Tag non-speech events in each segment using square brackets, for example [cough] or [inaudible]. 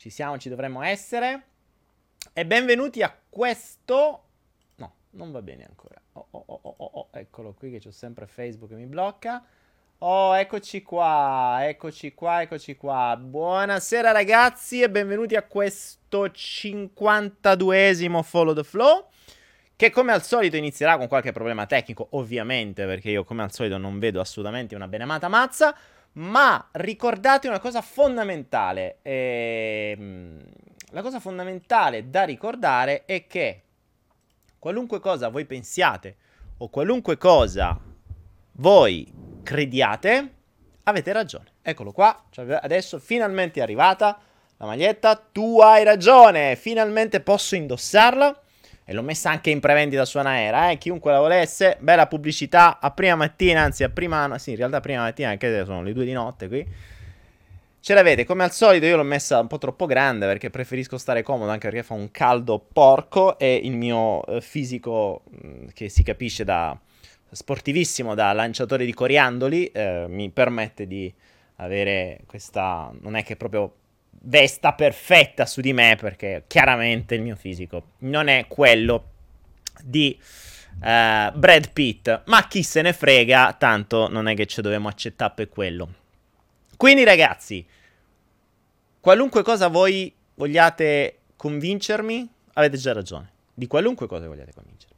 ci siamo, ci dovremmo essere. E benvenuti a questo... No, non va bene ancora. Oh, oh, oh, oh, oh, oh eccolo qui che c'ho sempre Facebook che mi blocca. Oh, eccoci qua, eccoci qua, eccoci qua. Buonasera ragazzi e benvenuti a questo 52esimo Follow the Flow. Che come al solito inizierà con qualche problema tecnico, ovviamente, perché io come al solito non vedo assolutamente una benemata mazza. Ma ricordate una cosa fondamentale. Ehm, la cosa fondamentale da ricordare è che qualunque cosa voi pensiate o qualunque cosa voi crediate, avete ragione. Eccolo qua, cioè adesso finalmente è arrivata la maglietta, tu hai ragione, finalmente posso indossarla e l'ho messa anche in prevendita su Anaera, eh? chiunque la volesse, bella pubblicità a prima mattina, anzi a prima, sì in realtà a prima mattina, anche sono le due di notte qui, ce l'avete, come al solito io l'ho messa un po' troppo grande perché preferisco stare comodo anche perché fa un caldo porco e il mio eh, fisico mm, che si capisce da sportivissimo, da lanciatore di coriandoli, eh, mi permette di avere questa, non è che proprio vesta perfetta su di me perché chiaramente il mio fisico non è quello di uh, Brad Pitt, ma chi se ne frega, tanto non è che ci dobbiamo accettare per quello. Quindi ragazzi, qualunque cosa voi vogliate convincermi, avete già ragione. Di qualunque cosa vogliate convincermi.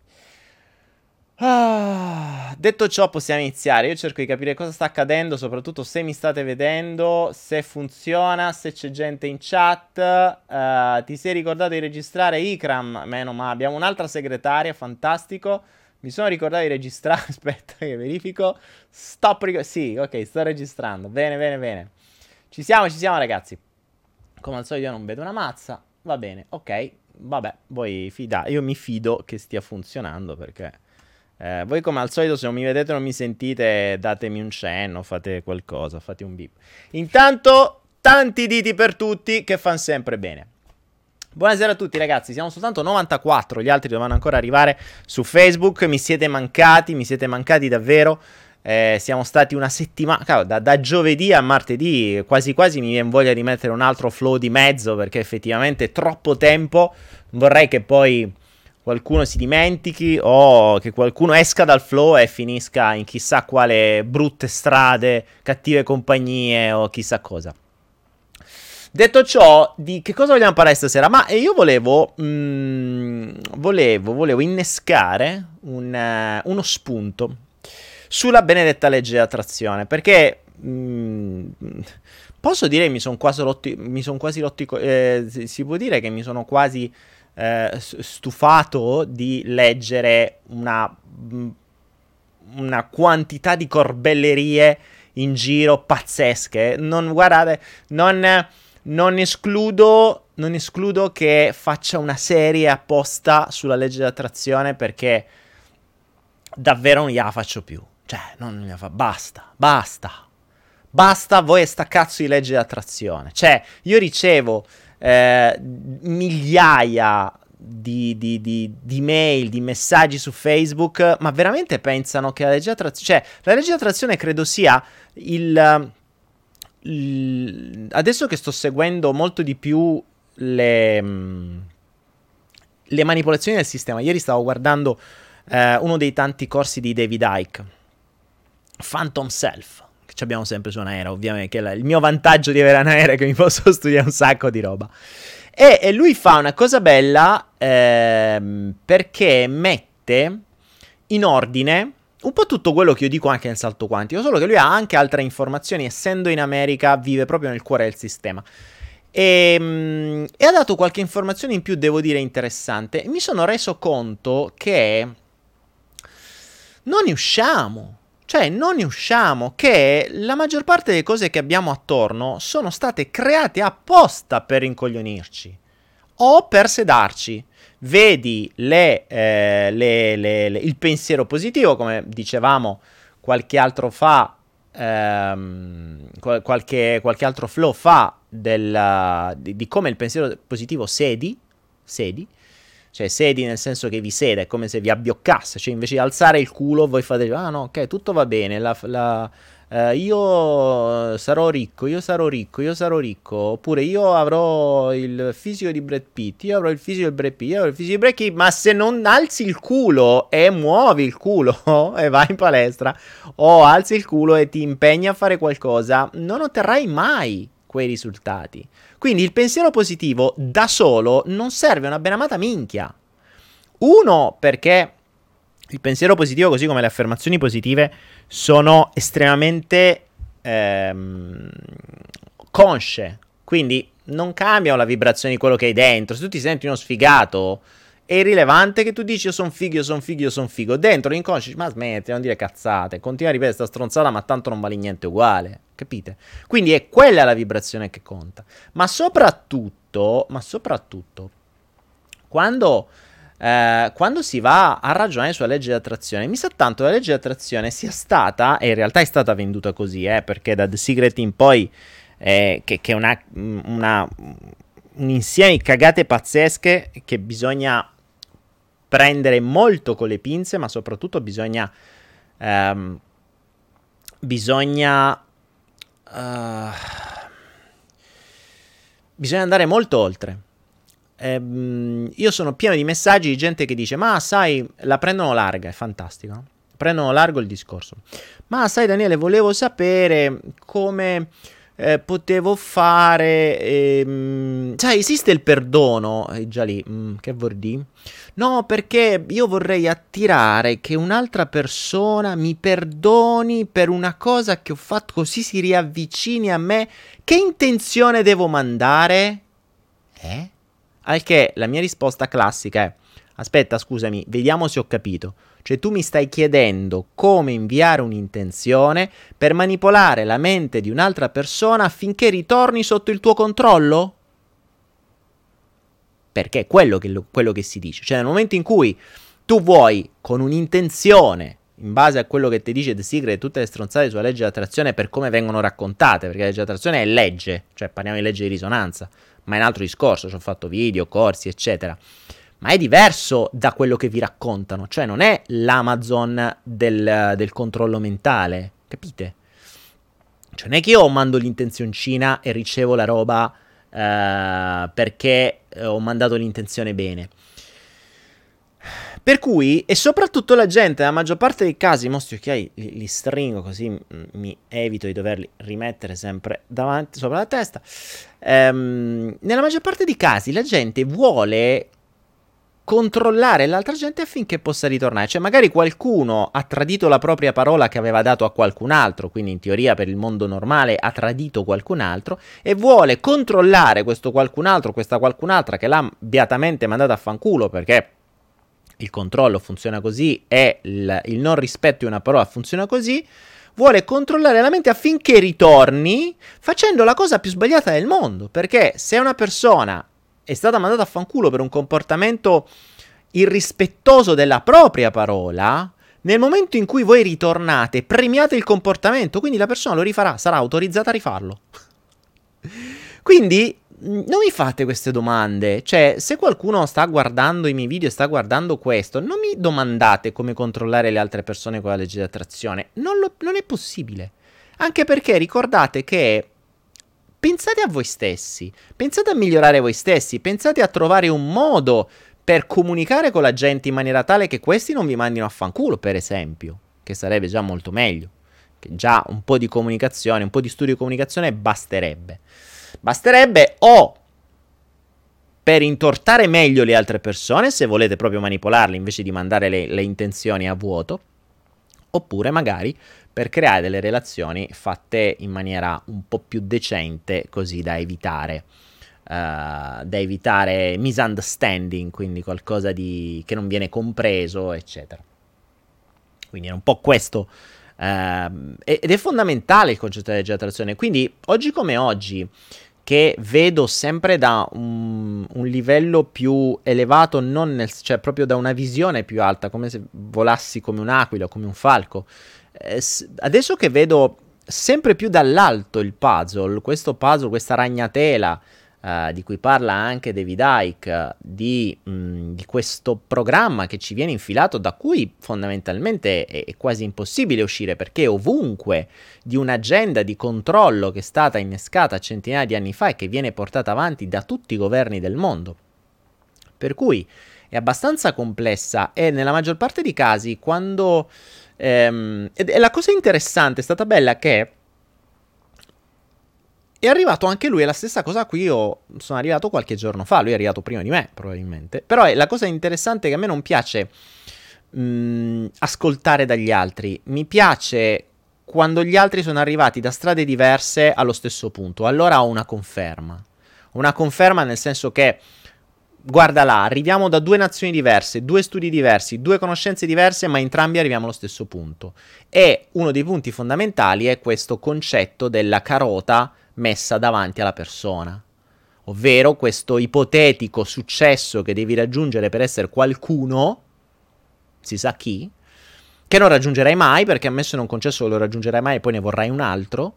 Ah, detto ciò, possiamo iniziare. Io cerco di capire cosa sta accadendo, soprattutto se mi state vedendo, se funziona, se c'è gente in chat. Uh, ti sei ricordato di registrare Ikram? Meno ma abbiamo un'altra segretaria, fantastico. Mi sono ricordato di registrare. [laughs] Aspetta, che verifico. Stop. Ric- sì, ok, sto registrando. Bene, bene, bene. Ci siamo, ci siamo, ragazzi. Come al solito, io non vedo una mazza. Va bene, ok. Vabbè, voi fidate. Io mi fido che stia funzionando perché. Eh, voi come al solito se non mi vedete o non mi sentite datemi un cenno, fate qualcosa, fate un beep. Intanto tanti diti per tutti che fanno sempre bene. Buonasera a tutti ragazzi, siamo soltanto 94, gli altri dovranno ancora arrivare su Facebook, mi siete mancati, mi siete mancati davvero. Eh, siamo stati una settimana, da, da, giovedì a martedì, quasi quasi mi viene voglia di mettere un altro flow di mezzo perché effettivamente troppo tempo. Vorrei che poi qualcuno si dimentichi o che qualcuno esca dal flow e finisca in chissà quale brutte strade, cattive compagnie o chissà cosa. Detto ciò, di che cosa vogliamo parlare stasera? Ma io volevo, mm, volevo, volevo innescare un, uh, uno spunto sulla benedetta legge di attrazione, perché mm, posso dire che mi sono quasi rotti, mi sono quasi rotti, eh, si può dire che mi sono quasi eh, stufato di leggere una, mm, una quantità di corbellerie in giro pazzesche. Non, guardate, non, non, escludo, non escludo che faccia una serie apposta sulla legge d'attrazione perché davvero non gliela faccio più. Cioè, non gliela fa. Basta, basta. Basta voi e sta cazzo di legge d'attrazione. Cioè, io ricevo eh, migliaia di, di, di, di, mail, di messaggi su Facebook, ma veramente pensano che la legge di attrazione, cioè la legge di attrazione credo sia il, il adesso che sto seguendo molto di più le, le manipolazioni del sistema, ieri stavo guardando eh, uno dei tanti corsi di David Icke, Phantom Self che abbiamo sempre su Anaera, ovviamente, che è il mio vantaggio di avere Anaera è che mi posso [laughs] studiare un sacco di roba. E, e lui fa una cosa bella ehm, perché mette in ordine un po' tutto quello che io dico anche nel salto quantico, solo che lui ha anche altre informazioni, essendo in America, vive proprio nel cuore del sistema. E, ehm, e, ha dato qualche informazione in più, devo dire, interessante. Mi sono reso conto che non ne usciamo. Cioè, non ne usciamo che la maggior parte delle cose che abbiamo attorno sono state create apposta per incoglionirci o per sedarci. Vedi le, eh, le, le, il pensiero positivo, come dicevamo qualche altro fa, ehm, qualche, qualche, altro flow fa del, di, di come il pensiero positivo sedi, sedi cioè sedi nel senso che vi sede, è come se vi abbioccasse, cioè invece di alzare il culo voi fate, ah no, ok, tutto va bene, la, la, Uh, io sarò ricco, io sarò ricco, io sarò ricco. Oppure io avrò il fisico di Brad Pitt, io avrò il fisico di Brad Pitt, io avrò il fisico di Brad Pitt. Ma se non alzi il culo e muovi il culo [laughs] e vai in palestra, o alzi il culo e ti impegni a fare qualcosa, non otterrai mai quei risultati. Quindi il pensiero positivo da solo non serve una benamata minchia. Uno, perché il pensiero positivo, così come le affermazioni positive, sono estremamente ehm, consce. Quindi non cambiano la vibrazione di quello che hai dentro. Se tu ti senti uno sfigato, è irrilevante che tu dici io sono figo, io sono figo, io sono figo. Dentro l'inconscio ma smetti, non dire cazzate. Continua a ripetere questa stronzata, ma tanto non vale niente uguale. Capite? Quindi è quella la vibrazione che conta. Ma soprattutto, ma soprattutto, quando eh, quando si va a ragionare sulla legge di attrazione, mi sa tanto che la legge di attrazione sia stata, e in realtà è stata venduta così, eh, perché da The Secret in poi, eh, che, è una, una, un insieme di cagate pazzesche che bisogna prendere molto con le pinze, ma soprattutto bisogna... Ehm, bisogna... Uh, bisogna andare molto oltre ehm, io sono pieno di messaggi di gente che dice: Ma sai, la prendono larga, è fantastico. Prendono largo il discorso. Ma sai, Daniele, volevo sapere come. Eh, potevo fare. Ehm, sai, esiste il perdono? È già lì, mm, che vuol dire? No, perché io vorrei attirare che un'altra persona mi perdoni per una cosa che ho fatto, così si riavvicini a me. Che intenzione devo mandare? Eh? Al che la mia risposta classica è: Aspetta, scusami, vediamo se ho capito. Cioè tu mi stai chiedendo come inviare un'intenzione per manipolare la mente di un'altra persona affinché ritorni sotto il tuo controllo? Perché è quello che, quello che si dice. Cioè nel momento in cui tu vuoi con un'intenzione in base a quello che ti dice The Secret, tutte le stronzate sulla legge dell'attrazione per come vengono raccontate, perché la legge dell'attrazione è legge, cioè parliamo di legge di risonanza ma è un altro discorso, ci ho fatto video, corsi, eccetera. Ma è diverso da quello che vi raccontano, cioè non è l'Amazon del, del controllo mentale, capite? Cioè non è che io mando l'intenzioncina e ricevo la roba uh, perché ho mandato l'intenzione bene. Per cui, e soprattutto la gente, nella maggior parte dei casi, mostri occhiali li, li stringo così mi evito di doverli rimettere sempre davanti, sopra la testa. Ehm, nella maggior parte dei casi la gente vuole controllare l'altra gente affinché possa ritornare. Cioè, magari qualcuno ha tradito la propria parola che aveva dato a qualcun altro, quindi in teoria per il mondo normale ha tradito qualcun altro, e vuole controllare questo qualcun altro, questa qualcun'altra che l'ha beatamente mandato a fanculo perché il controllo funziona così e il, il non rispetto di una parola funziona così, vuole controllare la mente affinché ritorni facendo la cosa più sbagliata del mondo. Perché se una persona è stata mandata a fanculo per un comportamento irrispettoso della propria parola, nel momento in cui voi ritornate, premiate il comportamento, quindi la persona lo rifarà, sarà autorizzata a rifarlo. [laughs] quindi non mi fate queste domande. Cioè, se qualcuno sta guardando i miei video e sta guardando questo, non mi domandate come controllare le altre persone con la legge di attrazione. Non, lo, non è possibile. Anche perché ricordate che pensate a voi stessi, pensate a migliorare voi stessi, pensate a trovare un modo per comunicare con la gente in maniera tale che questi non vi mandino a fanculo, per esempio, che sarebbe già molto meglio. Che già un po' di comunicazione, un po' di studio di comunicazione basterebbe. Basterebbe o per intortare meglio le altre persone, se volete proprio manipolarle invece di mandare le, le intenzioni a vuoto, oppure magari per creare delle relazioni fatte in maniera un po' più decente, così da evitare, uh, da evitare misunderstanding, quindi qualcosa di, che non viene compreso, eccetera. Quindi è un po' questo Uh, ed è fondamentale il concetto di attrazione. Quindi, oggi come oggi, che vedo sempre da un, un livello più elevato, nel, cioè proprio da una visione più alta, come se volassi come un'aquila, come un falco. Eh, adesso che vedo sempre più dall'alto il puzzle, questo puzzle, questa ragnatela Uh, di cui parla anche David Icke, di, mh, di, questo programma che ci viene infilato, da cui fondamentalmente è, è, quasi impossibile uscire, perché ovunque di un'agenda di controllo che è stata innescata centinaia di anni fa e che viene portata avanti da tutti i governi del mondo. Per cui è abbastanza complessa e nella maggior parte dei casi quando... Ehm, e la cosa interessante è stata bella che è arrivato anche lui, è la stessa cosa qui io sono arrivato qualche giorno fa, lui è arrivato prima di me probabilmente, però è la cosa interessante che a me non piace mh, mm, ascoltare dagli altri, mi piace quando gli altri sono arrivati da strade diverse allo stesso punto, allora ho una conferma, una conferma nel senso che guarda là, arriviamo da due nazioni diverse, due studi diversi, due conoscenze diverse, ma entrambi arriviamo allo stesso punto. E uno dei punti fondamentali è questo concetto della carota messa davanti alla persona. Ovvero questo ipotetico successo che devi raggiungere per essere qualcuno, si sa chi, che non raggiungerai mai perché ammesso non concesso lo raggiungerai mai e poi ne vorrai un altro.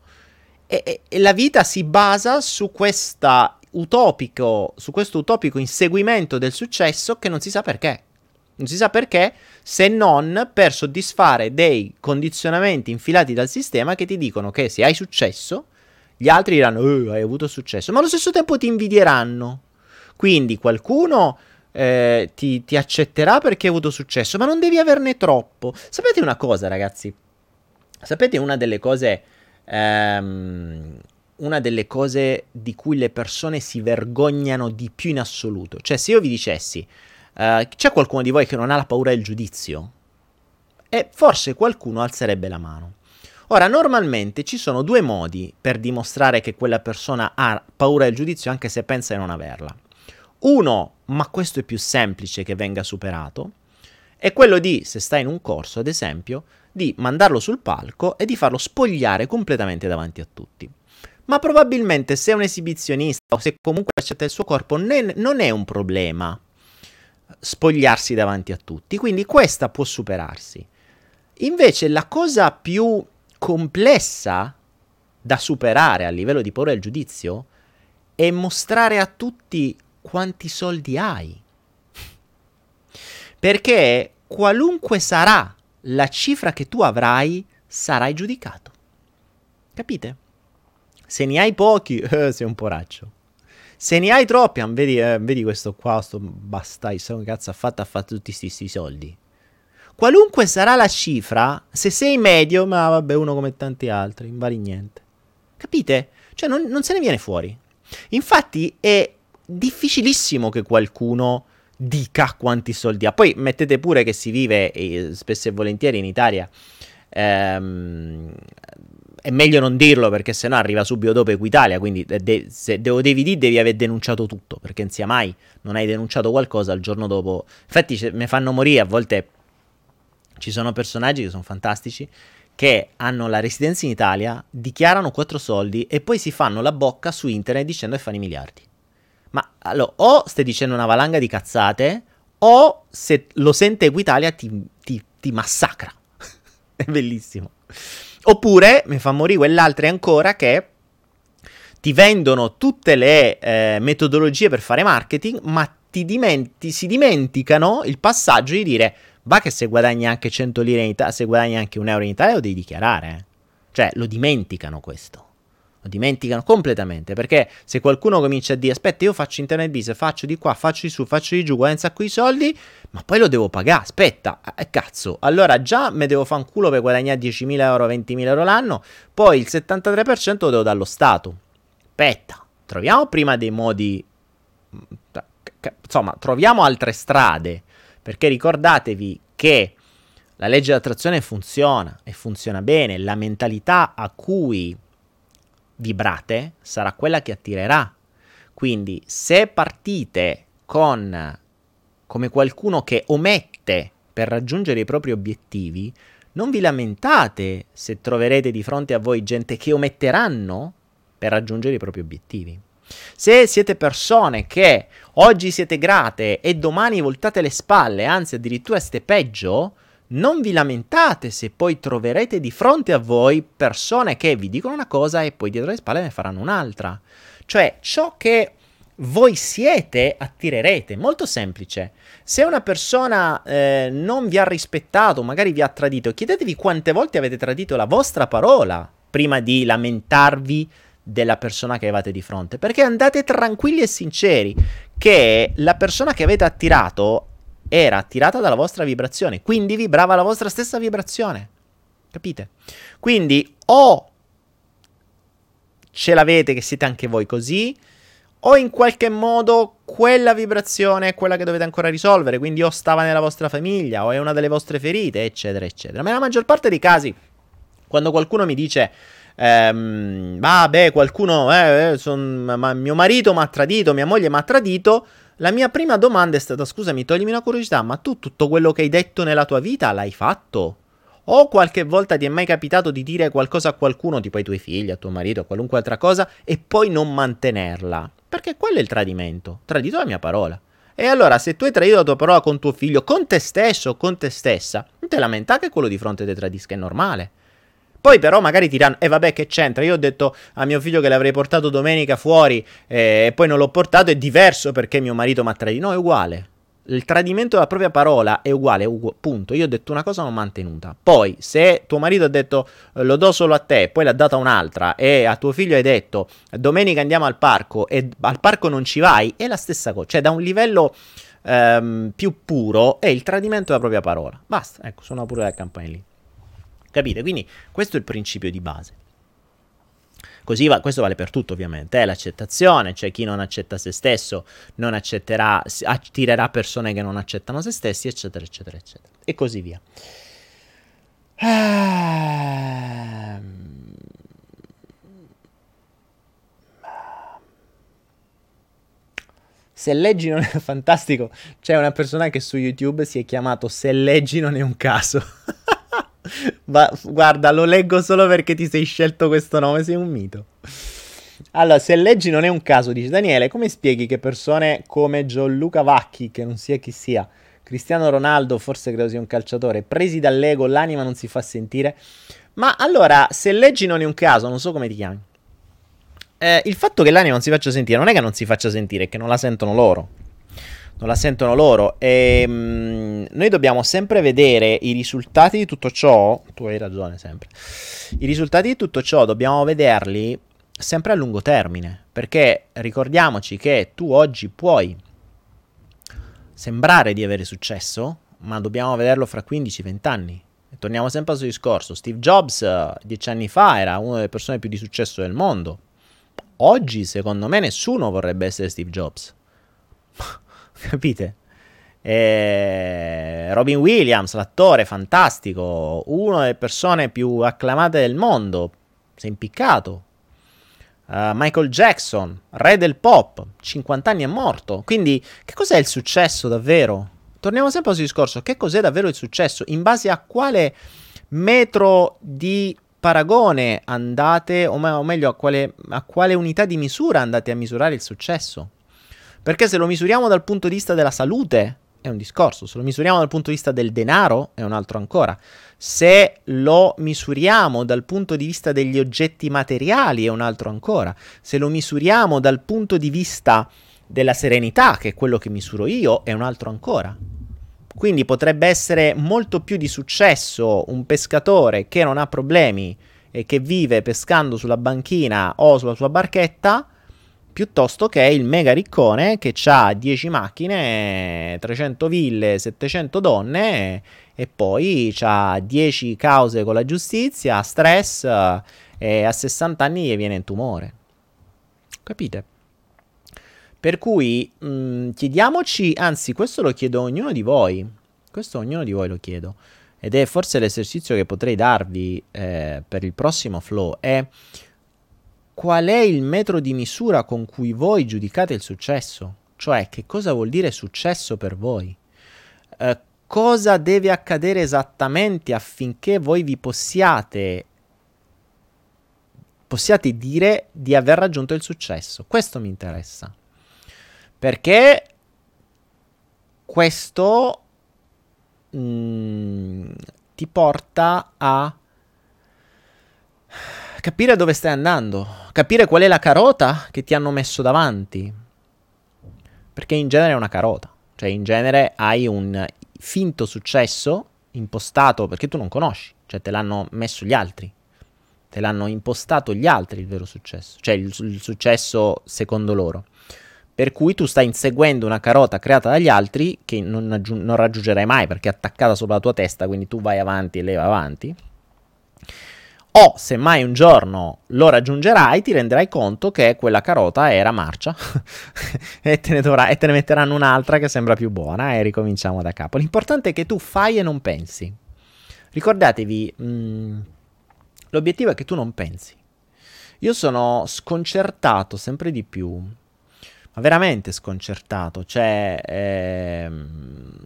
E, e, e la vita si basa su utopico, su questo utopico inseguimento del successo che non si sa perché. Non si sa perché, se non per soddisfare dei condizionamenti infilati dal sistema che ti dicono che se hai successo, gli altri diranno, oh, hai avuto successo, ma allo stesso tempo ti invidieranno. Quindi qualcuno eh, ti, ti accetterà perché hai avuto successo, ma non devi averne troppo. Sapete una cosa, ragazzi? Sapete una delle cose... Ehm, una delle cose di cui le persone si vergognano di più in assoluto. Cioè, se io vi dicessi, uh, c'è qualcuno di voi che non ha la paura del giudizio? E forse qualcuno alzerebbe la mano. Ora, normalmente ci sono due modi per dimostrare che quella persona ha paura del giudizio anche se pensa di non averla. Uno, ma questo è più semplice che venga superato, è quello di, se sta in un corso ad esempio, di mandarlo sul palco e di farlo spogliare completamente davanti a tutti ma probabilmente se è un esibizionista o se comunque accetta il suo corpo ne- non è un problema spogliarsi davanti a tutti, quindi questa può superarsi. Invece la cosa più complessa da superare a livello di paura del giudizio è mostrare a tutti quanti soldi hai. Perché qualunque sarà la cifra che tu avrai, sarai giudicato. Capite? Se ne hai pochi, [laughs] eh, sei un poraccio. Se ne hai troppi, ah, vedi, eh, vedi questo qua, sto bastai, sai che cazzo ha fatto? Ha fatto tutti questi soldi. Qualunque sarà la cifra, se sei medio, ma vabbè, uno come tanti altri, non vali niente. Capite? Cioè, non, non se ne viene fuori. Infatti, è difficilissimo che qualcuno dica quanti soldi ha. Poi mettete pure che si vive eh, spesso e volentieri in Italia ehm, è meglio non dirlo perché sennò arriva subito dopo Equitalia, quindi de- se devo devi dire devi aver denunciato tutto, perché non sia mai non hai denunciato qualcosa il giorno dopo. Infatti mi fanno morire, a volte ci sono personaggi che sono fantastici che hanno la residenza in Italia, dichiarano quattro soldi e poi si fanno la bocca su internet dicendo che fanno i miliardi. Ma allora, o stai dicendo una valanga di cazzate, o se lo sente Equitalia ti, ti, ti massacra. [laughs] è bellissimo. Oppure mi fa morire quell'altra ancora che ti vendono tutte le eh, metodologie per fare marketing, ma ti dimenti- si dimenticano il passaggio di dire va che se guadagni anche 100 lire in Italia, se guadagni anche un euro in Italia lo devi dichiarare. Eh. Cioè, lo dimenticano questo. Lo dimenticano completamente perché se qualcuno comincia a dire aspetta io faccio internet business, faccio di qua, faccio di su, faccio di giù, guadagno un di soldi, ma poi lo devo pagare, aspetta, eh, cazzo, allora già mi devo fare un culo per guadagnare 10.000 euro, 20.000 euro l'anno, poi il 73% lo devo dallo Stato. Aspetta, troviamo prima dei modi, insomma, troviamo altre strade, perché ricordatevi che la legge d'attrazione funziona e funziona bene, la mentalità a cui vibrate sarà quella che attirerà. Quindi se partite con come qualcuno che omette per raggiungere i propri obiettivi, non vi lamentate se troverete di fronte a voi gente che ometteranno per raggiungere i propri obiettivi. Se siete persone che oggi siete grate e domani voltate le spalle, anzi addirittura siete peggio, non vi lamentate se poi troverete di fronte a voi persone che vi dicono una cosa e poi dietro le spalle ne faranno un'altra. Cioè, ciò che voi siete, attirerete. Molto semplice. Se una persona eh, non vi ha rispettato, magari vi ha tradito, chiedetevi quante volte avete tradito la vostra parola prima di lamentarvi della persona che avete di fronte. Perché andate tranquilli e sinceri che la persona che avete attirato era attirata dalla vostra vibrazione, quindi vibrava la vostra stessa vibrazione. Capite? Quindi o ce l'avete che siete anche voi così, o in qualche modo quella vibrazione è quella che dovete ancora risolvere, quindi o stava nella vostra famiglia o è una delle vostre ferite, eccetera, eccetera. Ma nella maggior parte dei casi, quando qualcuno mi dice ehm, vabbè, qualcuno, eh, eh son, ma mio marito mi ha tradito, mia moglie mi ha tradito, la mia prima domanda è stata, scusami, toglimi una curiosità, ma tu tutto quello che hai detto nella tua vita l'hai fatto? O qualche volta ti è mai capitato di dire qualcosa a qualcuno, tipo ai tuoi figli, a tuo marito, a qualunque altra cosa, e poi non mantenerla? Perché quello è il tradimento. Tradito la mia parola. E allora, se tu hai tradito la tua parola con tuo figlio, con te stesso o con te stessa, non te lamenta che quello di fronte ti tradisca, è normale. Poi però magari diranno, e eh vabbè che c'entra, io ho detto a mio figlio che l'avrei portato domenica fuori eh, e poi non l'ho portato, è diverso perché mio marito mi ha tradito. No, è uguale il tradimento della propria parola è uguale, ugu- punto. Io ho detto una cosa, non mantenuta. Poi, se tuo marito ha detto eh, lo do solo a te, poi l'ha data un'altra, e a tuo figlio hai detto domenica andiamo al parco e al parco non ci vai, è la stessa cosa. Cioè, da un livello ehm, più puro è il tradimento della propria parola. Basta, ecco, suona pure la campagna lì. Capite? Quindi, questo è il principio di base. Così va, questo vale per tutto ovviamente, eh, l'accettazione, cioè chi non accetta se stesso non accetterà, attirerà persone che non accettano se stessi, eccetera, eccetera, eccetera. E così via. Ehm... Se leggi non è [laughs] fantastico, c'è una persona che su YouTube si è chiamato Se leggi non è un caso. [laughs] Ma guarda, lo leggo solo perché ti sei scelto questo nome, sei un mito. Allora, se leggi non è un caso, dice Daniele, come spieghi che persone come Gianluca Vacchi, che non sia chi sia, Cristiano Ronaldo, forse credo sia un calciatore, presi dall'ego, l'anima non si fa sentire? Ma allora, se leggi non è un caso, non so come ti chiami. Eh, il fatto che l'anima non si faccia sentire non è che non si faccia sentire, è che non la sentono loro non la sentono loro. E mh, mm, noi dobbiamo sempre vedere i risultati di tutto ciò. Tu hai ragione sempre. I risultati di tutto ciò dobbiamo vederli sempre a lungo termine. Perché ricordiamoci che tu oggi puoi sembrare di avere successo, ma dobbiamo vederlo fra 15-20 anni. E torniamo sempre al suo discorso. Steve Jobs, dieci anni fa, era una delle persone più di successo del mondo. Oggi, secondo me, nessuno vorrebbe essere Steve Jobs. Capite? E Robin Williams, l'attore fantastico, una delle persone più acclamate del mondo, si è impiccato. Uh, Michael Jackson, re del pop, 50 anni è morto. Quindi, che cos'è il successo davvero? Torniamo sempre al discorso: che cos'è davvero il successo? In base a quale metro di paragone andate, o meglio, a quale, a quale unità di misura andate a misurare il successo? Perché se lo misuriamo dal punto di vista della salute, è un discorso, se lo misuriamo dal punto di vista del denaro, è un altro ancora. Se lo misuriamo dal punto di vista degli oggetti materiali, è un altro ancora. Se lo misuriamo dal punto di vista della serenità, che è quello che misuro io, è un altro ancora. Quindi potrebbe essere molto più di successo un pescatore che non ha problemi e che vive pescando sulla banchina o sulla sua barchetta piuttosto che il mega riccone che ha 10 macchine, 300 ville, 700 donne e poi ha 10 cause con la giustizia, stress e a 60 anni gli viene un tumore. Capite? Per cui mh, mm, chiediamoci, anzi questo lo chiedo a ognuno di voi, questo a ognuno di voi lo chiedo, ed è forse l'esercizio che potrei darvi eh, per il prossimo flow, è qual è il metro di misura con cui voi giudicate il successo? Cioè, che cosa vuol dire successo per voi? Eh, cosa deve accadere esattamente affinché voi vi possiate possiate dire di aver raggiunto il successo? Questo mi interessa. Perché questo mh, mm, ti porta a capire dove stai andando, capire qual è la carota che ti hanno messo davanti. Perché in genere è una carota. Cioè, in genere hai un finto successo impostato perché tu non conosci, cioè te l'hanno messo gli altri, te l'hanno impostato gli altri il vero successo, cioè il, il successo secondo loro. Per cui tu stai inseguendo una carota creata dagli altri che non, aggiung- non raggiungerai mai perché è attaccata sopra la tua testa, quindi tu vai avanti e lei va avanti o se mai un giorno lo raggiungerai ti renderai conto che quella carota era marcia [laughs] e, te dovrà, e, te ne metteranno un'altra che sembra più buona e ricominciamo da capo. L'importante è che tu fai e non pensi. Ricordatevi, mh, mm, l'obiettivo è che tu non pensi. Io sono sconcertato sempre di più, ma veramente sconcertato, cioè ehm,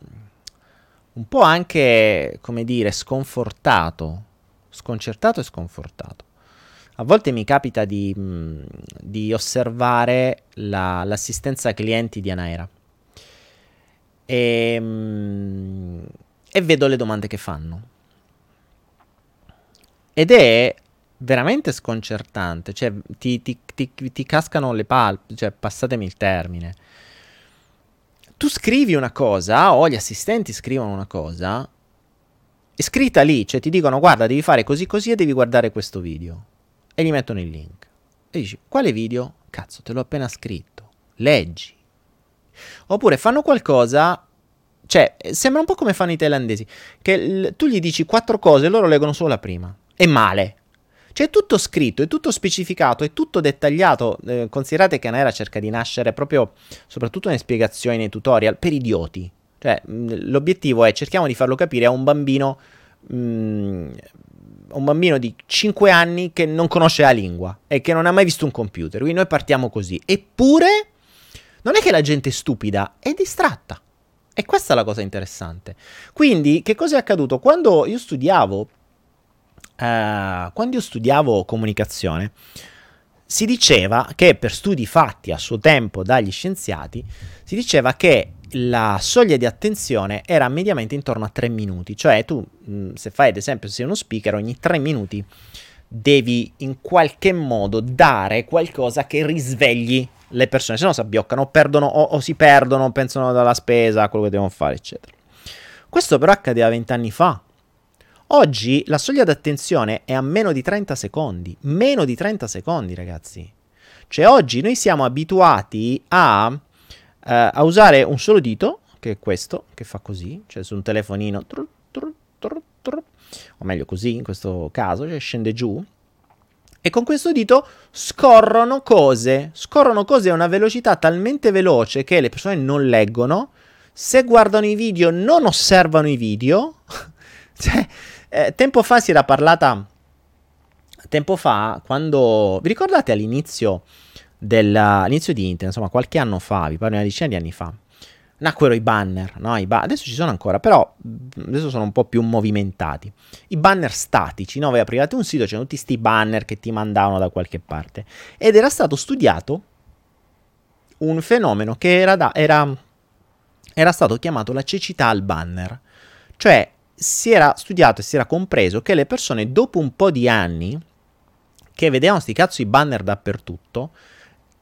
un po' anche, come dire, sconfortato sconcertato e sconfortato. A volte mi capita di, mm, di osservare la, l'assistenza clienti di Anaera e, mm, e vedo le domande che fanno. Ed è veramente sconcertante, cioè ti, ti, ti, ti cascano le palpe, cioè passatemi il termine. Tu scrivi una cosa, o gli assistenti scrivono una cosa, è scritta lì, cioè ti dicono guarda devi fare così così e devi guardare questo video. E gli mettono il link. E dici, quale video? Cazzo, te l'ho appena scritto. Leggi. Oppure fanno qualcosa cioè, sembra un po' come fanno i thailandesi, che l- tu gli dici quattro cose e loro leggono solo la prima. È male. Cioè, è tutto scritto, è tutto specificato, è tutto dettagliato. Eh, considerate che Anaera cerca di nascere proprio, soprattutto nelle spiegazioni, nei tutorial, per idioti. Cioè, l'obiettivo è cerchiamo di farlo capire a un bambino, mh, un bambino di 5 anni che non conosce la lingua e che non ha mai visto un computer. Quindi noi partiamo così. Eppure, non è che la gente è stupida, è distratta. E questa è la cosa interessante. Quindi, che cosa è accaduto? Quando io studiavo, uh, quando io studiavo comunicazione, si diceva che per studi fatti a suo tempo dagli scienziati, si diceva che la soglia di attenzione era mediamente intorno a 3 minuti, cioè tu mh, se fai ad esempio sei uno speaker ogni 3 minuti devi in qualche modo dare qualcosa che risvegli le persone, se no si abbioccano, perdono o, o si perdono, pensano dalla spesa, a quello che devono fare, eccetera. Questo però accadeva 20 anni fa. Oggi la soglia d'attenzione è a meno di 30 secondi, meno di 30 secondi, ragazzi. Cioè oggi noi siamo abituati a eh, a usare un solo dito, che è questo, che fa così, cioè su un telefonino, tru, tru, tru, o meglio così in questo caso, cioè scende giù, e con questo dito scorrono cose, scorrono cose a una velocità talmente veloce che le persone non leggono, se guardano i video non osservano i video, [laughs] cioè, eh, tempo fa si era parlata, tempo fa, quando, vi ricordate all'inizio dell'inizio di internet, insomma qualche anno fa, vi parlo di una decina di anni fa, nacquero i banner, no? I ba- adesso ci sono ancora, però adesso sono un po' più movimentati. I banner statici, no? Voi aprivate un sito, c'erano tutti questi banner che ti mandavano da qualche parte. Ed era stato studiato un fenomeno che era, da- era, era stato chiamato la cecità al banner. Cioè, si era studiato e si era compreso che le persone dopo un po' di anni che vedevano sti cazzo i banner dappertutto,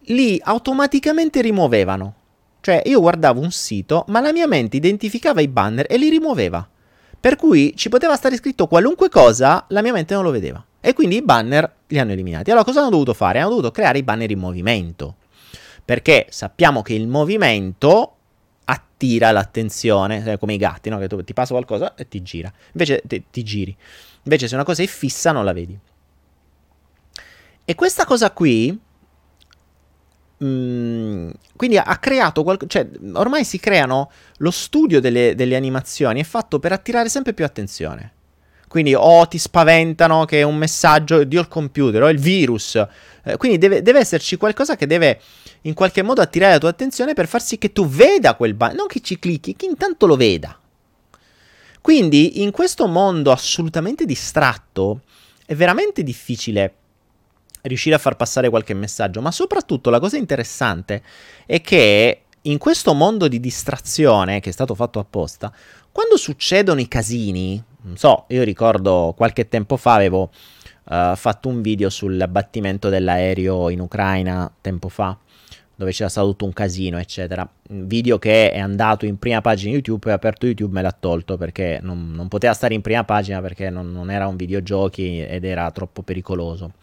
li automaticamente rimuovevano. Cioè io guardavo un sito, ma la mia mente identificava i banner e li rimuoveva. Per cui ci poteva stare scritto qualunque cosa, la mia mente non lo vedeva. E quindi i banner li hanno eliminati. Allora cosa hanno dovuto fare? Hanno dovuto creare i banner in movimento. Perché sappiamo che il movimento attira l'attenzione, come i gatti, no? Che tu ti passa qualcosa e ti gira. Invece ti, ti giri. Invece se una cosa è fissa non la vedi. E questa cosa qui Mm, quindi ha creato qualcosa, cioè ormai si creano lo studio delle, delle, animazioni è fatto per attirare sempre più attenzione. Quindi o ti spaventano che è un messaggio di il computer o il virus. Eh, quindi deve, deve, esserci qualcosa che deve in qualche modo attirare la tua attenzione per far sì che tu veda quel banner, non che ci clicchi, che intanto lo veda. Quindi in questo mondo assolutamente distratto è veramente difficile riuscire a far passare qualche messaggio, ma soprattutto la cosa interessante è che in questo mondo di distrazione che è stato fatto apposta, quando succedono i casini, non so, io ricordo qualche tempo fa avevo uh, fatto un video sull'abbattimento dell'aereo in Ucraina, tempo fa, dove c'era stato tutto un casino, eccetera. Un video che è andato in prima pagina YouTube, poi ho aperto YouTube me l'ha tolto perché non, non poteva stare in prima pagina perché non, non era un videogiochi ed era troppo pericoloso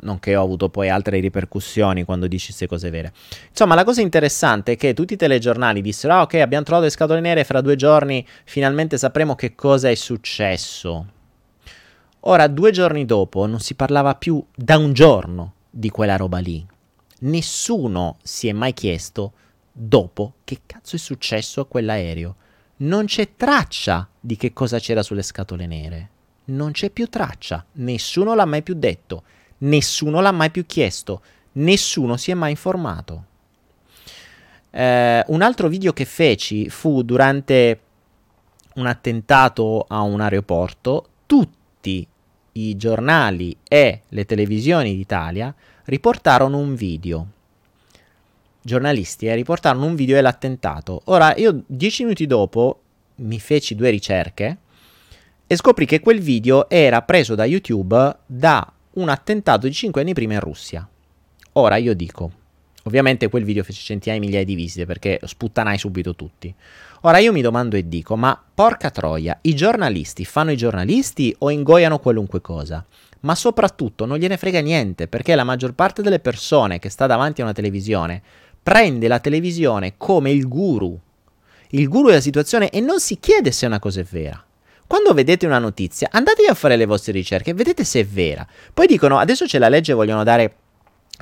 nonché ho avuto poi altre ripercussioni quando dici queste cose vere. Insomma, la cosa interessante è che tutti i telegiornali dissero: Ah, ok, abbiamo trovato le scatole nere, fra due giorni finalmente sapremo che cosa è successo. Ora, due giorni dopo, non si parlava più da un giorno di quella roba lì. Nessuno si è mai chiesto dopo che cazzo è successo a quell'aereo. Non c'è traccia di che cosa c'era sulle scatole nere. Non c'è più traccia. Nessuno l'ha mai più detto. Nessuno l'ha mai più chiesto. Nessuno si è mai informato. Eh, un altro video che feci fu durante un attentato a un aeroporto. Tutti i giornali e le televisioni d'Italia riportarono un video. Giornalisti eh, riportarono un video dell'attentato. Ora, io dieci minuti dopo mi feci due ricerche e scoprì che quel video era preso da YouTube da un attentato di 5 anni prima in Russia. Ora io dico, ovviamente quel video fece centinaia di migliaia di visite perché sputtanai subito tutti. Ora io mi domando e dico, ma porca troia, i giornalisti fanno i giornalisti o ingoiano qualunque cosa? Ma soprattutto non gliene frega niente perché la maggior parte delle persone che sta davanti a una televisione prende la televisione come il guru, il guru della situazione e non si chiede se una cosa è vera. Quando vedete una notizia, andatevi a fare le vostre ricerche vedete se è vera. Poi dicono, adesso c'è la legge vogliono dare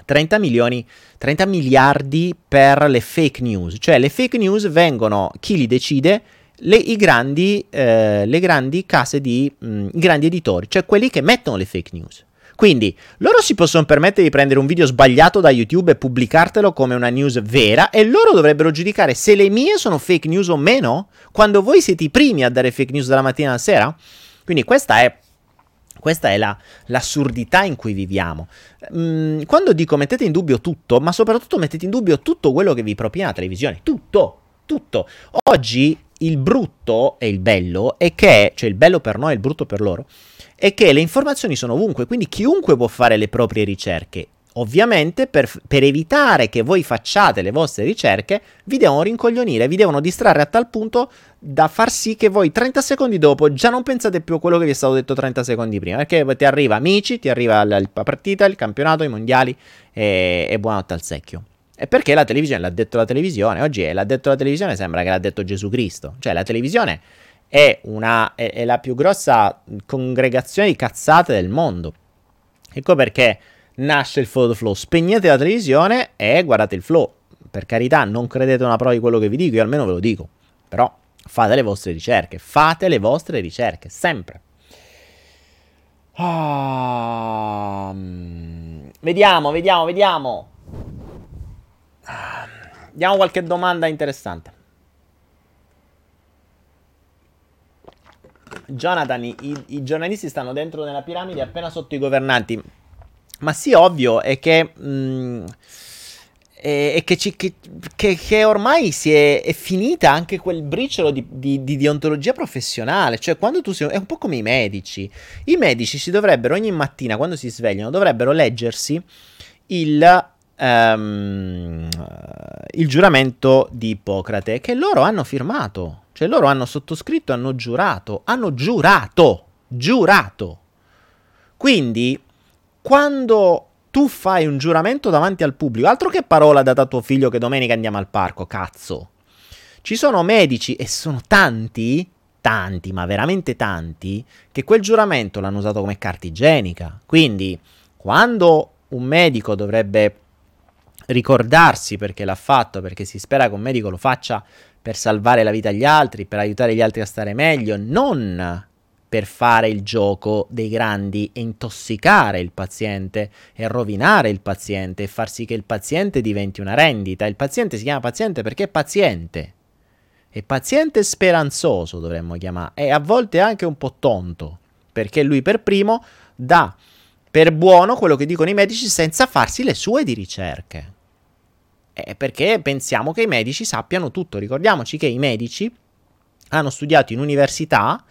30 milioni, 30 miliardi per le fake news, cioè le fake news vengono, chi li decide? Le, grandi, eh, le grandi case di, mh, mm, grandi editori, cioè quelli che mettono le fake news. Quindi loro si possono permettere di prendere un video sbagliato da YouTube e pubblicartelo come una news vera e loro dovrebbero giudicare se le mie sono fake news o meno quando voi siete i primi a dare fake news dalla mattina alla sera. Quindi questa è questa è la, l'assurdità in cui viviamo. Mm, quando dico mettete in dubbio tutto, ma soprattutto mettete in dubbio tutto quello che vi propina la televisione, tutto, tutto. Oggi il brutto e il bello è che, cioè il bello per noi e il brutto per loro, è che le informazioni sono ovunque, quindi chiunque può fare le proprie ricerche. Ovviamente per, per, evitare che voi facciate le vostre ricerche vi devono rincoglionire, vi devono distrarre a tal punto da far sì che voi 30 secondi dopo già non pensate più a quello che vi è stato detto 30 secondi prima, perché ti arriva amici, ti arriva la, la partita, il campionato, i mondiali e, e buonanotte al secchio. E perché la televisione l'ha detto la televisione, oggi l'ha detto la televisione sembra che l'ha detto Gesù Cristo, cioè la televisione è, una, è, è la più grossa congregazione di cazzate del mondo. Ecco perché nasce il flow flow. Spegnete la televisione e guardate il flow. Per carità, non credete una prova di quello che vi dico, io almeno ve lo dico. Però fate le vostre ricerche, fate le vostre ricerche, sempre. Ah, vediamo, vediamo, vediamo. Diamo qualche domanda interessante. Jonathan, i, i, giornalisti stanno dentro nella piramide appena sotto i governanti. Ma sì, ovvio, è che... Mh, mm, è, che, ci, che, che, che, ormai si è, è, finita anche quel briciolo di, di, di, deontologia professionale. Cioè, quando tu sei. È un po' come i medici. I medici si dovrebbero ogni mattina, quando si svegliano, dovrebbero leggersi il. Um, il giuramento di Ippocrate che loro hanno firmato, cioè loro hanno sottoscritto, hanno giurato, hanno giurato, giurato. Quindi quando tu fai un giuramento davanti al pubblico, altro che parola data a tuo figlio che domenica andiamo al parco, cazzo. Ci sono medici, e sono tanti, tanti, ma veramente tanti, che quel giuramento l'hanno usato come carta igienica. Quindi, quando un medico dovrebbe ricordarsi perché l'ha fatto, perché si spera che un medico lo faccia per salvare la vita agli altri, per aiutare gli altri a stare meglio, non per fare il gioco dei grandi e intossicare il paziente e rovinare il paziente e far sì che il paziente diventi una rendita. Il paziente si chiama paziente perché è paziente. E paziente speranzoso dovremmo chiamare. E a volte anche un po' tonto. Perché lui per primo dà per buono quello che dicono i medici senza farsi le sue di ricerche. Eh, perché pensiamo che i medici sappiano tutto. Ricordiamoci che i medici hanno studiato in università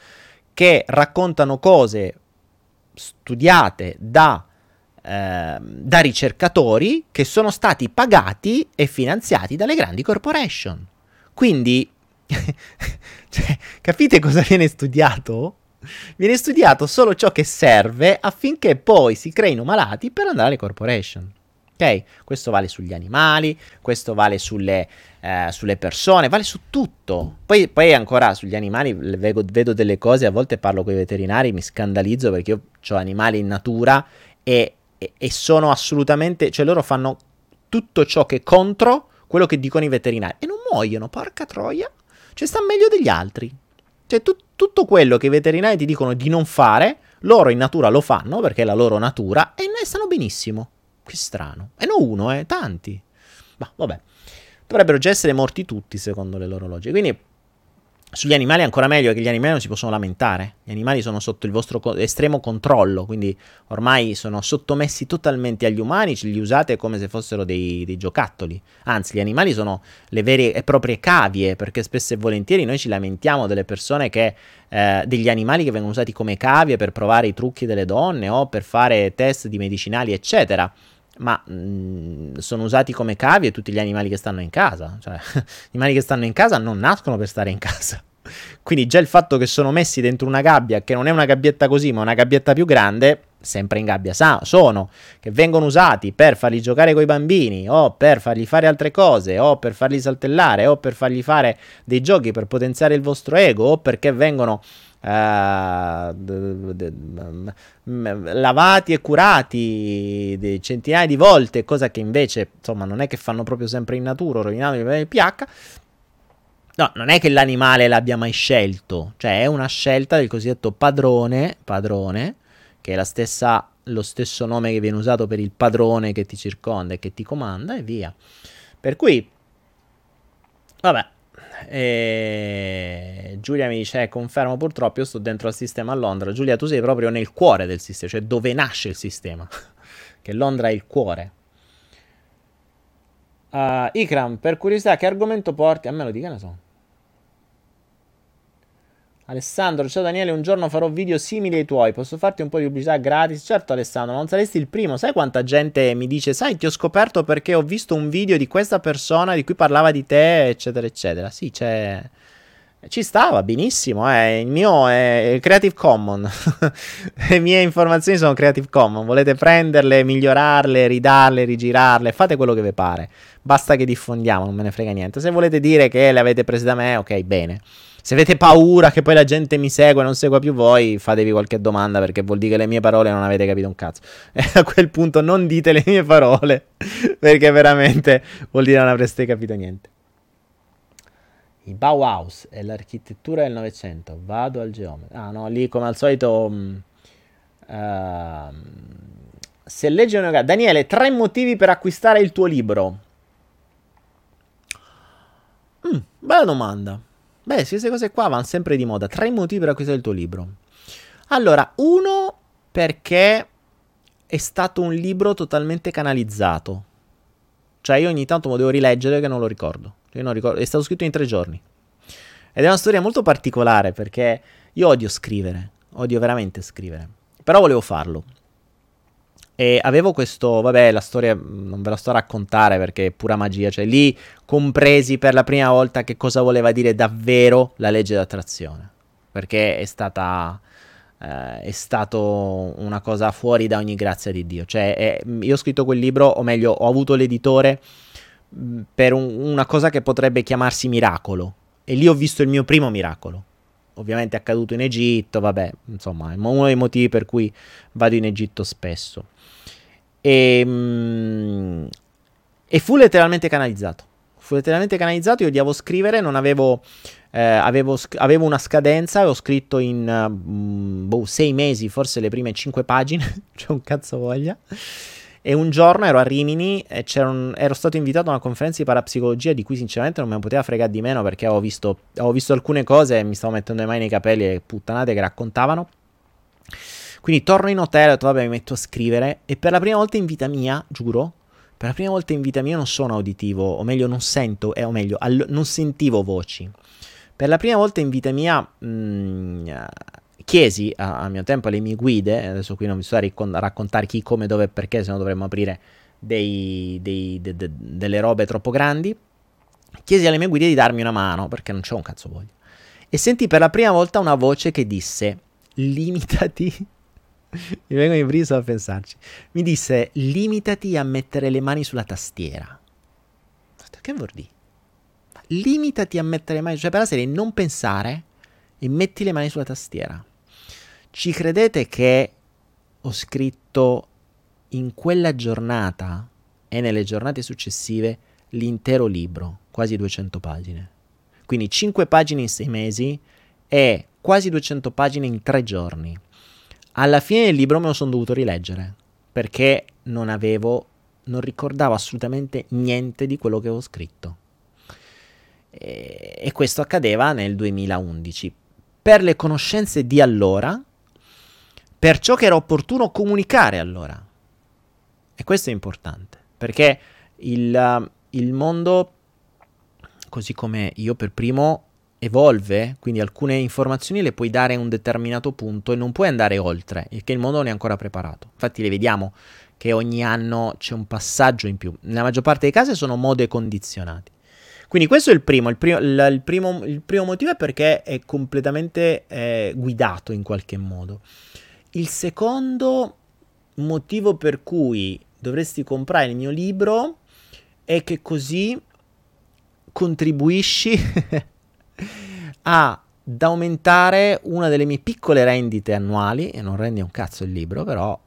che raccontano cose studiate da eh, da ricercatori che sono stati pagati e finanziati dalle grandi corporation. Quindi, [laughs] cioè, capite cosa viene studiato? Viene studiato solo ciò che serve affinché poi si creino malati per andare alle corporation. Ok? Questo vale sugli animali, questo vale sulle, eh, sulle persone, vale su tutto. Poi, poi ancora sugli animali vedo, vedo, delle cose, a volte parlo con i veterinari, mi scandalizzo perché io ho animali in natura e, e, e sono assolutamente, cioè loro fanno tutto ciò che è contro quello che dicono i veterinari e non muoiono, porca troia. Cioè sta meglio degli altri. Cioè tu, tutto quello che i veterinari ti dicono di non fare, loro in natura lo fanno perché è la loro natura e ne stanno benissimo. Che strano. E non uno, eh, tanti. Ma vabbè. Dovrebbero già essere morti tutti secondo le loro logiche. Quindi sugli animali ancora meglio che gli animali non si possono lamentare. Gli animali sono sotto il vostro estremo controllo, quindi ormai sono sottomessi totalmente agli umani, li usate come se fossero dei, dei giocattoli. Anzi, gli animali sono le vere e proprie cavie, perché spesso e volentieri noi ci lamentiamo delle persone che eh, degli animali che vengono usati come cavie per provare i trucchi delle donne o per fare test di medicinali, eccetera ma mh, mm, sono usati come cavie tutti gli animali che stanno in casa. Cioè, [laughs] gli animali che stanno in casa non nascono per stare in casa. [laughs] Quindi già il fatto che sono messi dentro una gabbia, che non è una gabbietta così, ma una gabbietta più grande, sempre in gabbia sa- sono, che vengono usati per farli giocare con i bambini, o per fargli fare altre cose, o per farli saltellare, o per fargli fare dei giochi per potenziare il vostro ego, o perché vengono D- lavati e curati centinaia di volte, cosa che invece insomma non è che fanno proprio sempre in natura, rovinando il pH. No, non è che l'animale l'abbia mai scelto, cioè è una scelta del cosiddetto padrone, padrone, che è stessa, lo stesso nome che viene usato per il padrone che ti circonda e che ti comanda e via. Per cui, vabbè, e Giulia mi dice: eh, Confermo, purtroppo io sto dentro al sistema a Londra. Giulia, tu sei proprio nel cuore del sistema, cioè dove nasce il sistema. [laughs] che Londra è il cuore. Uh, Ikram, per curiosità, che argomento porti? A me lo dica, ne so. Alessandro, ciao Daniele, un giorno farò video simili ai tuoi, posso farti un po' di pubblicità gratis? Certo Alessandro, non saresti il primo, sai quanta gente mi dice, sai ti ho scoperto perché ho visto un video di questa persona di cui parlava di te, eccetera, eccetera. Sì, c'è... Ci stava benissimo, eh. il mio è Creative Commons, [laughs] le mie informazioni sono Creative Commons, volete prenderle, migliorarle, ridarle, rigirarle, fate quello che vi pare, basta che diffondiamo, non me ne frega niente. Se volete dire che le avete prese da me, ok, bene. Se avete paura che poi la gente mi segua e non segua più voi, fatevi qualche domanda perché vuol dire che le mie parole non avete capito un cazzo. [laughs] E a quel punto non dite le mie parole [laughs] perché veramente vuol dire che non avreste capito niente. Il Bauhaus è l'architettura del Novecento. Vado al geometra. Ah no, lì come al solito... Uh, se legge una... Daniele, tre motivi per acquistare il tuo libro. Mm, bella domanda. Beh, queste cose qua vanno sempre di moda. Tre motivi per acquistare il tuo libro. Allora, uno perché è stato un libro totalmente canalizzato. Cioè, io ogni tanto lo devo rileggere che non lo ricordo. Non ricordo. È stato scritto in tre giorni. Ed è una storia molto particolare perché io odio scrivere. Odio veramente scrivere. Però volevo farlo. E avevo questo, vabbè, la storia non ve la sto a raccontare perché è pura magia, cioè lì compresi per la prima volta che cosa voleva dire davvero la legge d'attrazione, perché è stata eh, è stato una cosa fuori da ogni grazia di Dio, cioè è, io ho scritto quel libro, o meglio, ho avuto l'editore per un, una cosa che potrebbe chiamarsi miracolo. E lì ho visto il mio primo miracolo. Ovviamente è accaduto in Egitto, vabbè, insomma, è uno dei motivi per cui vado in Egitto spesso. E, mm, e fu letteralmente canalizzato. Fu letteralmente canalizzato. Io odiavo scrivere, non avevo. Eh, avevo, avevo, una scadenza, avevo scritto in uh, boh, sei mesi, forse le prime cinque pagine, [laughs] c'è un cazzo voglia. E un giorno ero a Rimini e un, ero stato invitato a una conferenza di parapsicologia di cui sinceramente non mi poteva fregare di meno perché avevo visto, avevo visto alcune cose e mi stavo mettendo le mani nei capelli e puttanate che raccontavano. Quindi torno in hotel, ho detto vabbè mi metto a scrivere e per la prima volta in vita mia, giuro, per la prima volta in vita mia non sono uditivo, o meglio non sento, eh, o meglio all- non sentivo voci. Per la prima volta in vita mia mh, mm, chiesi a, a, mio tempo alle mie guide, adesso qui non mi sto a raccontare chi, come, dove e perché, se no dovremmo aprire dei, dei, de, de, delle robe troppo grandi, chiesi alle mie guide di darmi una mano, perché non c'ho un cazzo voglia. E sentì per la prima volta una voce che disse, limitati, [laughs] mi vengo in brisa a pensarci, mi disse, limitati a mettere le mani sulla tastiera. Che vuol dire? Limitati a mettere le mani, cioè per la serie non pensare e metti le mani sulla tastiera. Ci credete che ho scritto in quella giornata e nelle giornate successive l'intero libro, quasi 200 pagine. Quindi 5 pagine in 6 mesi e quasi 200 pagine in 3 giorni. Alla fine del libro me lo sono dovuto rileggere perché non avevo, non ricordavo assolutamente niente di quello che avevo scritto. E, questo accadeva nel 2011 per le conoscenze di allora, per ciò che era opportuno comunicare allora. E questo è importante, perché il, il mondo, così come io per primo, evolve, quindi alcune informazioni le puoi dare a un determinato punto e non puoi andare oltre, il che il mondo non è ancora preparato. Infatti le vediamo che ogni anno c'è un passaggio in più. Nella maggior parte dei casi sono mode condizionati. Quindi questo è il primo, il primo, il, il primo, il primo motivo è perché è completamente eh, guidato in qualche modo. Il secondo motivo per cui dovresti comprare il mio libro è che così contribuisci [laughs] ad aumentare una delle mie piccole rendite annuali, e non rende un cazzo il libro, però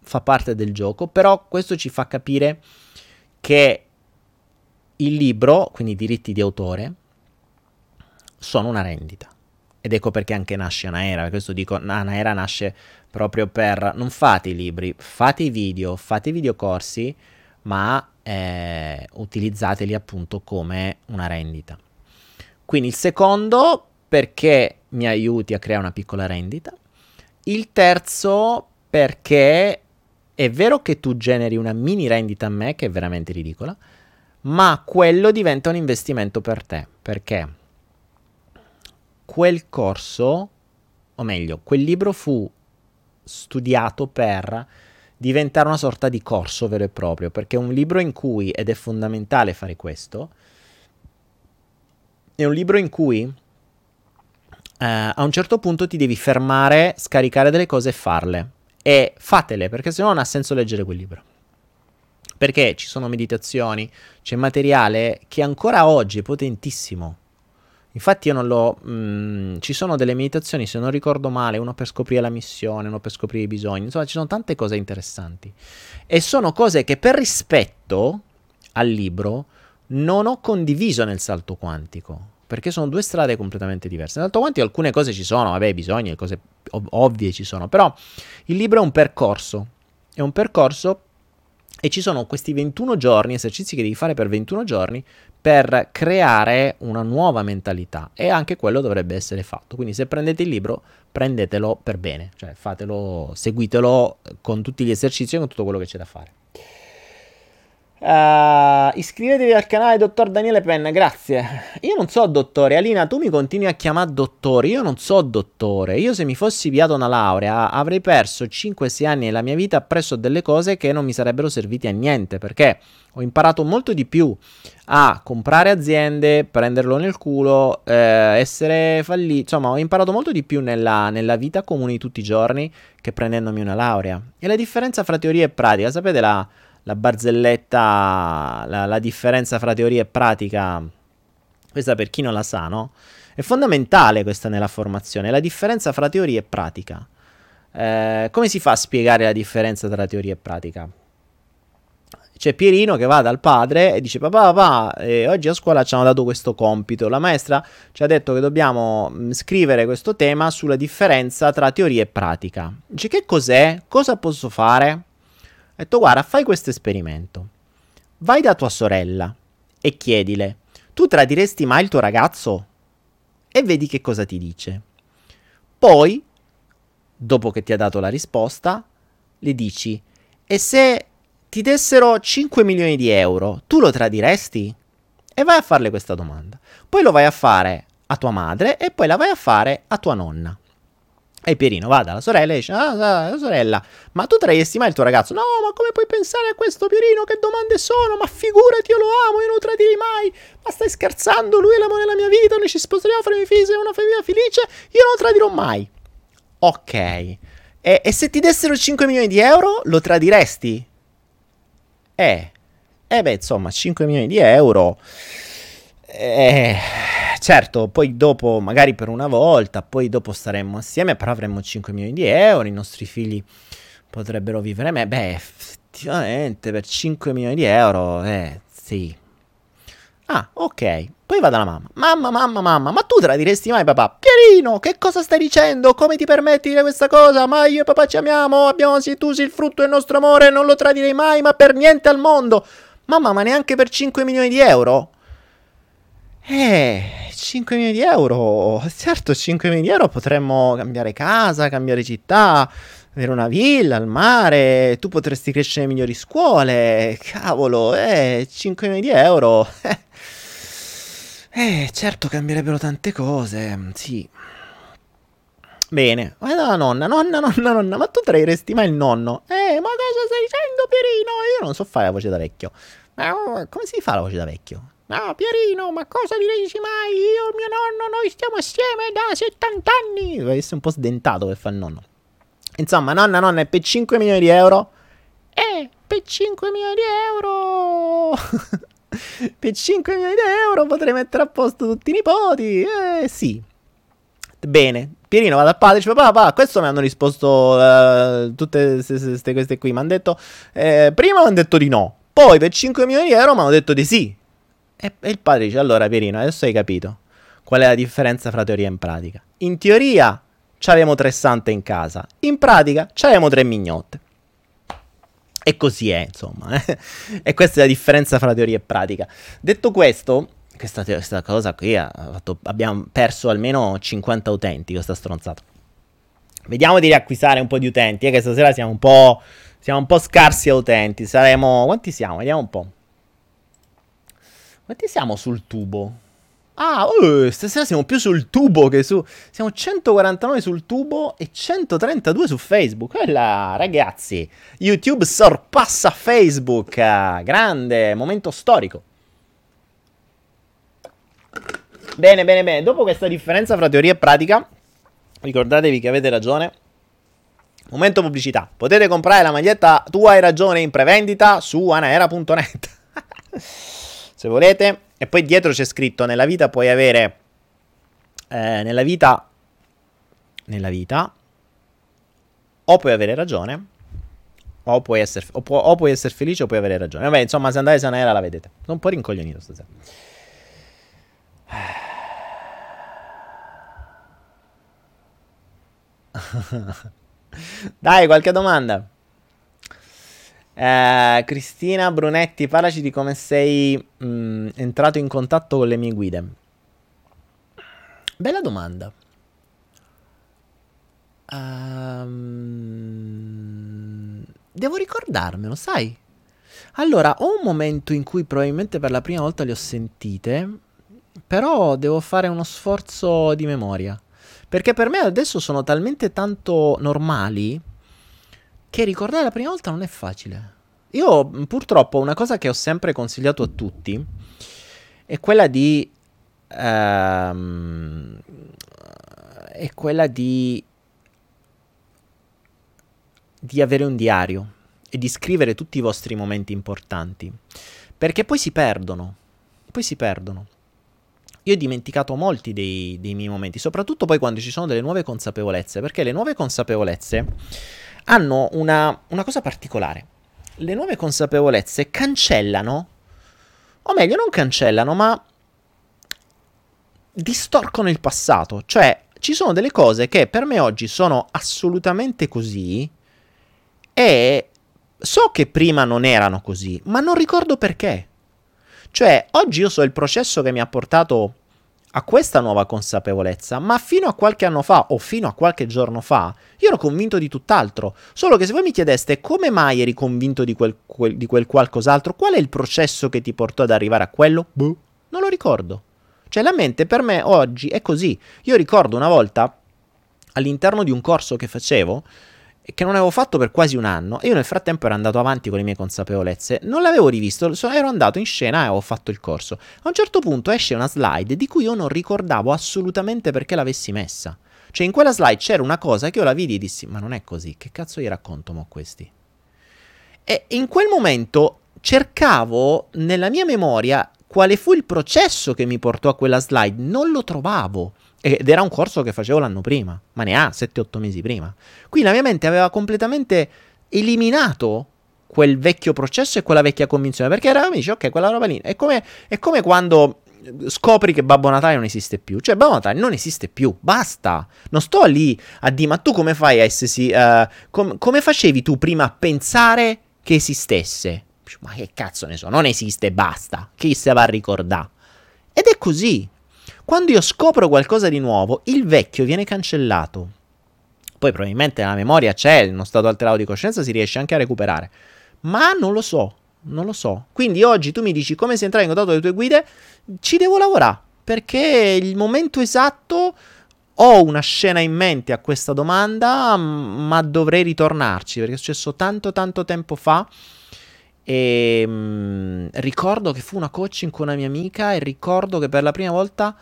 fa parte del gioco, però questo ci fa capire che il libro, quindi i diritti di autore, sono una rendita. Ed ecco perché anche nasce Anaera, questo dico Anaera nasce proprio per non fate i libri, fate i video, fate i videocorsi, ma eh, utilizzateli appunto come una rendita. Quindi il secondo perché mi aiuti a creare una piccola rendita. Il terzo perché è vero che tu generi una mini rendita a me, che è veramente ridicola, ma quello diventa un investimento per te, perché quel corso, o meglio, quel libro fu studiato per diventare una sorta di corso vero e proprio, perché è un libro in cui, ed è fondamentale fare questo, è un libro in cui eh, a un certo punto ti devi fermare, scaricare delle cose e farle. E fatele, perché se no non ha senso leggere quel libro perché ci sono meditazioni, c'è materiale che ancora oggi è potentissimo. Infatti io non lo... Mh, mm, ci sono delle meditazioni, se non ricordo male, uno per scoprire la missione, uno per scoprire i bisogni, insomma ci sono tante cose interessanti. E sono cose che per rispetto al libro non ho condiviso nel salto quantico, perché sono due strade completamente diverse. Nel salto quantico alcune cose ci sono, vabbè, bisogni, cose ov- ovvie ci sono, però il libro è un percorso, è un percorso e ci sono questi 21 giorni, esercizi che devi fare per 21 giorni per creare una nuova mentalità e anche quello dovrebbe essere fatto. Quindi se prendete il libro, prendetelo per bene, cioè fatelo, seguitelo con tutti gli esercizi e con tutto quello che c'è da fare. Uh, iscrivetevi al canale Dottor Daniele Penna, grazie. Io non so dottore, Alina, tu mi continui a chiamare dottore, io non so dottore. Io se mi fossi viato una laurea avrei perso 5-6 anni della mia vita presso delle cose che non mi sarebbero serviti a niente, perché ho imparato molto di più a comprare aziende, prenderlo nel culo, eh, essere fallito, insomma ho imparato molto di più nella, nella vita comune di tutti i giorni che prendendomi una laurea. E la differenza fra teoria e pratica, sapete la la barzelletta, la, la differenza fra teoria e pratica, questa per chi non la sa, no? È fondamentale questa nella formazione, la differenza fra teoria e pratica. Eh, come si fa a spiegare la differenza tra teoria e pratica? C'è Pierino che va dal padre e dice papà papà eh, oggi a scuola ci hanno dato questo compito la maestra ci ha detto che dobbiamo mh, mm, scrivere questo tema sulla differenza tra teoria e pratica dice che cos'è? cosa posso fare? Ha detto guarda, fai questo esperimento. Vai da tua sorella e chiedile, tu tradiresti mai il tuo ragazzo? E vedi che cosa ti dice. Poi, dopo che ti ha dato la risposta, le dici, e se ti dessero 5 milioni di euro, tu lo tradiresti? E vai a farle questa domanda. Poi lo vai a fare a tua madre e poi la vai a fare a tua nonna. E Pierino va dalla sorella e dice: Ah, sorella, ma tu tradiresti mai il tuo ragazzo? No, ma come puoi pensare a questo Pierino? Che domande sono? Ma figurati, io lo amo, io non lo tradirei mai. Ma stai scherzando? Lui è l'amore della mia vita, noi ci sposeremo, faremo i figli, sei una famiglia felice. Io non lo tradirò mai. Ok. E, e se ti dessero 5 milioni di euro, lo tradiresti? Eh. Eh beh, insomma, 5 milioni di euro. Eh certo, poi dopo, magari per una volta, poi dopo staremmo assieme, però avremmo 5 milioni di euro, i nostri figli potrebbero vivere me. Beh, effettivamente per 5 milioni di euro, eh, sì. Ah, ok. Poi va dalla mamma. Mamma, mamma, mamma, ma tu tradiresti mai papà? Pierino, che cosa stai dicendo? Come ti permetti di dire questa cosa? Ma io e papà ci amiamo, abbiamo sì, tu sì il frutto del nostro amore, non lo tradirei mai, ma per niente al mondo. Mamma, ma neanche per 5 milioni di euro? Eh, 5 milioni di euro. Certo, 5 milioni di euro potremmo cambiare casa, cambiare città, avere una villa al mare. Tu potresti crescere in migliori scuole. Cavolo, eh, 5 milioni di euro. Eh, certo, cambierebbero tante cose. Sì. Bene, guarda la nonna, nonna, nonna, nonna, ma tu trairesti mai il nonno? Eh, ma cosa stai dicendo, Pierino? Io non so fare la voce da vecchio. Ma come si fa la voce da vecchio? No, Pierino, ma cosa dici mai? Io e mio nonno, noi stiamo assieme da 70 anni. Deve essere un po' sdentato per il nonno. Insomma, nonna, nonna, è per 5 milioni di euro? Eh, per 5 milioni di euro. [laughs] per 5 milioni di euro potrei mettere a posto tutti i nipoti. Eh, sì. Bene, Pierino va dal padre dice: Papà, papà, questo mi hanno risposto uh, tutte queste qui. Mi hanno detto: eh, Prima mi hanno detto di no, poi per 5 milioni di euro mi hanno detto di sì. E, e il padre dice: Allora, Pierino, adesso hai capito qual è la differenza fra teoria e pratica. In teoria c'avevamo tre sante in casa, in pratica c'avevamo tre mignotte. E così è, insomma. Eh? e questa è la differenza fra teoria e pratica. Detto questo, questa, questa cosa qui ha fatto, abbiamo perso almeno 50 utenti, questa stronzata. Vediamo di riacquistare un po' di utenti, eh, che stasera siamo un po', siamo un po' scarsi a utenti. Saremo... Quanti siamo? Vediamo un po'. Quanti siamo sul tubo? Ah, oh, stasera siamo più sul tubo che su... Siamo 149 sul tubo e 132 su Facebook. Quella, ragazzi, YouTube sorpassa Facebook. Grande, momento storico. Bene, bene, bene. Dopo questa differenza fra teoria e pratica, ricordatevi che avete ragione. Momento pubblicità. Potete comprare la maglietta Tu hai ragione in prevendita su anaera.net. [laughs] se volete. E poi dietro c'è scritto: Nella vita puoi avere. Eh, nella vita. Nella vita. O puoi avere ragione. O puoi, essere, o, pu- o puoi essere felice o puoi avere ragione. Vabbè, insomma, se andate Sanaera la vedete. Sono un po' rincoglionito stasera. [sighs] Dai, qualche domanda? Eh, Cristina Brunetti, parlaci di come sei mh, mm, entrato in contatto con le mie guide. Bella domanda. Um, devo ricordarmelo, sai? Allora, ho un momento in cui probabilmente per la prima volta le ho sentite, però devo fare uno sforzo di memoria. Perché per me adesso sono talmente tanto normali che ricordare la prima volta non è facile. Io purtroppo una cosa che ho sempre consigliato a tutti è quella di... Ehm, è quella di... di avere un diario e di scrivere tutti i vostri momenti importanti. Perché poi si perdono. Poi si perdono. Io ho dimenticato molti dei, dei miei momenti, soprattutto poi quando ci sono delle nuove consapevolezze, perché le nuove consapevolezze hanno una, una cosa particolare. Le nuove consapevolezze cancellano, o meglio, non cancellano, ma distorcono il passato. Cioè, ci sono delle cose che per me oggi sono assolutamente così e so che prima non erano così, ma non ricordo perché. Cioè, oggi io so il processo che mi ha portato a questa nuova consapevolezza, ma fino a qualche anno fa o fino a qualche giorno fa io ero convinto di tutt'altro. Solo che se voi mi chiedeste come mai eri convinto di quel, quel, di quel qualcos'altro, qual è il processo che ti portò ad arrivare a quello? Boh, non lo ricordo. Cioè la mente per me oggi è così. Io ricordo una volta all'interno di un corso che facevo che non avevo fatto per quasi un anno. E io nel frattempo ero andato avanti con le mie consapevolezze. Non l'avevo rivisto, ero andato in scena e ho fatto il corso. A un certo punto esce una slide di cui io non ricordavo assolutamente perché l'avessi messa. Cioè, in quella slide c'era una cosa che io la vidi e dissi: Ma non è così, che cazzo gli racconto mo questi? E in quel momento cercavo nella mia memoria quale fu il processo che mi portò a quella slide. Non lo trovavo. Ed era un corso che facevo l'anno prima, ma ne ha 7-8 mesi prima. Quindi la mia mente aveva completamente eliminato quel vecchio processo e quella vecchia convinzione. Perché era, mi dice, ok, quella roba lì. È come, è come quando scopri che Babbo Natale non esiste più. Cioè, Babbo Natale non esiste più, basta. Non sto lì a dire, ma tu come fai a essersi... Uh, com- come facevi tu prima a pensare che esistesse? Ma che cazzo ne so, non esiste, basta. Chi se va a ricordare? Ed è così. Quando io scopro qualcosa di nuovo, il vecchio viene cancellato. Poi probabilmente la memoria c'è, uno stato alterato di coscienza si riesce anche a recuperare. Ma non lo so, non lo so. Quindi oggi tu mi dici come si entra in contatto con le tue guide, ci devo lavorare, perché il momento esatto ho una scena in mente a questa domanda, ma dovrei ritornarci, perché è successo tanto tanto tempo fa. E mh, mm, ricordo che fu una coaching con una mia amica e ricordo che per la prima volta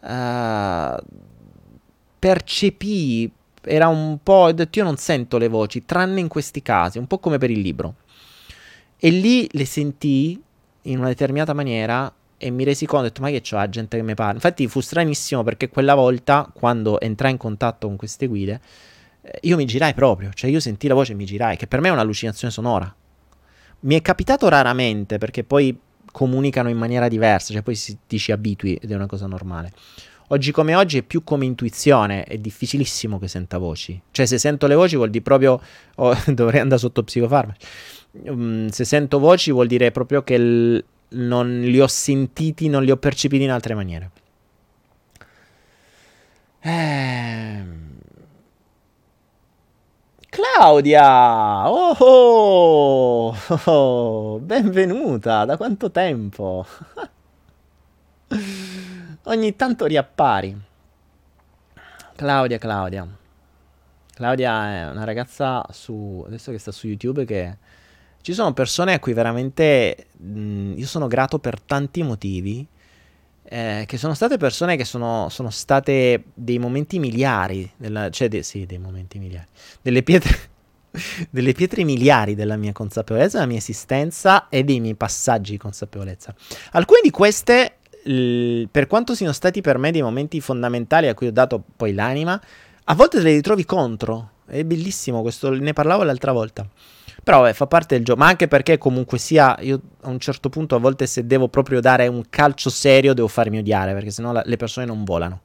uh, percepì, era un po', ho detto io non sento le voci, tranne in questi casi, un po' come per il libro. E lì le sentii in una determinata maniera e mi resi conto, ho detto ma che c'ho la gente che mi parla. Infatti fu stranissimo perché quella volta, quando entrai in contatto con queste guide, eh, io mi girai proprio, cioè io sentii la voce e mi girai, che per me è un'allucinazione sonora. Mi è capitato raramente perché poi comunicano in maniera diversa, cioè poi si, ti ci abitui ed è una cosa normale. Oggi come oggi è più come intuizione, è difficilissimo che senta voci. Cioè se sento le voci vuol dire proprio oh, [laughs] dovrei andare sotto psicofarmaci. Um, se sento voci vuol dire proprio che l- non li ho sentiti, non li ho percepiti in altre maniere. Ehm Claudia! Oh, oh, oh, benvenuta! Da quanto tempo? [laughs] Ogni tanto riappari. Claudia, Claudia. Claudia è una ragazza su adesso che sta su YouTube che ci sono persone a cui veramente mh, io sono grato per tanti motivi eh, che sono state persone che sono, sono state dei momenti miliari, della, cioè de, sì, dei momenti miliari, delle pietre, [laughs] delle pietre miliari della mia consapevolezza, della mia esistenza e dei miei passaggi di consapevolezza. Alcune di queste, l, per quanto siano stati per me dei momenti fondamentali a cui ho dato poi l'anima, a volte te le ritrovi contro. È bellissimo questo, ne parlavo l'altra volta. Però vabbè, fa parte del gioco, ma anche perché comunque sia, io a un certo punto a volte se devo proprio dare un calcio serio devo farmi odiare, perché sennò la, le persone non volano.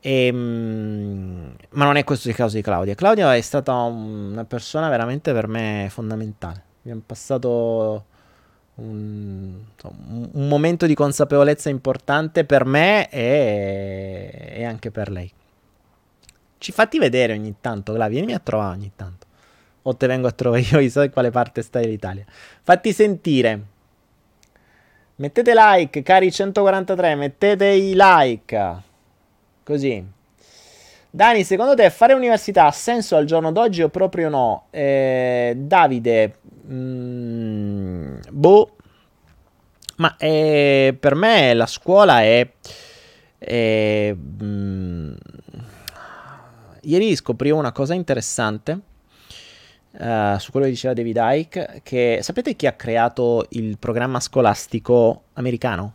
E, ehm, ma non è questo il caso di Claudia. Claudia è stata una persona veramente per me fondamentale. Abbiamo passato un, un momento di consapevolezza importante per me e, e, anche per lei. Ci fatti vedere ogni tanto, Claudia, vieni a trovare ogni tanto o te vengo a trovare io, [laughs] io so in quale parte stai l'Italia. Fatti sentire. Mettete like, cari 143, mettete i like. Così. Dani, secondo te fare università ha senso al giorno d'oggi o proprio no? Eh, Davide, mm, boh, ma eh, per me la scuola è... è mm, ieri scoprivo una cosa interessante Uh, su quello che diceva David Icke, che sapete chi ha creato il programma scolastico americano?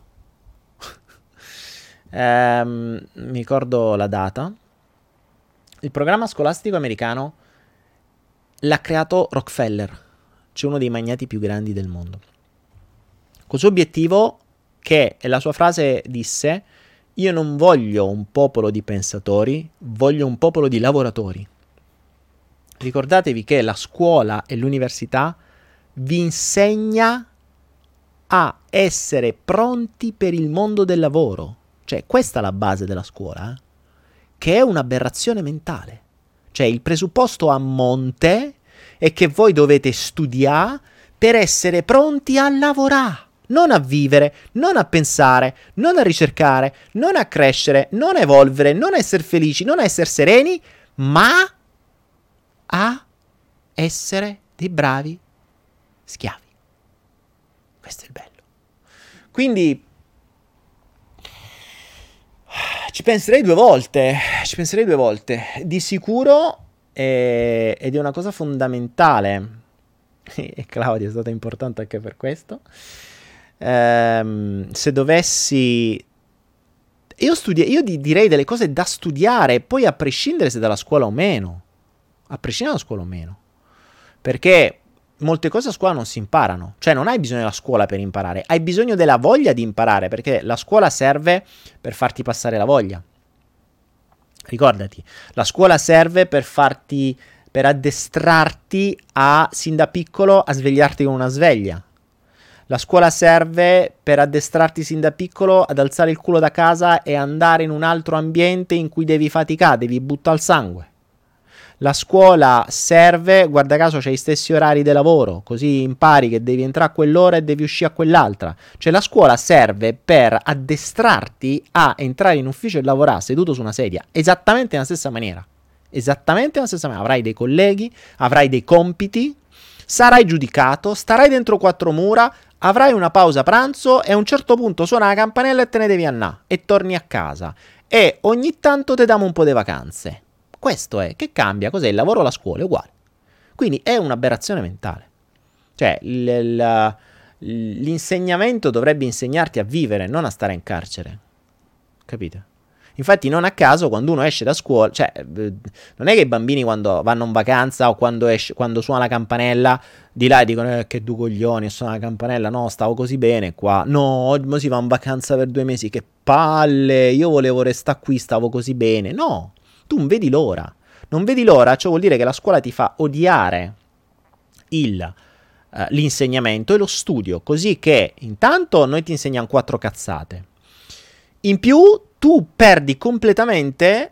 um, [laughs] mi ricordo la data. Il programma scolastico americano l'ha creato Rockefeller, cioè uno dei magnati più grandi del mondo. Col suo obiettivo, che la sua frase disse, io non voglio un popolo di pensatori, voglio un popolo di lavoratori. Ricordatevi che la scuola e l'università vi insegna a essere pronti per il mondo del lavoro. Cioè, questa è la base della scuola, eh? che è un'aberrazione mentale. Cioè, il presupposto a monte è che voi dovete studiare per essere pronti a lavorare. non a vivere, non a pensare, non a ricercare, non a crescere, non a evolvere, non a essere felici, non a essere sereni, ma a essere dei bravi schiavi. Questo è il bello. Quindi ci penserei due volte, ci penserei due volte. Di sicuro, eh, ed è una cosa fondamentale, [laughs] e Claudia è stata importante anche per questo, ehm, se dovessi... Io, studi- io di- direi delle cose da studiare, poi a prescindere se dalla scuola o meno. A prescindere dalla scuola o meno. Perché molte cose a scuola non si imparano. Cioè non hai bisogno della scuola per imparare, hai bisogno della voglia di imparare, perché la scuola serve per farti passare la voglia. Ricordati, la scuola serve per farti, per addestrarti a, sin da piccolo, a svegliarti con una sveglia. La scuola serve per addestrarti sin da piccolo ad alzare il culo da casa e andare in un altro ambiente in cui devi faticare, devi buttare il sangue. La scuola serve, guarda caso c'hai gli stessi orari di lavoro, così impari che devi entrare a quell'ora e devi uscire a quell'altra. Cioè la scuola serve per addestrarti a entrare in ufficio e lavorare seduto su una sedia, esattamente nella stessa maniera. Esattamente nella stessa maniera. Avrai dei colleghi, avrai dei compiti, sarai giudicato, starai dentro quattro mura, avrai una pausa pranzo e a un certo punto suona la campanella e te ne devi andare e torni a casa. E ogni tanto ti diamo un po' di vacanze. Questo è, che cambia? Cos'è il lavoro o la scuola? È uguale. Quindi è un'aberrazione mentale. Cioè, l- l- l'insegnamento dovrebbe insegnarti a vivere, non a stare in carcere. Capite? Infatti, non a caso, quando uno esce da scuola, cioè, non è che i bambini quando vanno in vacanza o quando, esce, quando suona la campanella, di là dicono eh, che due coglioni, suona la campanella, no, stavo così bene qua, no, oggi si va in vacanza per due mesi, che palle, io volevo restare qui, stavo così bene, no, tu non vedi l'ora. Non vedi l'ora, ciò vuol dire che la scuola ti fa odiare il, uh, l'insegnamento e lo studio, così che intanto noi ti insegniamo quattro cazzate. In più tu perdi completamente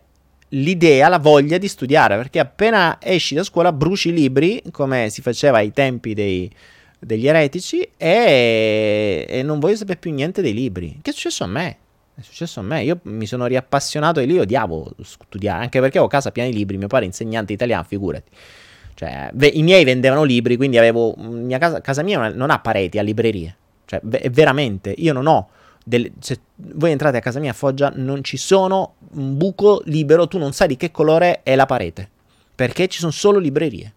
l'idea, la voglia di studiare, perché appena esci da scuola bruci i libri, come si faceva ai tempi dei, degli eretici, e, e non voglio sapere più niente dei libri. Che è successo a me? È successo a me, io mi sono riappassionato e lì odiavo studiare, anche perché ho a casa piena di libri, mio padre insegnante italiano, figurati. Cioè, ve- i miei vendevano libri, quindi avevo mia casa, casa mia non ha pareti, ha librerie. Cioè, ve- veramente, io non ho del, se voi entrate a casa mia a Foggia non ci sono un buco libero, tu non sai di che colore è la parete, perché ci sono solo librerie.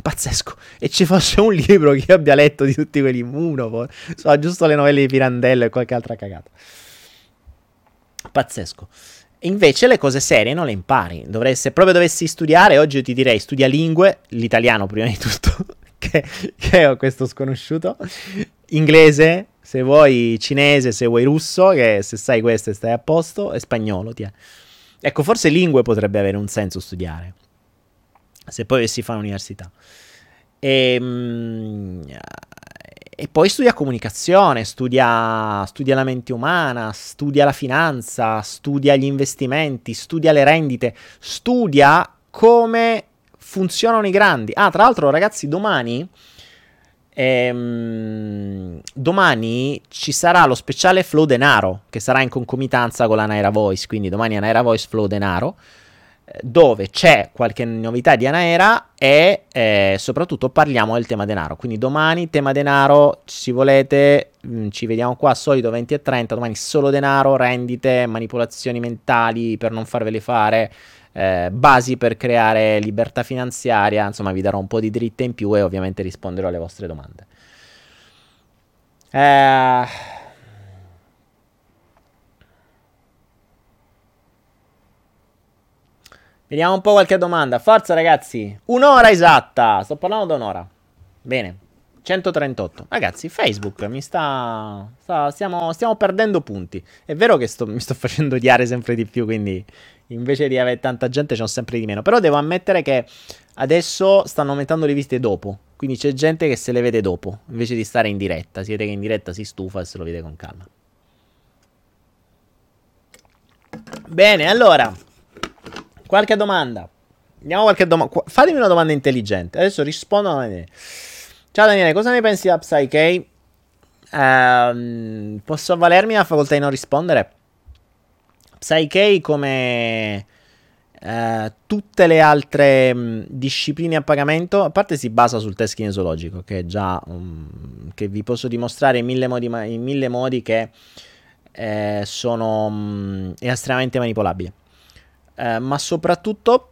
Pazzesco. E ci fosse un libro che io abbia letto di tutti quelli, uno, so, giusto le novelle di Pirandello e qualche altra cagata. Pazzesco. Invece le cose serie non le impari. Dovrei, se proprio dovessi studiare, oggi io ti direi studia lingue, l'italiano prima di tutto, [laughs] che, che ho questo sconosciuto, inglese, se vuoi cinese, se vuoi russo, che se sai questo stai a posto, e spagnolo. Ti è. Ecco, forse lingue potrebbe avere un senso studiare, se poi si fa all'università. E, ehm, e poi studia comunicazione, studia, studia la mente umana, studia la finanza, studia gli investimenti, studia le rendite, studia come funzionano i grandi. Ah, tra l'altro, ragazzi, domani. Ehm, domani ci sarà lo speciale Flow Denaro che sarà in concomitanza con la Naira Voice. Quindi domani è Naira Voice Flow Denaro dove c'è qualche novità di Anaera e eh, soprattutto parliamo del tema denaro. Quindi domani tema denaro, se volete, mh, mm, ci vediamo qua, solito 20 e 30, domani solo denaro, rendite, manipolazioni mentali per non farvele fare, eh, basi per creare libertà finanziaria, insomma vi darò un po' di dritte in più e ovviamente risponderò alle vostre domande. Eh... Vediamo un po' qualche domanda. Forza ragazzi, un'ora esatta. Sto parlando da un'ora. Bene. 138. Ragazzi, Facebook mi sta. sta stiamo, stiamo, perdendo punti. È vero che sto, mi sto [laughs] facendo odiare sempre di più, quindi invece di avere tanta gente c'ho sempre di meno. Però devo ammettere che adesso stanno aumentando le viste dopo. Quindi c'è gente che se le vede dopo, invece di stare in diretta. Siete che in diretta si stufa e se lo vede con calma. Bene, allora. Qualche domanda? Andiamo qualche domanda. Fatemi una domanda intelligente. Adesso rispondo a Daniele. Ciao Daniele, cosa ne pensi di Psyche? Uh, posso avvalermi la facoltà di non rispondere? Psyche come uh, tutte le altre mh, discipline a pagamento, a parte si basa sul test kinesologico, che è già um, che vi posso dimostrare in mille modi, ma- in mille modi che eh, sono mh, estremamente manipolabile. Uh, ma soprattutto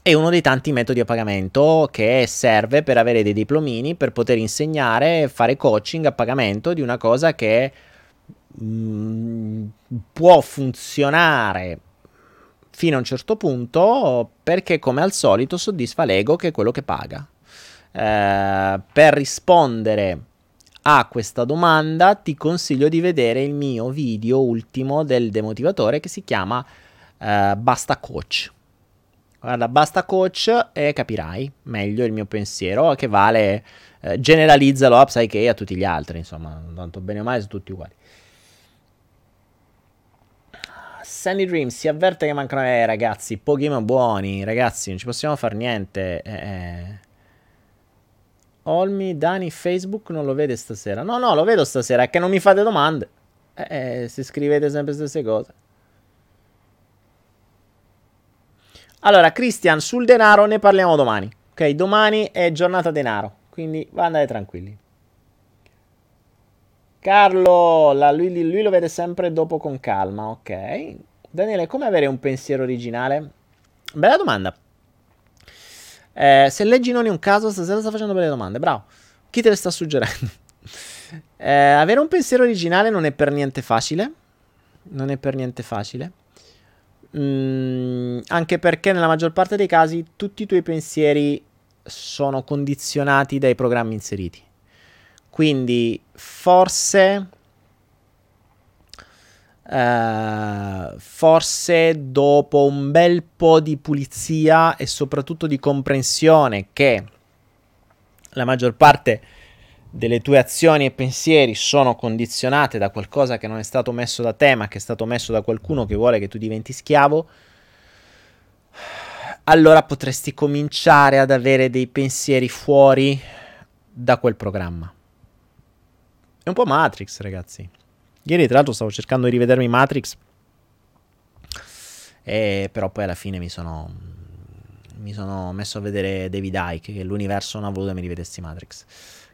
è uno dei tanti metodi a pagamento che serve per avere dei diplomini per poter insegnare e fare coaching a pagamento di una cosa che mm, può funzionare fino a un certo punto perché come al solito soddisfa l'ego che è quello che paga. Eh, per rispondere a questa domanda ti consiglio di vedere il mio video ultimo del demotivatore che si chiama eh, Basta Coach Guarda, basta coach e capirai meglio il mio pensiero che vale, eh, generalizzalo a Psyche a tutti gli altri, insomma, tanto bene o male sono tutti uguali. Sandy Dream si avverte che mancano eh, ragazzi, Pokémon buoni, ragazzi, non ci possiamo fare niente. Eh, eh. Olmi, Dani, Facebook non lo vede stasera. No, no, lo vedo stasera, è che non mi fate domande. Eh, eh se scrivete sempre le stesse cose. Allora, Christian, sul denaro ne parliamo domani. Ok, domani è giornata denaro, quindi andate tranquilli. Carlo, la, lui, lui, lo vede sempre dopo con calma, ok. Daniele, come avere un pensiero originale? Bella domanda. Eh, se leggi non è un caso, stasera sta facendo belle domande, bravo. Chi te le sta suggerendo? [laughs] eh, avere un pensiero originale non è per niente facile. Non è per niente facile. Mm, anche perché nella maggior parte dei casi tutti i tuoi pensieri sono condizionati dai programmi inseriti. Quindi forse Uh, forse dopo un bel po' di pulizia e soprattutto di comprensione che la maggior parte delle tue azioni e pensieri sono condizionate da qualcosa che non è stato messo da te, ma che è stato messo da qualcuno che vuole che tu diventi schiavo, allora potresti cominciare ad avere dei pensieri fuori da quel programma. È un po' Matrix, ragazzi. Ieri, tra l'altro, stavo cercando di rivedermi Matrix. E però poi alla fine mi sono, mi sono messo a vedere David Icke, che l'universo non ha voluto che mi rivedessi Matrix.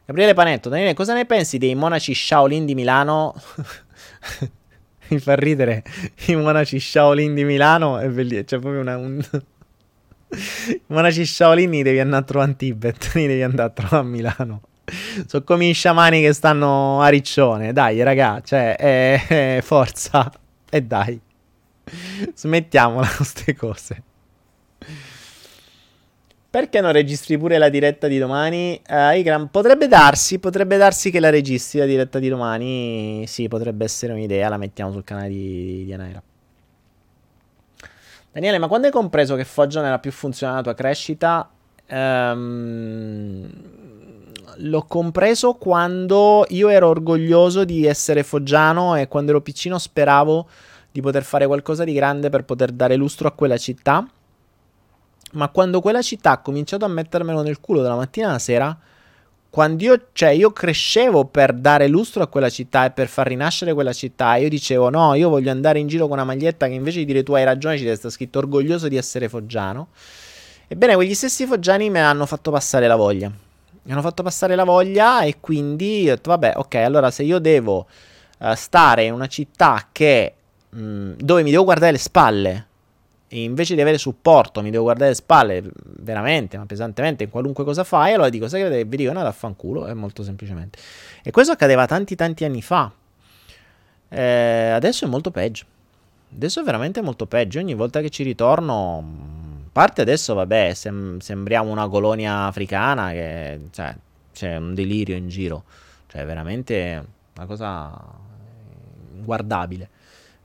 Gabriele Panetto, Daniele, cosa ne pensi dei monaci Shaolin di Milano? [laughs] Mi fa ridere i monaci Shaolin di Milano. È bellissimo. C'è proprio una. Un... [laughs] I monaci Shaolin li devi andare a trovare in Tibet. [laughs] Li devi andare a trovare a Milano. Sono come i sciamani che stanno a Riccione. Dai, raga, cioè, eh, eh, forza. E dai. Smettiamola con queste cose. Perché non registri pure la diretta di domani? Uh, Igram, potrebbe darsi, potrebbe darsi che la registri la diretta di domani. Sì, potrebbe essere un'idea, la mettiamo sul canale di, di Anaira. Daniele, ma quando hai compreso che Foggia non era più funzionale la tua crescita? Um, l'ho compreso quando io ero orgoglioso di essere foggiano e quando ero piccino speravo di poter fare qualcosa di grande per poter dare lustro a quella città ma quando quella città ha cominciato a mettermelo nel culo dalla mattina alla sera, quando io, cioè, io crescevo per dare lustro a quella città e per far rinascere quella città, io dicevo no, io voglio andare in giro con una maglietta che invece di dire tu hai ragione ci deve stare scritto orgoglioso di essere foggiano. Ebbene, quegli stessi foggiani me hanno fatto passare la voglia. Mi hanno fatto passare la voglia e quindi ho detto vabbè, ok, allora se io devo uh, stare in una città che, mh, mm, dove mi devo guardare le spalle, invece di avere supporto mi devo guardare le spalle veramente, ma pesantemente in qualunque cosa fai, allora dico, sai che vi dico, no, affanculo, è molto semplicemente. E questo accadeva tanti tanti anni fa. Eh, adesso è molto peggio. Adesso è veramente molto peggio. Ogni volta che ci ritorno, a parte adesso, vabbè, sem- sembriamo una colonia africana che cioè, c'è un delirio in giro. Cioè, veramente una cosa guardabile.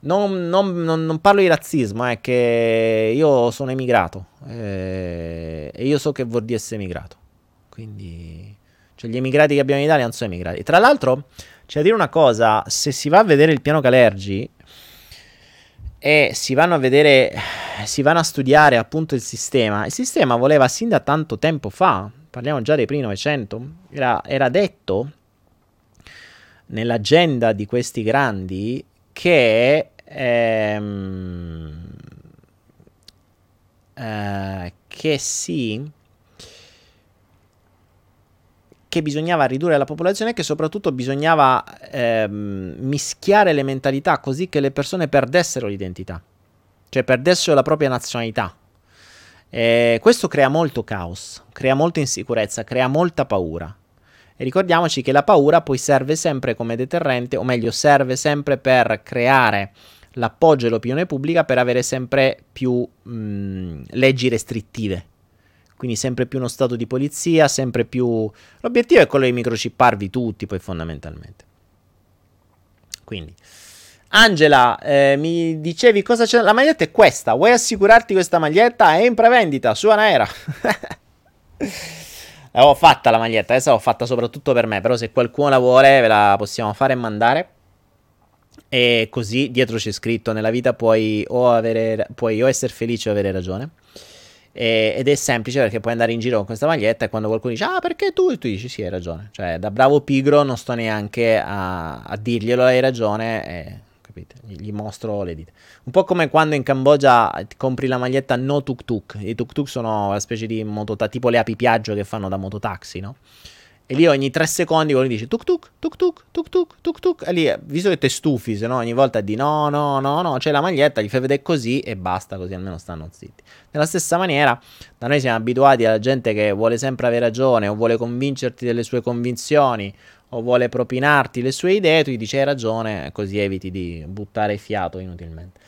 Non, non, non, non, parlo di razzismo, è che io sono emigrato eh, e io so che vuol dire essere emigrato. Quindi, cioè, gli emigrati che abbiamo in Italia non sono emigrati. Tra l'altro, c'è da dire una cosa: se si va a vedere il piano Calergi e si vanno a vedere, si vanno a studiare appunto il sistema, il sistema voleva sin da tanto tempo fa, parliamo già dei primi 900, era, era detto nell'agenda di questi grandi che, ehm, eh, che sì che bisognava ridurre la popolazione e che soprattutto bisognava ehm, mischiare le mentalità così che le persone perdessero l'identità, cioè perdessero la propria nazionalità. E questo crea molto caos, crea molta insicurezza, crea molta paura. E ricordiamoci che la paura poi serve sempre come deterrente, o meglio, serve sempre per creare l'appoggio e l'opinione pubblica per avere sempre più mh, leggi restrittive quindi sempre più uno stato di polizia, sempre più... L'obiettivo è quello di microchipparvi tutti, poi fondamentalmente. Quindi... Angela, eh, mi dicevi cosa c'è? La maglietta è questa. Vuoi assicurarti questa maglietta? È in prevendita su Anaera. [laughs] L'avevo fatta la maglietta, adesso l'ho fatta soprattutto per me, però se qualcuno la vuole ve la possiamo fare e mandare. E così dietro c'è scritto nella vita puoi o, avere, puoi o essere felice o avere ragione. E, ed è semplice perché puoi andare in giro con questa maglietta e quando qualcuno dice ah perché tu? E tu dici sì hai ragione. Cioè da bravo pigro non sto neanche a, a dirglielo hai ragione e capite? Gli mostro le dita. Un po' come quando in Cambogia compri la maglietta no tuk tuk. I tuk tuk sono una specie di mototaxi, tipo le api piaggio che fanno da mototaxi, no? E lì ogni tre secondi quello dice tuk tuk, tuk tuk, tuk tuk, tuk tuk. E lì, visto che te stufi, se no ogni volta di no, no, no, no, c'è la maglietta, gli fai vedere così e basta, così almeno stanno zitti. Nella stessa maniera, da noi siamo abituati alla gente che vuole sempre avere ragione o vuole convincerti delle sue convinzioni o vuole propinarti le sue idee, tu gli dici hai ragione, così eviti di buttare fiato inutilmente.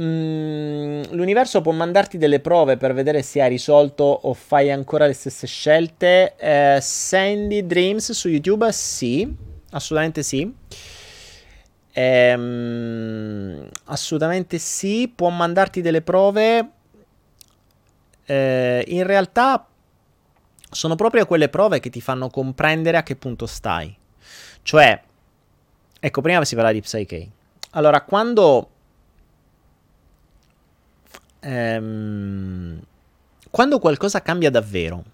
Mm, l'universo può mandarti delle prove per vedere se hai risolto o fai ancora le stesse scelte. Eh, Sandy Dreams su YouTube, sì, assolutamente sì. Ehm, assolutamente sì, può mandarti delle prove. Eh, in realtà sono proprio quelle prove che ti fanno comprendere a che punto stai. Cioè, ecco, prima si parla di Psyche. Allora, quando ehm, quando qualcosa cambia davvero,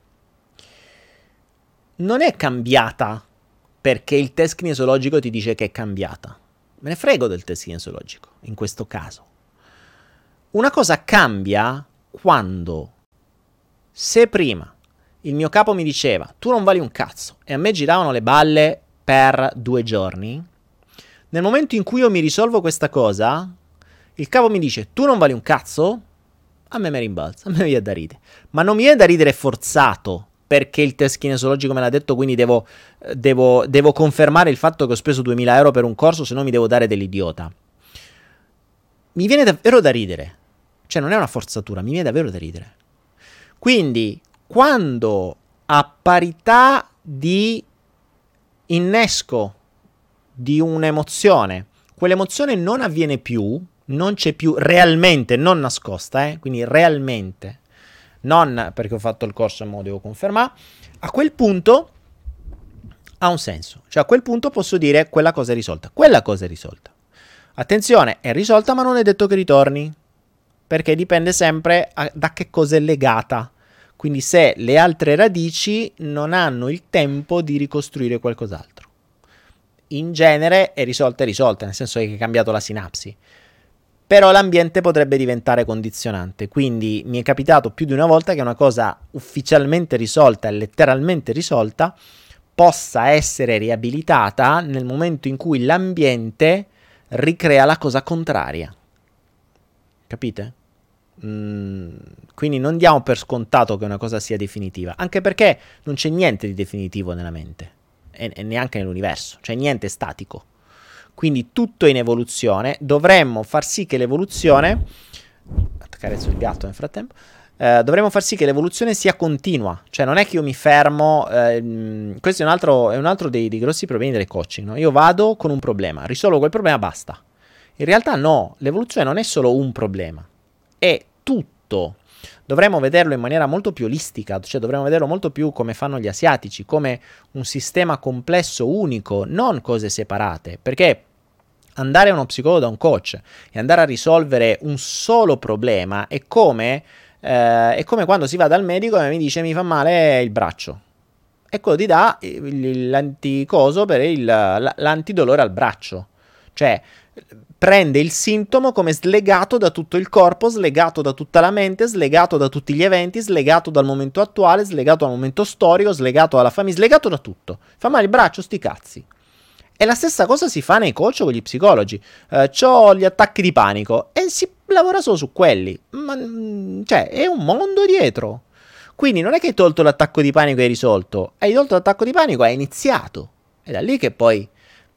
non è cambiata perché il test kinesiologico ti dice che è cambiata. Me ne frego del test kinesiologico, in questo caso. Una cosa cambia quando, se prima il mio capo mi diceva tu non vali un cazzo e a me giravano le balle per due giorni, nel momento in cui io mi risolvo questa cosa, il capo mi dice tu non vali un cazzo, a me mi rimbalza, a me viene da ridere. Ma non mi viene da ridere forzato perché il test kinesiologico me l'ha detto, quindi devo, devo, devo, confermare il fatto che ho speso 2000 euro per un corso, se no mi devo dare dell'idiota. Mi viene davvero da ridere. Cioè, non è una forzatura, mi viene davvero da ridere. Quindi, quando a parità di innesco di un'emozione, quell'emozione non avviene più, non c'è più realmente, non nascosta, eh? quindi realmente, non perché ho fatto il corso e mo devo confermare, a quel punto ha un senso. Cioè a quel punto posso dire quella cosa è risolta. Quella cosa è risolta. Attenzione, è risolta ma non è detto che ritorni, perché dipende sempre a, da che cosa è legata. Quindi se le altre radici non hanno il tempo di ricostruire qualcos'altro. In genere è risolta è risolta, nel senso che è cambiato la sinapsi però l'ambiente potrebbe diventare condizionante. Quindi mi è capitato più di una volta che una cosa ufficialmente risolta e letteralmente risolta possa essere riabilitata nel momento in cui l'ambiente ricrea la cosa contraria. Capite? Mm, quindi non diamo per scontato che una cosa sia definitiva, anche perché non c'è niente di definitivo nella mente e, e neanche nell'universo, cioè niente statico. Quindi tutto è in evoluzione. Dovremmo far sì che l'evoluzione. Accarezzo il gatto nel frattempo. Eh, dovremmo far sì che l'evoluzione sia continua, cioè non è che io mi fermo. Eh, questo è un altro, è un altro dei, dei, grossi problemi del coaching. No? Io vado con un problema, risolvo quel problema, basta. In realtà, no, l'evoluzione non è solo un problema, è tutto. Dovremmo vederlo in maniera molto più olistica, cioè dovremmo vederlo molto più come fanno gli asiatici, come un sistema complesso, unico, non cose separate. Perché andare a uno psicologo da un coach e andare a risolvere un solo problema è come, eh, è come quando si va dal medico e mi dice mi fa male il braccio. e quello ti dà l'anticoso per il, l'antidolore al braccio. Cioè, prende il sintomo come slegato da tutto il corpo, slegato da tutta la mente, slegato da tutti gli eventi, slegato dal momento attuale, slegato dal momento storico, slegato dalla famiglia, slegato da tutto. Fa male il braccio, sti cazzi. E la stessa cosa si fa nei coach con gli psicologi. Eh, ho gli attacchi di panico e si lavora solo su quelli. Ma, mm, cioè, è un mondo dietro. Quindi non è che hai tolto l'attacco di panico e hai risolto. Hai tolto l'attacco di panico e hai iniziato. È da lì che poi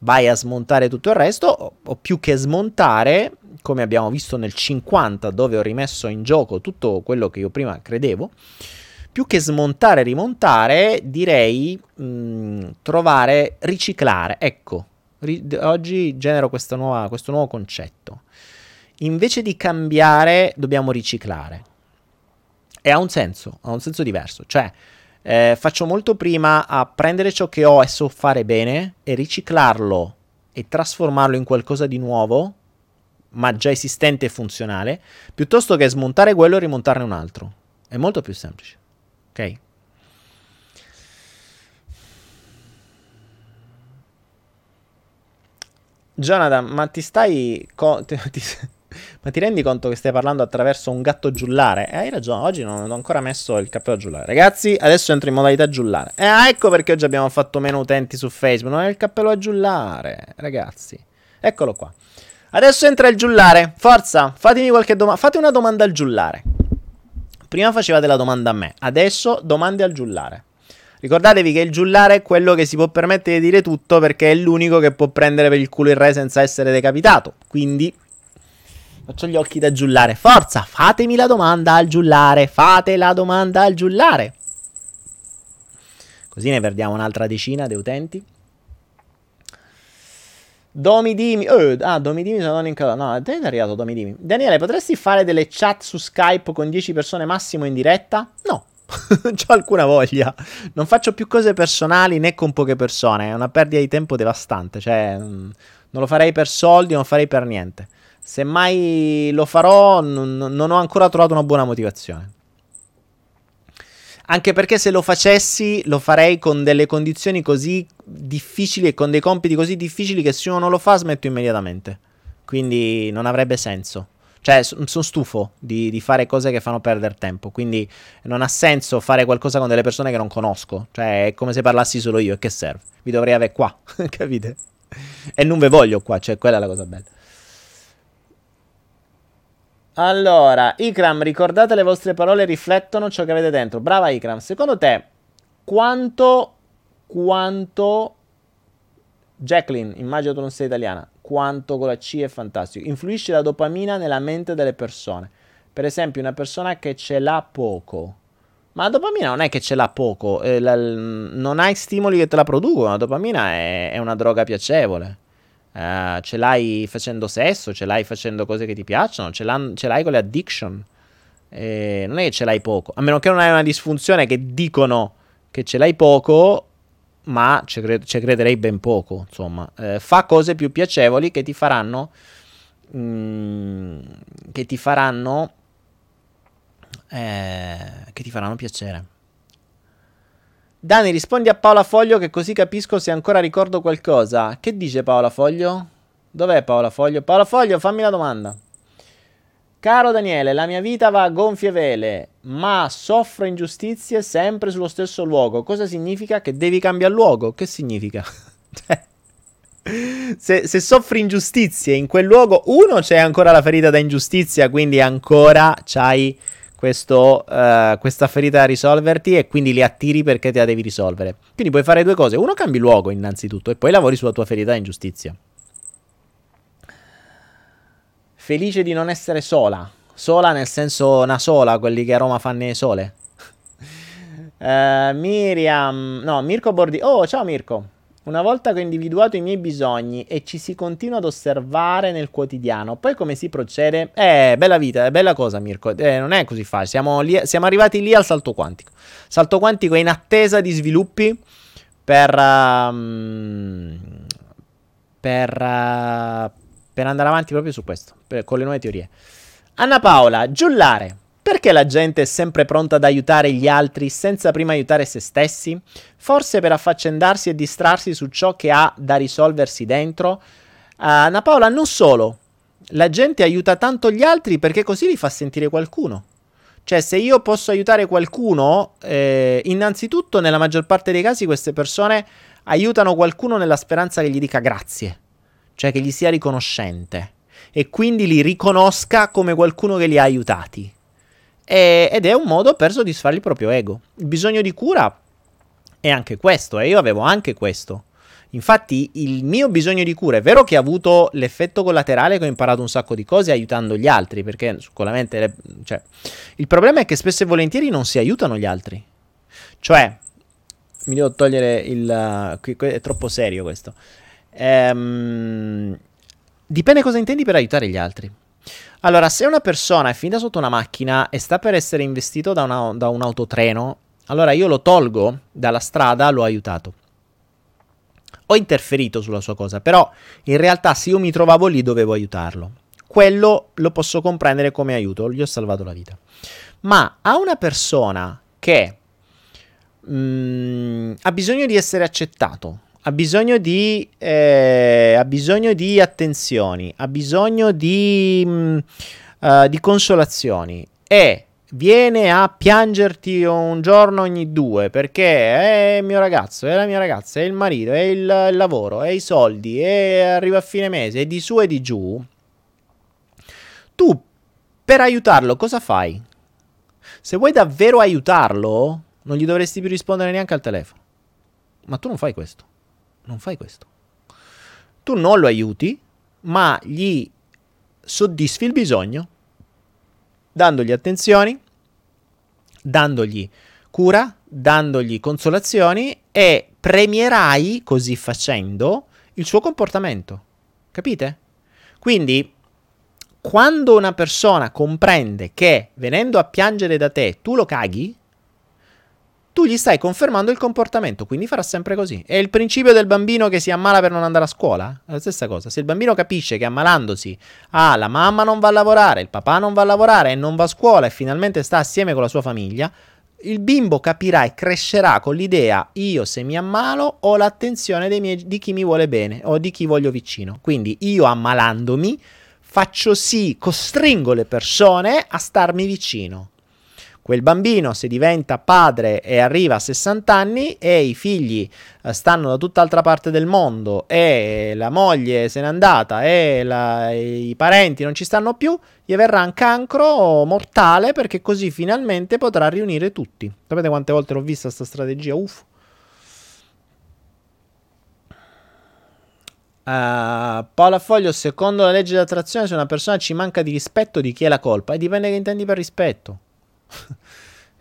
vai a smontare tutto il resto, o, o, più che smontare, come abbiamo visto nel 50, dove ho rimesso in gioco tutto quello che io prima credevo, più che smontare e rimontare, direi mh, mm, trovare, riciclare. Ecco, ri- oggi genero nuova, questo nuovo concetto. Invece di cambiare, dobbiamo riciclare. E ha un senso, ha un senso diverso. Cioè, eh, faccio molto prima a prendere ciò che ho e so fare bene e riciclarlo e trasformarlo in qualcosa di nuovo, ma già esistente e funzionale, piuttosto che smontare quello e rimontarne un altro. È molto più semplice. Ok? Jonathan, ma ti stai... Co- [laughs] ti, ti, ma ti rendi conto che stai parlando attraverso un gatto giullare? Eh, hai ragione, oggi non ho ancora messo il cappello giullare. Ragazzi, adesso entro in modalità giullare. Eh, ecco perché oggi abbiamo fatto meno utenti su Facebook. Non è il cappello a giullare, ragazzi. Eccolo qua. Adesso entra il giullare. Forza, fatemi qualche domanda. Fate una domanda al giullare. Prima facevate la domanda a me, adesso domande al giullare. Ricordatevi che il giullare è quello che si può permettere di dire tutto perché è l'unico che può prendere per il culo il re senza essere decapitato. Quindi Faccio gli occhi da giullare. Forza, fatemi la domanda al giullare. Fate la domanda al giullare. Così ne perdiamo un'altra decina di utenti. Domidimi. Oh, ah, Domidimi sono non in casa. No, te è arrivato Domidimi. Daniele, potresti fare delle chat su Skype con 10 persone massimo in diretta? No. [laughs] non ho alcuna voglia. Non faccio più cose personali né con poche persone. È una perdita di tempo devastante. Cioè, mm, non lo farei per soldi, non lo farei per niente. Se mai lo farò, non, non ho ancora trovato una buona motivazione. Anche perché se lo facessi, lo farei con delle condizioni così difficili e con dei compiti così difficili che se uno non lo fa, smetto immediatamente. Quindi non avrebbe senso. Cioè, sono stufo di, di, fare cose che fanno perdere tempo. Quindi non ha senso fare qualcosa con delle persone che non conosco. Cioè, è come se parlassi solo io. E che serve? Vi dovrei avere qua. [laughs] Capite? E non ve voglio qua. Cioè, quella è la cosa bella. Allora, Ikram, ricordate le vostre parole riflettono ciò che avete dentro. Brava Ikram. Secondo te, quanto, quanto, Jacqueline, immagino tu non sei italiana, quanto con la C è fantastico, influisce la dopamina nella mente delle persone. Per esempio, una persona che ce l'ha poco. Ma la dopamina non è che ce l'ha poco, eh, la, non hai stimoli che te la producono, la dopamina è, è una droga piacevole. Uh, ce l'hai facendo sesso, ce l'hai facendo cose che ti piacciono, ce, ce l'hai con le addiction. Eh, non è che ce l'hai poco, a meno che non hai una disfunzione che dicono che ce l'hai poco, ma ci, cre- crederei ben poco. Insomma, eh, fa cose più piacevoli che ti faranno. Mm, che ti faranno. Eh, che ti faranno piacere. Dani, rispondi a Paola Foglio che così capisco se ancora ricordo qualcosa. Che dice Paola Foglio? Dov'è Paola Foglio? Paola Foglio, fammi la domanda. Caro Daniele, la mia vita va a gonfie vele, ma soffro ingiustizie sempre sullo stesso luogo. Cosa significa? Che devi cambiare luogo? Che significa? [laughs] Cioè, se, se, soffri ingiustizie in quel luogo, uno c'è ancora la ferita da ingiustizia, quindi ancora c'hai questo, uh, questa ferita da risolverti e quindi li attiri perché te la devi risolvere. Quindi puoi fare due cose. Uno, cambi luogo innanzitutto e poi lavori sulla tua ferita da ingiustizia. Felice di non essere sola. Sola nel senso una sola, quelli che a Roma fanno le sole. uh, [laughs] Miriam, no, Mirko Bordi. Oh, ciao Mirko. Una volta che ho individuato i miei bisogni e ci si continua ad osservare nel quotidiano, poi come si procede? Eh, bella vita, bella cosa Mirko, eh, non è così facile, siamo, lì, siamo, arrivati lì al salto quantico. Salto quantico è in attesa di sviluppi per, uh, per, uh, per andare avanti proprio su questo, per, con le nuove teorie. Anna Paola, giullare. Perché la gente è sempre pronta ad aiutare gli altri senza prima aiutare se stessi? Forse per affaccendarsi e distrarsi su ciò che ha da risolversi dentro? Uh, Anna Paola, non solo. La gente aiuta tanto gli altri perché così li fa sentire qualcuno. Cioè, se io posso aiutare qualcuno, eh, innanzitutto, nella maggior parte dei casi, queste persone aiutano qualcuno nella speranza che gli dica grazie, cioè che gli sia riconoscente e quindi li riconosca come qualcuno che li ha aiutati e, ed è un modo per soddisfare il proprio ego. Il bisogno di cura è anche questo, e io avevo anche questo. Infatti, il mio bisogno di cura è vero che ha avuto l'effetto collaterale che ho imparato un sacco di cose aiutando gli altri, perché con la mente. Cioè, il problema è che spesso e volentieri non si aiutano gli altri. Cioè, mi devo togliere il. Uh, è troppo serio questo. Ehm, dipende cosa intendi per aiutare gli altri. Allora, se una persona è finita sotto una macchina e sta per essere investito da, una, da un autotreno, allora io lo tolgo dalla strada, l'ho aiutato. Ho interferito sulla sua cosa, però in realtà se io mi trovavo lì dovevo aiutarlo. Quello lo posso comprendere come aiuto, gli ho salvato la vita. Ma a una persona che mh, mm, ha bisogno di essere accettato, ha bisogno di, eh, ha bisogno di attenzioni, ha bisogno di, mh, uh, di consolazioni e viene a piangerti un giorno ogni due perché è il mio ragazzo, è la mia ragazza, è il marito, è il, il lavoro, è i soldi, e arriva a fine mese, è di su e di giù, tu per aiutarlo cosa fai? Se vuoi davvero aiutarlo, non gli dovresti più rispondere neanche al telefono. Ma tu non fai questo non fai questo. Tu non lo aiuti, ma gli soddisfi il bisogno dandogli attenzioni, dandogli cura, dandogli consolazioni e premierai così facendo il suo comportamento. Capite? Quindi, quando una persona comprende che venendo a piangere da te tu lo caghi, tu gli stai confermando il comportamento, quindi farà sempre così. È il principio del bambino che si ammala per non andare a scuola? È la stessa cosa. Se il bambino capisce che ammalandosi, ah, la mamma non va a lavorare, il papà non va a lavorare e non va a scuola e finalmente sta assieme con la sua famiglia, il bimbo capirà e crescerà con l'idea io se mi ammalo ho l'attenzione miei, di chi mi vuole bene o di chi voglio vicino. Quindi io ammalandomi faccio sì, costringo le persone a starmi vicino. Quel bambino, se diventa padre e arriva a 60 anni e i figli eh, stanno da tutt'altra parte del mondo e la moglie se n'è andata e la, i parenti non ci stanno più, gli verrà un cancro mortale perché così finalmente potrà riunire tutti. Sapete quante volte l'ho vista questa strategia? Uff. Uh, Paola Foglio, secondo la legge dell'attrazione, se una persona ci manca di rispetto, di chi è la colpa? E dipende che intendi per rispetto.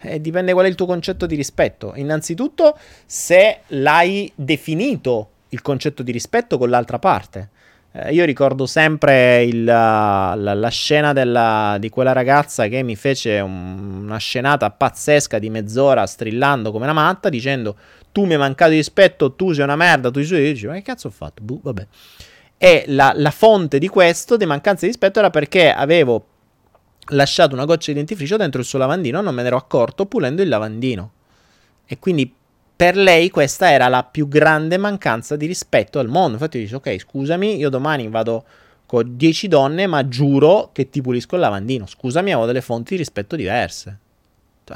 Eh, dipende qual è il tuo concetto di rispetto. Innanzitutto, se l'hai definito il concetto di rispetto con l'altra parte. Eh, io ricordo sempre il, la, la, scena della, di quella ragazza che mi fece un, una scenata pazzesca di mezz'ora strillando come una matta dicendo tu mi hai mancato di rispetto, tu sei una merda, tu sei... Io dicevo, ma che cazzo ho fatto? Buh, vabbè. E la, la fonte di questo, di mancanza di rispetto, era perché avevo lasciato una goccia di dentifricio dentro il suo lavandino, non me ne ero accorto pulendo il lavandino. E quindi per lei questa era la più grande mancanza di rispetto al mondo. Infatti dice, ok, scusami, io domani vado con 10 donne, ma giuro che ti pulisco il lavandino. Scusami, ho delle fonti di rispetto diverse. [laughs]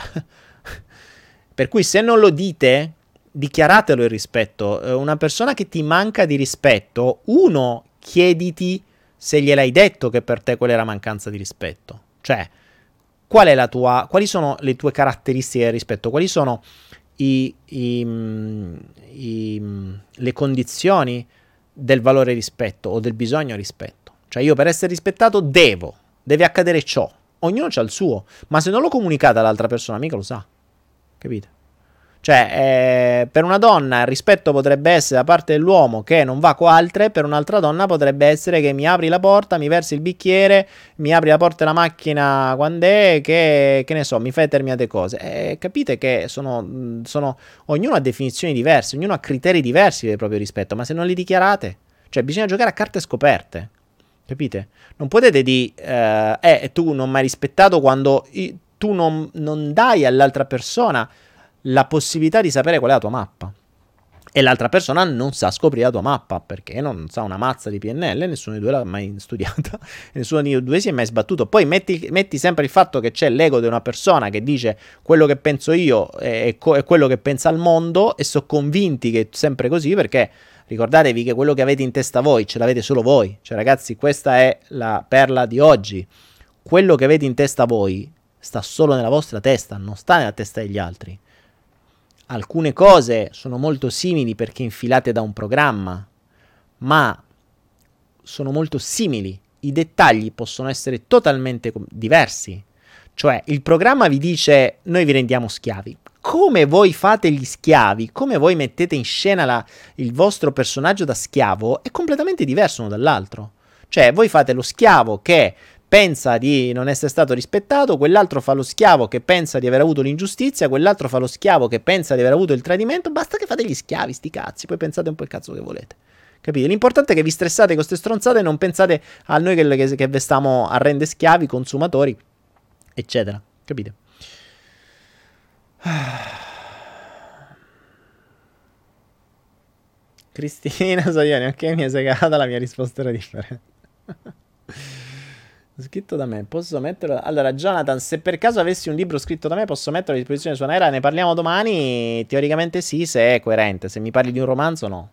per cui se non lo dite, dichiaratelo il rispetto. Eh, una persona che ti manca di rispetto, uno, chiediti se gliel'hai detto che per te quella era mancanza di rispetto. Cioè, qual tua, quali sono le tue caratteristiche rispetto? Quali sono i, i, i, le condizioni del valore rispetto o del bisogno rispetto? Cioè, io per essere rispettato devo, deve accadere ciò. Ognuno ha il suo, ma se non lo comunicate all'altra persona, mica lo sa. Capite? Cioè, eh, per una donna il rispetto potrebbe essere da parte dell'uomo che non va con altre, per un'altra donna potrebbe essere che mi apri la porta, mi versi il bicchiere, mi apri la porta della macchina quando è, che, che ne so, mi fai determinate cose. Eh, capite che sono, sono, ognuno ha definizioni diverse, ognuno ha criteri diversi del proprio rispetto, ma se non li dichiarate, cioè bisogna giocare a carte scoperte. Capite? Non potete dire, eh, eh tu non mi hai rispettato quando tu non, non dai all'altra persona la possibilità di sapere qual è la tua mappa. E l'altra persona non sa scoprire la tua mappa perché non sa una mazza di PNL, nessuno di due l'ha mai studiata, [laughs] nessuno di due si è mai sbattuto. Poi metti, metti, sempre il fatto che c'è l'ego di una persona che dice quello che penso io è, è quello che pensa il mondo e sono convinti che è sempre così perché ricordatevi che quello che avete in testa voi ce l'avete solo voi. Cioè ragazzi, questa è la perla di oggi. Quello che avete in testa voi sta solo nella vostra testa, non sta nella testa degli altri. Alcune cose sono molto simili perché infilate da un programma, ma sono molto simili. I dettagli possono essere totalmente diversi. Cioè, il programma vi dice noi vi rendiamo schiavi. Come voi fate gli schiavi, come voi mettete in scena la, il vostro personaggio da schiavo, è completamente diverso uno dall'altro. Cioè, voi fate lo schiavo che pensa di non essere stato rispettato, quell'altro fa lo schiavo che pensa di aver avuto l'ingiustizia, quell'altro fa lo schiavo che pensa di aver avuto il tradimento, basta che fate gli schiavi, sti cazzi, poi pensate un po' il cazzo che volete. Capite? L'importante è che vi stressate con queste stronzate e non pensate a noi che, che, che vi stiamo a rendere schiavi, consumatori, eccetera. Capite? [sighs] Cristina Soioni, ok, mi è segata, la mia risposta era differente. [laughs] Scritto da me, posso metterlo. Allora, Jonathan, se per caso avessi un libro scritto da me, posso metterlo a disposizione su Naira? Ne parliamo domani? Teoricamente sì, se è coerente. Se mi parli di un romanzo, no.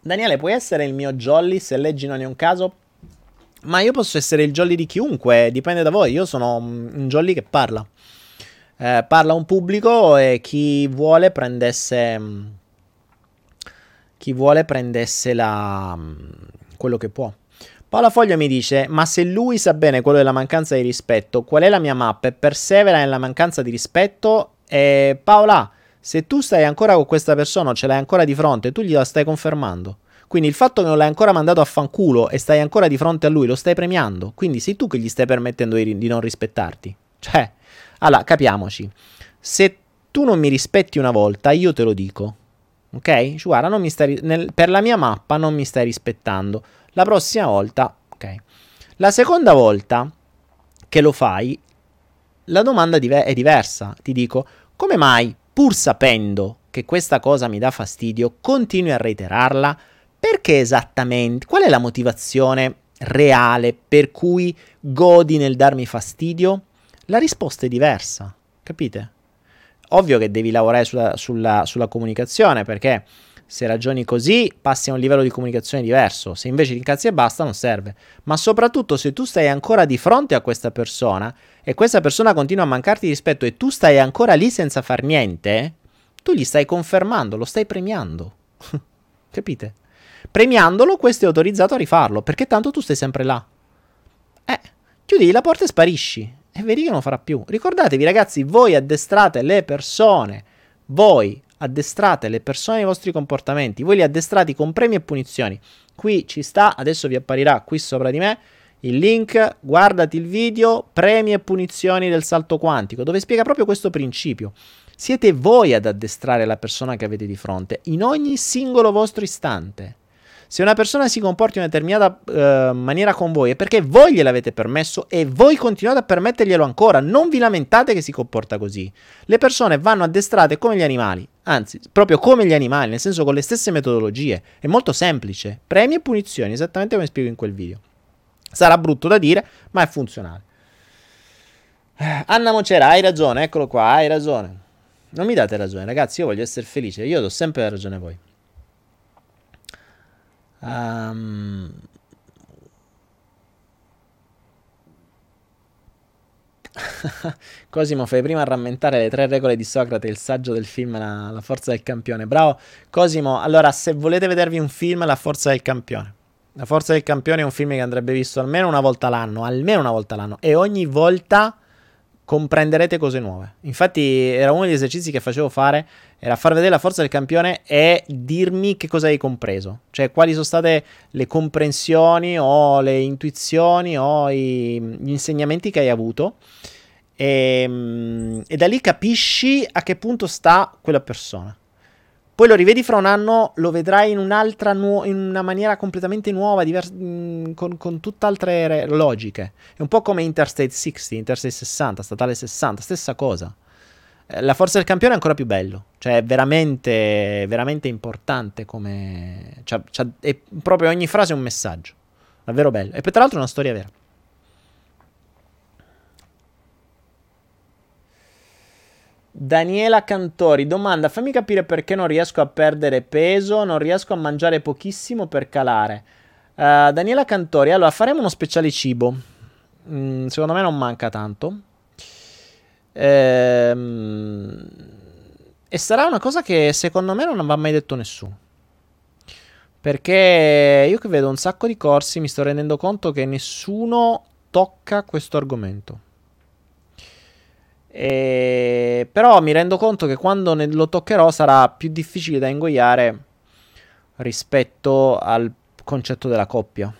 Daniele, puoi essere il mio jolly se leggi non è un caso? Ma io posso essere il jolly di chiunque, dipende da voi. Io sono un jolly che parla. Eh, parla un pubblico e chi vuole prendesse chi vuole prendesse la, mm, quello che può. Paola Foglia mi dice: Ma se lui sa bene quello della mancanza di rispetto, qual è la mia mappa? E persevera nella mancanza di rispetto? E Paola, se tu stai ancora con questa persona, ce l'hai ancora di fronte, tu gliela stai confermando. Quindi il fatto che non l'hai ancora mandato a fanculo e stai ancora di fronte a lui, lo stai premiando. Quindi sei tu che gli stai permettendo di, di non rispettarti. Cioè, allora, capiamoci. Se tu non mi rispetti una volta, io te lo dico. Ok? Guarda, non mi stai, nel, per la mia mappa non mi stai rispettando. La prossima volta, ok. La seconda volta che lo fai, la domanda dive- è diversa. Ti dico, come mai, pur sapendo che questa cosa mi dà fastidio, continui a reiterarla? Perché esattamente? Qual è la motivazione reale per cui godi nel darmi fastidio? La risposta è diversa, capite? Ovvio che devi lavorare sulla, sulla, sulla comunicazione perché se ragioni così passi a un livello di comunicazione diverso, se invece ti incazzi e basta non serve. Ma soprattutto se tu stai ancora di fronte a questa persona e questa persona continua a mancarti di rispetto e tu stai ancora lì senza far niente, tu gli stai confermando, lo stai premiando. [laughs] Capite? Premiandolo, questo è autorizzato a rifarlo, perché tanto tu stai sempre là. Eh, chiudi la porta e sparisci e vedi non farà più. Ricordatevi ragazzi, voi addestrate le persone, voi addestrate le persone nei vostri comportamenti, voi li addestrati con premi e punizioni. Qui ci sta, adesso vi apparirà qui sopra di me il link, guardati il video, premi e punizioni del salto quantico, dove spiega proprio questo principio. Siete voi ad addestrare la persona che avete di fronte in ogni singolo vostro istante. Se una persona si comporta in una determinata uh, maniera con voi è perché voi gliel'avete permesso e voi continuate a permetterglielo ancora. Non vi lamentate che si comporta così. Le persone vanno addestrate come gli animali, anzi, proprio come gli animali, nel senso con le stesse metodologie. È molto semplice. Premi e punizioni, esattamente come spiego in quel video. Sarà brutto da dire, ma è funzionale. Eh, Anna Mocera, hai ragione, eccolo qua, hai ragione. Non mi date ragione, ragazzi, io voglio essere felice, io do sempre ragione a voi. Um, [laughs] Cosimo, fai prima a rammentare le tre regole di Socrate, il saggio del film la, la, forza del campione. Bravo, Cosimo. Allora, se volete vedervi un film, La forza del campione. La forza del campione è un film che andrebbe visto almeno una volta l'anno, almeno una volta l'anno, e ogni volta comprenderete cose nuove. Infatti, era uno degli esercizi che facevo fare era far vedere la forza del campione e dirmi che cosa hai compreso, cioè quali sono state le comprensioni o le intuizioni o i, gli insegnamenti che hai avuto e, e da lì capisci a che punto sta quella persona. Poi lo rivedi fra un anno, lo vedrai in un'altra nu- in una maniera completamente nuova, divers- mm, con, con tutt'altre re- logiche. È un po' come Interstate 60, Interstate 60, Statale 60, stessa cosa. Eh, la forza del campione è ancora più bello, cioè è veramente, veramente importante come... C'ha, c'ha, è proprio ogni frase è un messaggio, davvero bello. E poi tra l'altro è una storia vera. Daniela Cantori domanda: Fammi capire perché non riesco a perdere peso, non riesco a mangiare pochissimo per calare. Uh, Daniela Cantori, allora faremo uno speciale cibo. Mm, secondo me non manca tanto. Ehm, e sarà una cosa che secondo me non va mai detto nessuno. Perché io che vedo un sacco di corsi mi sto rendendo conto che nessuno tocca questo argomento. E... Però mi rendo conto che quando ne- lo toccherò sarà più difficile da ingoiare rispetto al concetto della coppia.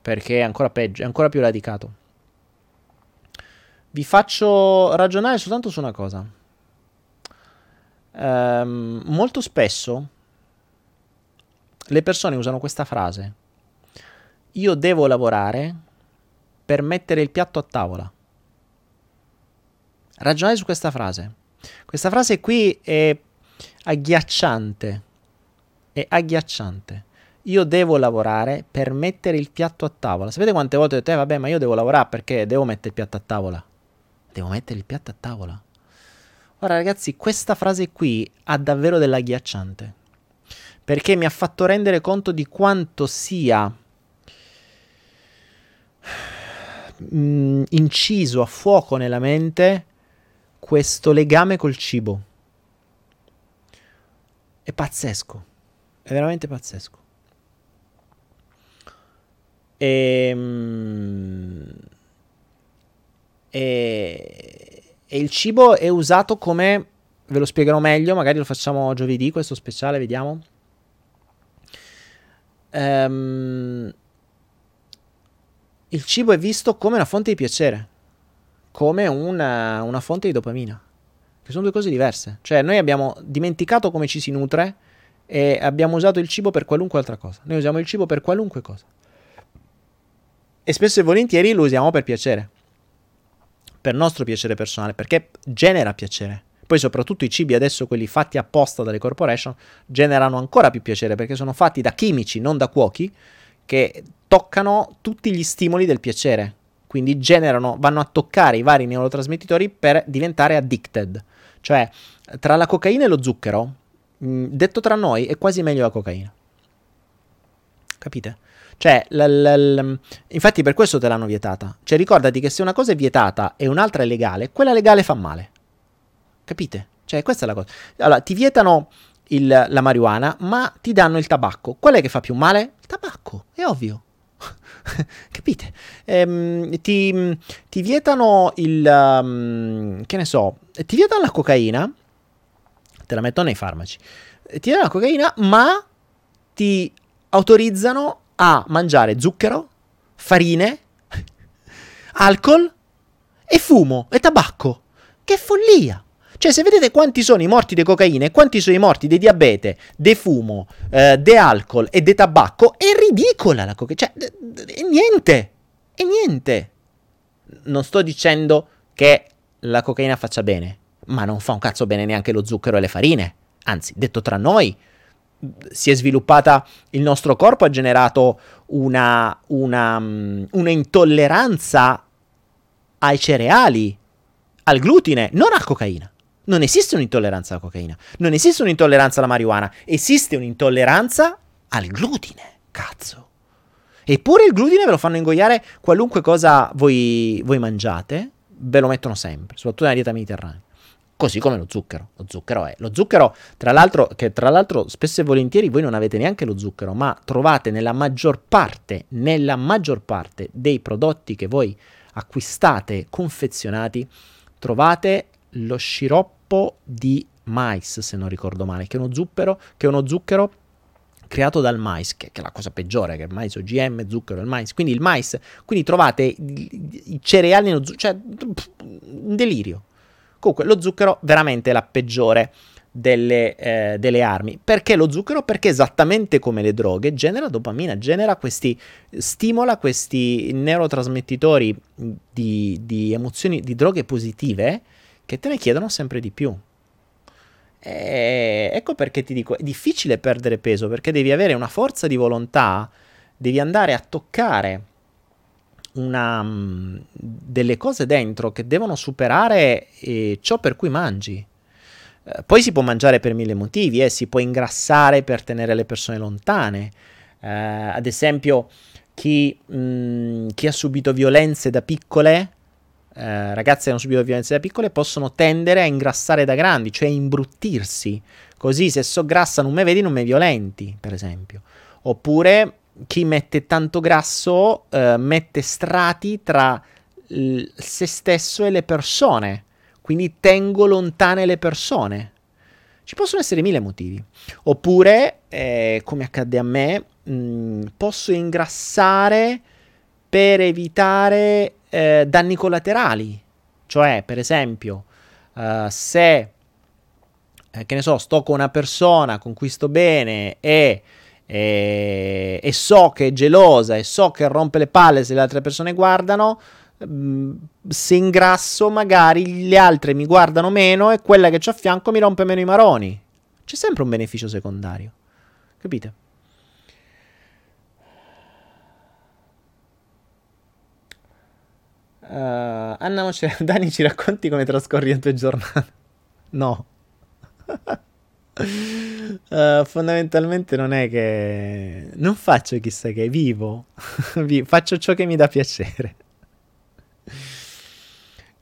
Perché è ancora peggio, è ancora più radicato. Vi faccio ragionare soltanto su una cosa. Um, molto spesso le persone usano questa frase. Io devo lavorare per mettere il piatto a tavola. Ragionate su questa frase. Questa frase qui è agghiacciante. È agghiacciante. Io devo lavorare per mettere il piatto a tavola. Sapete quante volte ho detto, eh vabbè, ma io devo lavorare perché devo mettere il piatto a tavola. Devo mettere il piatto a tavola. Ora ragazzi, questa frase qui ha davvero dell'agghiacciante. Perché mi ha fatto rendere conto di quanto sia mm, inciso a fuoco nella mente questo legame col cibo. È pazzesco, è veramente pazzesco. E, ehm, e, e il cibo è usato come, ve lo spiegherò meglio, magari lo facciamo giovedì questo speciale, vediamo. Um, il cibo è visto come una fonte di piacere come una, una fonte di dopamina, che sono due cose diverse. Cioè noi abbiamo dimenticato come ci si nutre e abbiamo usato il cibo per qualunque altra cosa. Noi usiamo il cibo per qualunque cosa. E spesso e volentieri lo usiamo per piacere, per nostro piacere personale, perché genera piacere. Poi soprattutto i cibi adesso, quelli fatti apposta dalle corporation, generano ancora più piacere perché sono fatti da chimici, non da cuochi, che toccano tutti gli stimoli del piacere quindi generano, vanno a toccare i vari neurotrasmettitori per diventare addicted. Cioè, tra la cocaina e lo zucchero, mh, mm, detto tra noi, è quasi meglio la cocaina. Capite? Cioè, l- l- l- infatti per questo te l'hanno vietata. Cioè, ricordati che se una cosa è vietata e un'altra è legale, quella legale fa male. Capite? Cioè, questa è la cosa. Allora, ti vietano il, la marijuana, ma ti danno il tabacco. Qual è che fa più male? Il tabacco, è ovvio. [laughs] Capite? Ehm, ti, ti, vietano il... Um, che ne so, ti vietano la cocaina, te la mettono nei farmaci, ti vietano la cocaina, ma ti autorizzano a mangiare zucchero, farine, alcol e fumo e tabacco. Che follia! Cioè, se vedete quanti sono i morti di cocaina e quanti sono i morti di diabete, di fumo, eh, di alcol e di tabacco, è ridicola la cocaina. Cioè, è niente. È niente. Non sto dicendo che la cocaina faccia bene, ma non fa un cazzo bene neanche lo zucchero e le farine. Anzi, detto tra noi, si è sviluppata, il nostro corpo ha generato una, una, mm, una intolleranza ai cereali, al glutine, non a cocaina. Non esiste un'intolleranza alla cocaina, non esiste un'intolleranza alla marijuana, esiste un'intolleranza al glutine, cazzo. Eppure il glutine ve lo fanno ingoiare qualunque cosa voi, voi mangiate, ve lo mettono sempre, soprattutto nella dieta mediterranea. Così come lo zucchero. Lo zucchero è. Lo zucchero, tra l'altro, che tra l'altro spesso e volentieri voi non avete neanche lo zucchero, ma trovate nella maggior parte, nella maggior parte dei prodotti che voi acquistate confezionati, trovate lo sciroppo sciroppo di mais, se non ricordo male, che è uno zucchero, che è uno zucchero creato dal mais, che, che, è la cosa peggiore, che è il mais OGM, zucchero, il mais. Quindi il mais, quindi trovate i, cereali nello zucchero, cioè un delirio. Comunque lo zucchero veramente è la peggiore delle, eh, delle, armi. Perché lo zucchero? Perché esattamente come le droghe genera dopamina, genera questi, stimola questi neurotrasmettitori di, di emozioni, di droghe positive che te ne chiedono sempre di più. E ecco perché ti dico, è difficile perdere peso perché devi avere una forza di volontà, devi andare a toccare una, mm, delle cose dentro che devono superare eh, ciò per cui mangi. Eh, poi si può mangiare per mille motivi, eh, si può ingrassare per tenere le persone lontane. Eh, ad esempio, chi, mh, mm, chi, ha subito violenze da piccole, eh, ragazze che hanno subito violenze da piccole, possono tendere a ingrassare da grandi, cioè imbruttirsi. Così se so grassa non mi vedi, non mi violenti, per esempio. Oppure chi mette tanto grasso eh, mette strati tra l- se stesso e le persone, quindi tengo lontane le persone. Ci possono essere mille motivi. Oppure, eh, come accade a me, mh, mm, posso ingrassare per evitare eh, danni collaterali. Cioè, per esempio, uh, se, eh, che ne so, sto con una persona con cui sto bene e e, e, so che è gelosa e so che rompe le palle se le altre persone guardano, mm, se ingrasso magari le altre mi guardano meno e quella che c'ho a fianco mi rompe meno i maroni. C'è sempre un beneficio secondario. Capite? Uh, Anna [laughs] Dani ci racconti come trascorri le tue giornate? [laughs] No. Uh, [laughs] fondamentalmente non è che non faccio chissà che vivo, faccio ciò che mi dà piacere.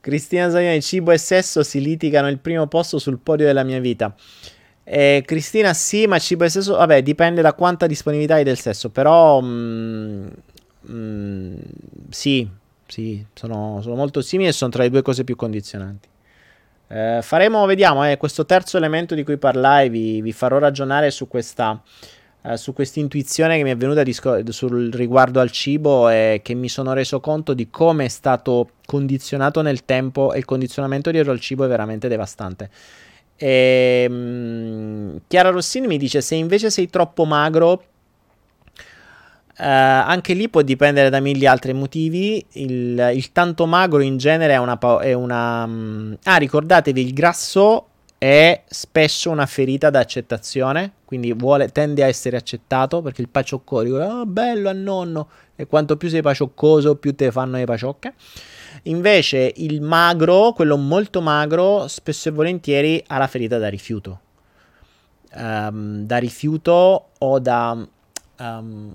Cristina Zaglioni, cibo e sesso si litigano il primo posto sul podio della mia vita. Eh, Cristina, sì, ma cibo e sesso, vabbè, dipende da quanta disponibilità hai del sesso, però mm, mm, sì, sì, sono, sono molto simili e sono tra le due cose più condizionanti. Eh, faremo, vediamo, eh, questo terzo elemento di cui parlai, vi, vi farò ragionare su questa eh, su questa intuizione che mi è venuta disco- sul riguardo al cibo e che mi sono reso conto di come è stato condizionato nel tempo e il condizionamento dietro al cibo è veramente devastante. E, ehm, mh, Chiara Rossini mi dice se invece sei troppo magro Uh, anche lì può dipendere da mille altri motivi. Il, il tanto magro in genere è una. È una um... Ah, ricordatevi, il grasso è spesso una ferita d'accettazione, quindi vuole, tende a essere accettato perché il paciocco Oh, bello a nonno. E quanto più sei pacioccoso, più te fanno le paciocche. Invece il magro, quello molto magro, spesso e volentieri ha la ferita da rifiuto. Um, da rifiuto o da Um,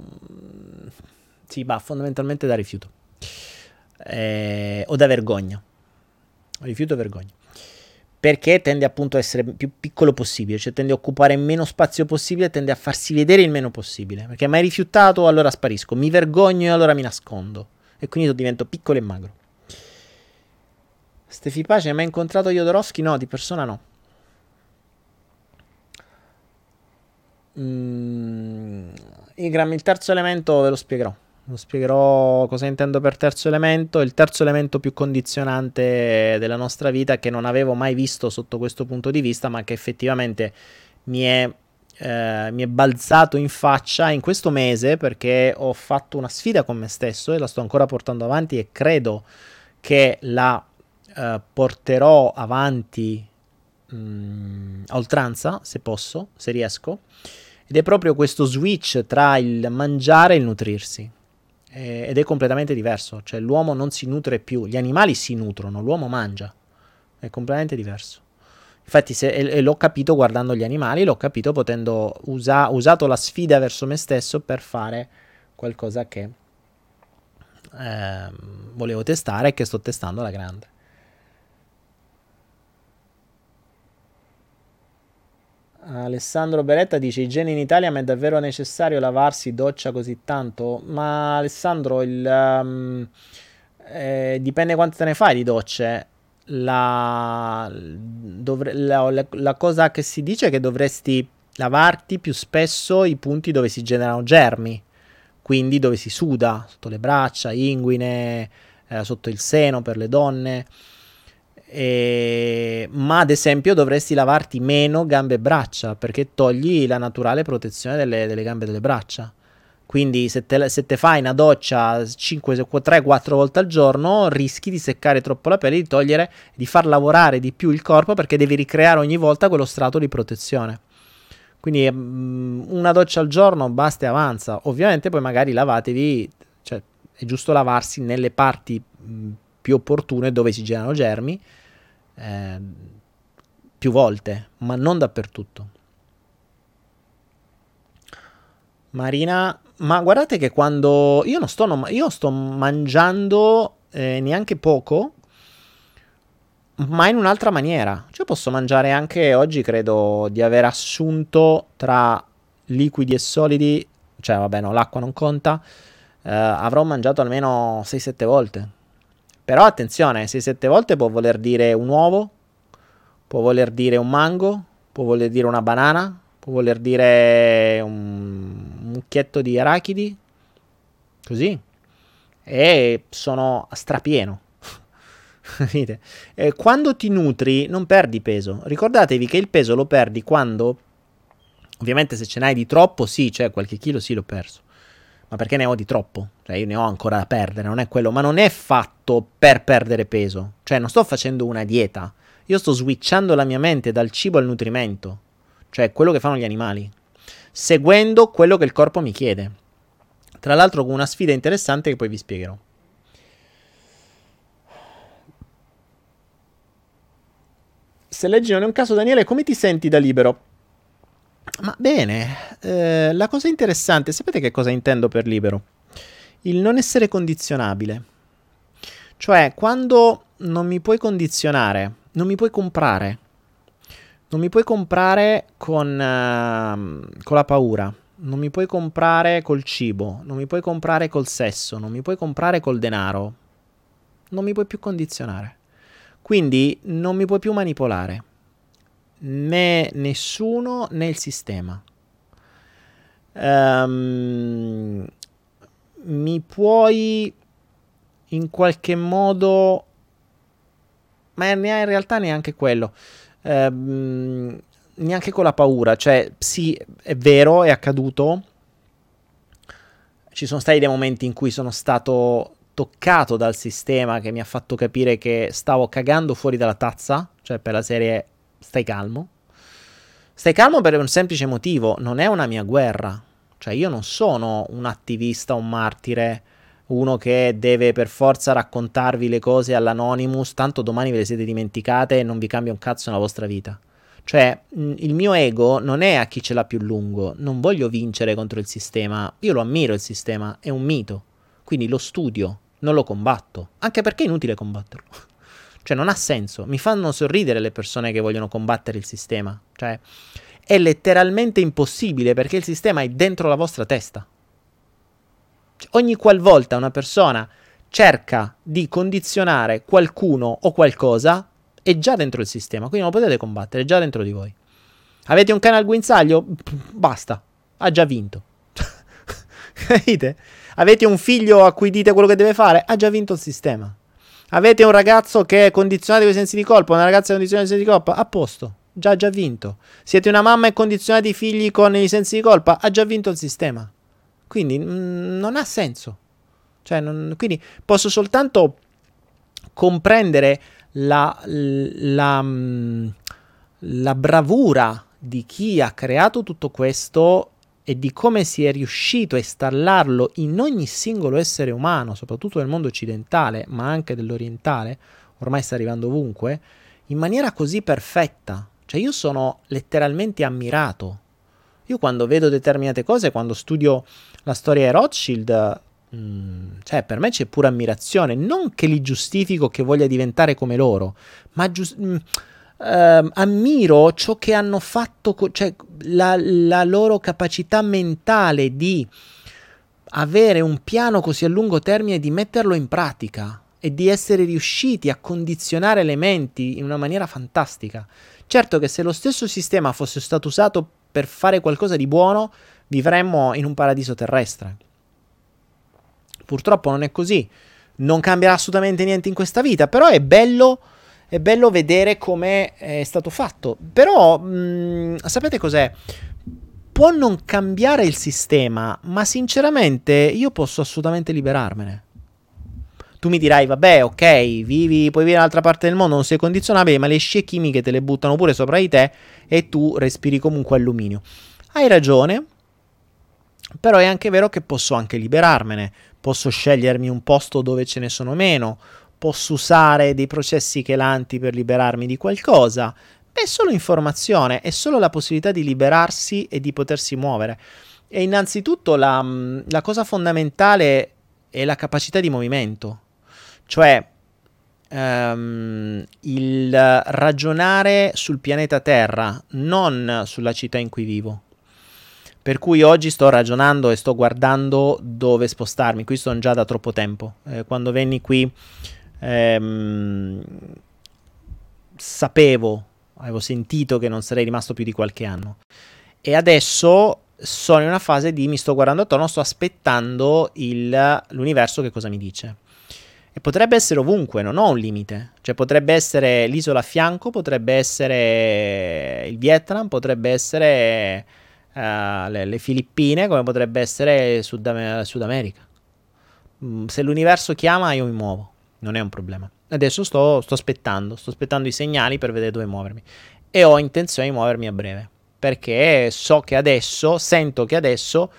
sì, ma fondamentalmente da rifiuto. Eh, o da vergogna. Rifiuto e vergogna. Perché tende appunto a essere più piccolo possibile, cioè tende a occupare meno spazio possibile, tende a farsi vedere il meno possibile. Perché mai rifiutato, allora sparisco. Mi vergogno e allora mi nascondo. E quindi divento piccolo e magro. Stefi Pace, hai mai incontrato Jodorowsky? No, di persona no. Mm, Igram, il terzo elemento ve lo spiegherò. Lo spiegherò cosa intendo per terzo elemento. Il terzo elemento più condizionante della nostra vita che non avevo mai visto sotto questo punto di vista, ma che effettivamente mi è, eh, mi è balzato in faccia in questo mese perché ho fatto una sfida con me stesso e la sto ancora portando avanti e credo che la eh, porterò avanti mh, mm, a oltranza, se posso, se riesco ed è proprio questo switch tra il mangiare e il nutrirsi. Ed è completamente diverso. Cioè l'uomo non si nutre più, gli animali si nutrono, l'uomo mangia. È completamente diverso. Infatti, se, e, e l'ho capito guardando gli animali, l'ho capito potendo usare usato la sfida verso me stesso per fare qualcosa che eh, volevo testare e che sto testando alla grande. Alessandro Beretta dice igiene in Italia ma è davvero necessario lavarsi doccia così tanto? Ma Alessandro il, um, eh, dipende quanto te ne fai di docce la, dovre, la, la, la, cosa che si dice è che dovresti lavarti più spesso i punti dove si generano germi quindi dove si suda sotto le braccia, inguine, eh, sotto il seno per le donne E... Ma ad esempio dovresti lavarti meno gambe e braccia perché togli la naturale protezione delle, delle gambe e delle braccia. Quindi se te, se te fai una doccia 3-4 volte al giorno rischi di seccare troppo la pelle, di togliere, di far lavorare di più il corpo perché devi ricreare ogni volta quello strato di protezione. Quindi um, una doccia al giorno basta e avanza. Ovviamente poi magari lavatevi, cioè è giusto lavarsi nelle parti mh, più opportune dove si generano germi eh, più volte, ma non dappertutto. Marina, ma guardate che quando io non sto, non, io sto mangiando eh, neanche poco, ma in un'altra maniera. Cioè posso mangiare anche oggi, credo di aver assunto tra liquidi e solidi, cioè vabbè no, l'acqua non conta, eh, avrò mangiato almeno 6-7 volte. Però attenzione, 6-7 volte può voler dire un uovo, può voler dire un mango, può voler dire una banana, può voler dire un, mucchietto di arachidi, così. E sono strapieno. [laughs] Eh, quando ti nutri non perdi peso. Ricordatevi che il peso lo perdi quando, ovviamente se ce n'hai di troppo, sì, cioè qualche chilo sì l'ho perso. Ma perché ne ho di troppo? Cioè io ne ho ancora da perdere, non è quello. Ma non è fatto per perdere peso. Cioè non sto facendo una dieta. Io sto switchando la mia mente dal cibo al nutrimento cioè quello che fanno gli animali, seguendo quello che il corpo mi chiede. Tra l'altro con una sfida interessante che poi vi spiegherò. Se leggi non è un caso, Daniele, come ti senti da libero? Ma bene, eh, la cosa interessante, sapete che cosa intendo per libero? Il non essere condizionabile. Cioè, quando non mi puoi condizionare, non mi puoi comprare, non mi puoi comprare con, uh, con la paura, non mi puoi comprare col cibo, non mi puoi comprare col sesso, non mi puoi comprare col denaro, non mi puoi più condizionare. Quindi non mi puoi più manipolare, né nessuno né il sistema. Um, mi puoi in qualche modo, ma in realtà neanche quello ehm, neanche con la paura, cioè sì, è vero, è accaduto. Ci sono stati dei momenti in cui sono stato toccato dal sistema che mi ha fatto capire che stavo cagando fuori dalla tazza, cioè per la serie stai calmo. Stai calmo per un semplice motivo, non è una mia guerra. Cioè io non sono un attivista, un martire, uno che deve per forza raccontarvi le cose all'anonymous, tanto domani ve le siete dimenticate e non vi cambia un cazzo nella vostra vita. Cioè, il mio ego non è a chi ce l'ha più lungo, non voglio vincere contro il sistema, io lo ammiro il sistema, è un mito, quindi lo studio, non lo combatto, anche perché è inutile combatterlo. Cioè, non ha senso, mi fanno sorridere le persone che vogliono combattere il sistema, cioè, è letteralmente impossibile perché il sistema è dentro la vostra testa. Cioè, ogni qualvolta una persona cerca di condizionare qualcuno o qualcosa, è già dentro il sistema, quindi non lo potete combattere, è già dentro di voi. Avete un cane al guinzaglio? Basta, ha già vinto. [laughs] Capite? Avete un figlio a cui dite quello che deve fare? Ha già vinto il sistema. Avete un ragazzo che è condizionato con i sensi di colpa, una ragazza condizionata con i sensi di colpa? A posto, già già vinto. Siete una mamma e condizionate i figli con i sensi di colpa? Ha già vinto il sistema. Quindi mh, mm, non ha senso. Cioè, non, quindi posso soltanto comprendere la, la, mm, la bravura di chi ha creato tutto questo e di come si è riuscito a installarlo in ogni singolo essere umano, soprattutto nel mondo occidentale, ma anche dell'orientale, ormai sta arrivando ovunque, in maniera così perfetta. Cioè io sono letteralmente ammirato. Io quando vedo determinate cose, quando studio la storia di Rothschild, mm, cioè per me c'è pura ammirazione, non che li giustifico che voglia diventare come loro, ma gius- mm, Uh, ammiro ciò che hanno fatto, co- cioè la, la, loro capacità mentale di avere un piano così a lungo termine, di metterlo in pratica e di essere riusciti a condizionare le menti in una maniera fantastica. Certo che se lo stesso sistema fosse stato usato per fare qualcosa di buono, vivremmo in un paradiso terrestre. Purtroppo non è così. Non cambierà assolutamente niente in questa vita, però è bello è bello vedere come è stato fatto. Però, mh, mm, sapete cos'è? Può non cambiare il sistema, ma sinceramente io posso assolutamente liberarmene. Tu mi dirai, vabbè, ok, vivi, puoi vivere nell'altra parte del mondo, non sei condizionabile, ma le scie chimiche te le buttano pure sopra di te e tu respiri comunque alluminio. Hai ragione, però è anche vero che posso anche liberarmene, posso scegliermi un posto dove ce ne sono meno, posso usare dei processi chelanti per liberarmi di qualcosa. È solo informazione, è solo la possibilità di liberarsi e di potersi muovere. E innanzitutto la, la cosa fondamentale è la capacità di movimento. Cioè, um, il ragionare sul pianeta Terra, non sulla città in cui vivo. Per cui oggi sto ragionando e sto guardando dove spostarmi. Qui sono già da troppo tempo. Eh, quando venni qui ehm, sapevo, avevo sentito che non sarei rimasto più di qualche anno. E adesso sono in una fase di mi sto guardando attorno, sto aspettando il, l'universo che cosa mi dice. E potrebbe essere ovunque, non ho un limite. Cioè potrebbe essere l'isola a fianco, potrebbe essere il Vietnam, potrebbe essere uh, le, le, Filippine, come potrebbe essere Sud, Sud America. Mm, se l'universo chiama io mi muovo, non è un problema. Adesso sto, sto aspettando, sto aspettando i segnali per vedere dove muovermi. E ho intenzione di muovermi a breve. Perché so che adesso, sento che adesso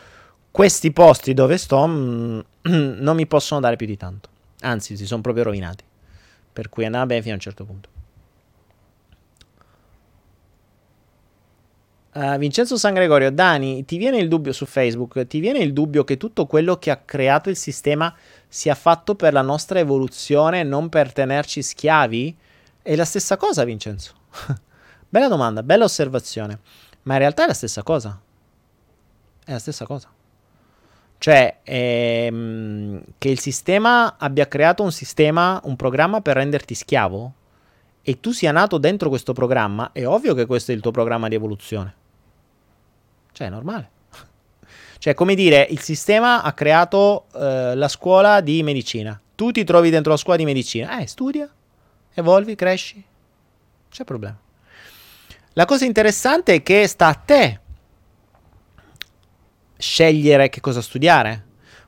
questi posti dove sto mh, mm, [clears throat] non mi possono dare più di tanto. Anzi, si sono proprio rovinati. Per cui andava bene fino a un certo punto. Uh, Vincenzo San Gregorio, Dani, ti viene il dubbio su Facebook, ti viene il dubbio che tutto quello che ha creato il sistema sia fatto per la nostra evoluzione, non per tenerci schiavi? È la stessa cosa, Vincenzo. [laughs] bella domanda, bella osservazione. Ma in realtà è la stessa cosa. È la stessa cosa. Cioè, ehm, che il sistema abbia creato un sistema, un programma per renderti schiavo e tu sia nato dentro questo programma, è ovvio che questo è il tuo programma di evoluzione. Cioè, è normale. Cioè, come dire, il sistema ha creato eh, la scuola di medicina. Tu ti trovi dentro la scuola di medicina. Eh, studia, evolvi, cresci. C'è problema. La cosa interessante è che sta a te scegliere che cosa studiare.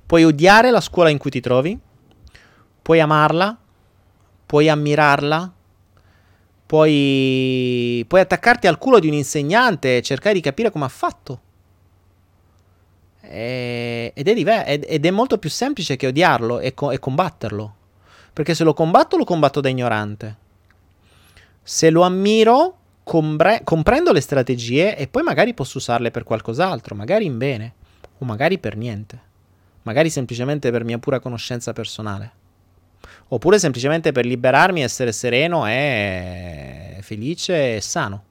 Puoi odiare la scuola in cui ti trovi, puoi amarla, puoi ammirarla, puoi, puoi attaccarti al culo di un insegnante e cercare di capire come ha fatto. E, ed, è diver- ed, è molto più semplice che odiarlo e, co- e combatterlo. Perché se lo combatto, lo combatto da ignorante. Se lo ammiro, compre- comprendo le strategie e poi magari posso usarle per qualcos'altro, magari in bene o magari per niente, magari semplicemente per mia pura conoscenza personale, oppure semplicemente per liberarmi, essere sereno e felice e sano.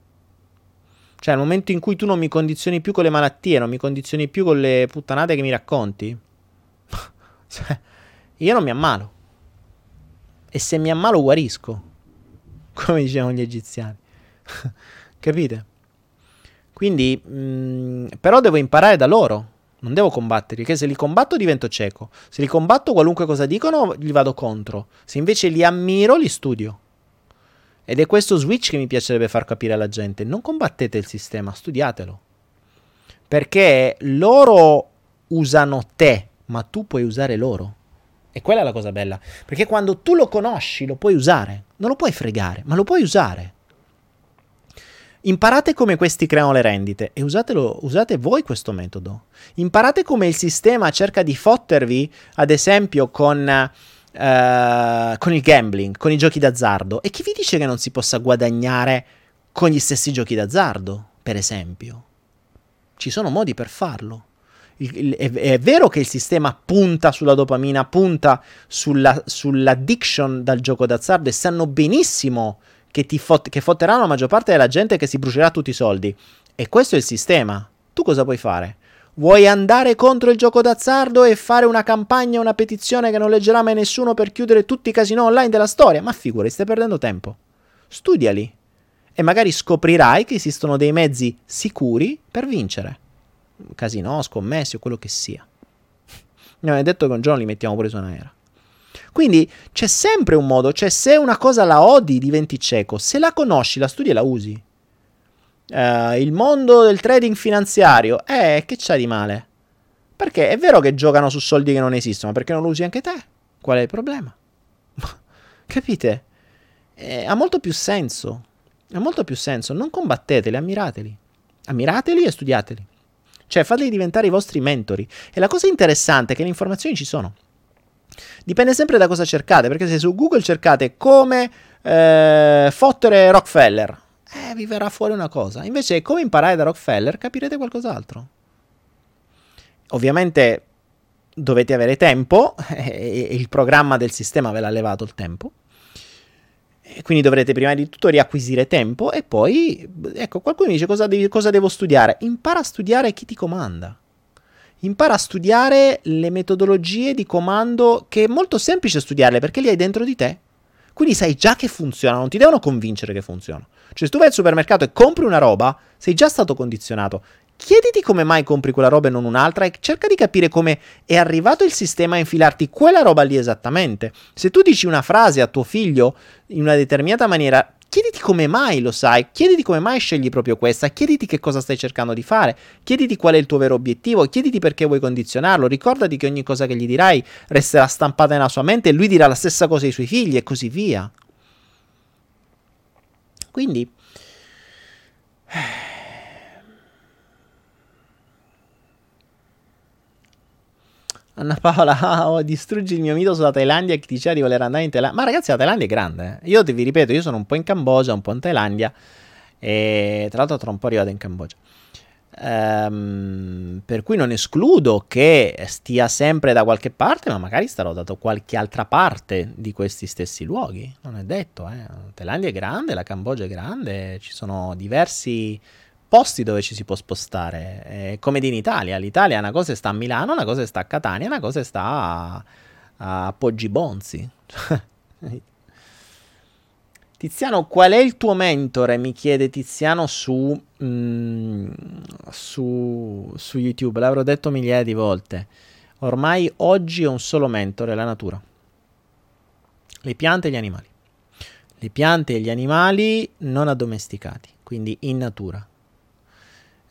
Cioè, nel momento in cui tu non mi condizioni più con le malattie, non mi condizioni più con le puttanate che mi racconti, [laughs] cioè, io non mi ammalo. E se mi ammalo guarisco, [laughs] come dicevano gli egiziani. [laughs] Capite? Quindi, mh, mm, però devo imparare da loro. Non devo combatterli, perché se li combatto divento cieco. Se li combatto qualunque cosa dicono, gli vado contro. Se invece li ammiro, li studio. Ed è questo switch che mi piacerebbe far capire alla gente. Non combattete il sistema, studiatelo. Perché loro usano te, ma tu puoi usare loro. E quella è la cosa bella. Perché quando tu lo conosci, lo puoi usare. Non lo puoi fregare, ma lo puoi usare. Imparate come questi creano le rendite e usatelo, usate voi questo metodo. Imparate come il sistema cerca di fottervi, ad esempio, con, uh, con il gambling, con i giochi d'azzardo. E chi vi dice che non si possa guadagnare con gli stessi giochi d'azzardo, per esempio? Ci sono modi per farlo. Il, il, è, è, vero che il sistema punta sulla dopamina, punta sulla, sull'addiction dal gioco d'azzardo e sanno benissimo che, ti fot- che fotteranno la maggior parte della gente che si brucerà tutti i soldi. E questo è il sistema. Tu cosa puoi fare? Vuoi andare contro il gioco d'azzardo e fare una campagna, una petizione che non leggerà mai nessuno per chiudere tutti i casino online della storia? Ma figurati, stai perdendo tempo. Studiali. E magari scoprirai che esistono dei mezzi sicuri per vincere. Casino, scommessi o quello che sia. Mi avete detto che un giorno li mettiamo pure su una era. Quindi c'è sempre un modo, cioè se una cosa la odi diventi cieco, se la conosci, la studi e la usi. Uh, il mondo del trading finanziario, eh, che c'ha di male? Perché è vero che giocano su soldi che non esistono, ma perché non lo usi anche te? Qual è il problema? [laughs] Capite? Eh, ha molto più senso. Ha molto più senso. Non combatteteli, ammirateli. Ammirateli e studiateli. Cioè, fateli diventare i vostri mentori. E la cosa interessante è che le informazioni ci sono. Dipende sempre da cosa cercate, perché se su Google cercate come eh, fottere Rockefeller, eh, vi verrà fuori una cosa. Invece, come imparare da Rockefeller, capirete qualcos'altro. Ovviamente dovete avere tempo, [laughs] e il programma del sistema ve l'ha levato il tempo. E quindi dovrete prima di tutto riacquisire tempo e poi, ecco, qualcuno dice cosa, devi, cosa devo studiare? Impara a studiare chi ti comanda. Impara a studiare le metodologie di comando che è molto semplice studiarle perché li hai dentro di te. Quindi sai già che funzionano, non ti devono convincere che funzionano. Cioè, se tu vai al supermercato e compri una roba, sei già stato condizionato chiediti come mai compri quella roba e non un'altra e cerca di capire come è arrivato il sistema a infilarti quella roba lì esattamente. Se tu dici una frase a tuo figlio in una determinata maniera, chiediti come mai lo sai, chiediti come mai scegli proprio questa, chiediti che cosa stai cercando di fare, chiediti qual è il tuo vero obiettivo, chiediti perché vuoi condizionarlo, ricordati che ogni cosa che gli dirai resterà stampata nella sua mente e lui dirà la stessa cosa ai suoi figli e così via. Quindi Anna Paola, [laughs] oh, distruggi il mio mito sulla Thailandia che diceva di voler andare in Thailandia. Ma ragazzi, la Thailandia è grande. Eh. Io ti vi ripeto, io sono un po' in Cambogia, un po' in Thailandia. E tra l'altro tra un po' arrivato in Cambogia. Um, per cui non escludo che stia sempre da qualche parte, ma magari starò da qualche altra parte di questi stessi luoghi. Non è detto, eh. La Thailandia è grande, la Cambogia è grande, ci sono diversi posti dove ci si può spostare, eh, come in Italia. L'Italia una cosa sta a Milano, una cosa sta a Catania, una cosa sta a, a Poggibonzi. [laughs] Tiziano, qual è il tuo mentore? Mi chiede Tiziano su, mm, su, su YouTube. L'avrò detto migliaia di volte. Ormai oggi ho un solo mentore, la natura. Le piante e gli animali. Le piante e gli animali non addomesticati, quindi in natura.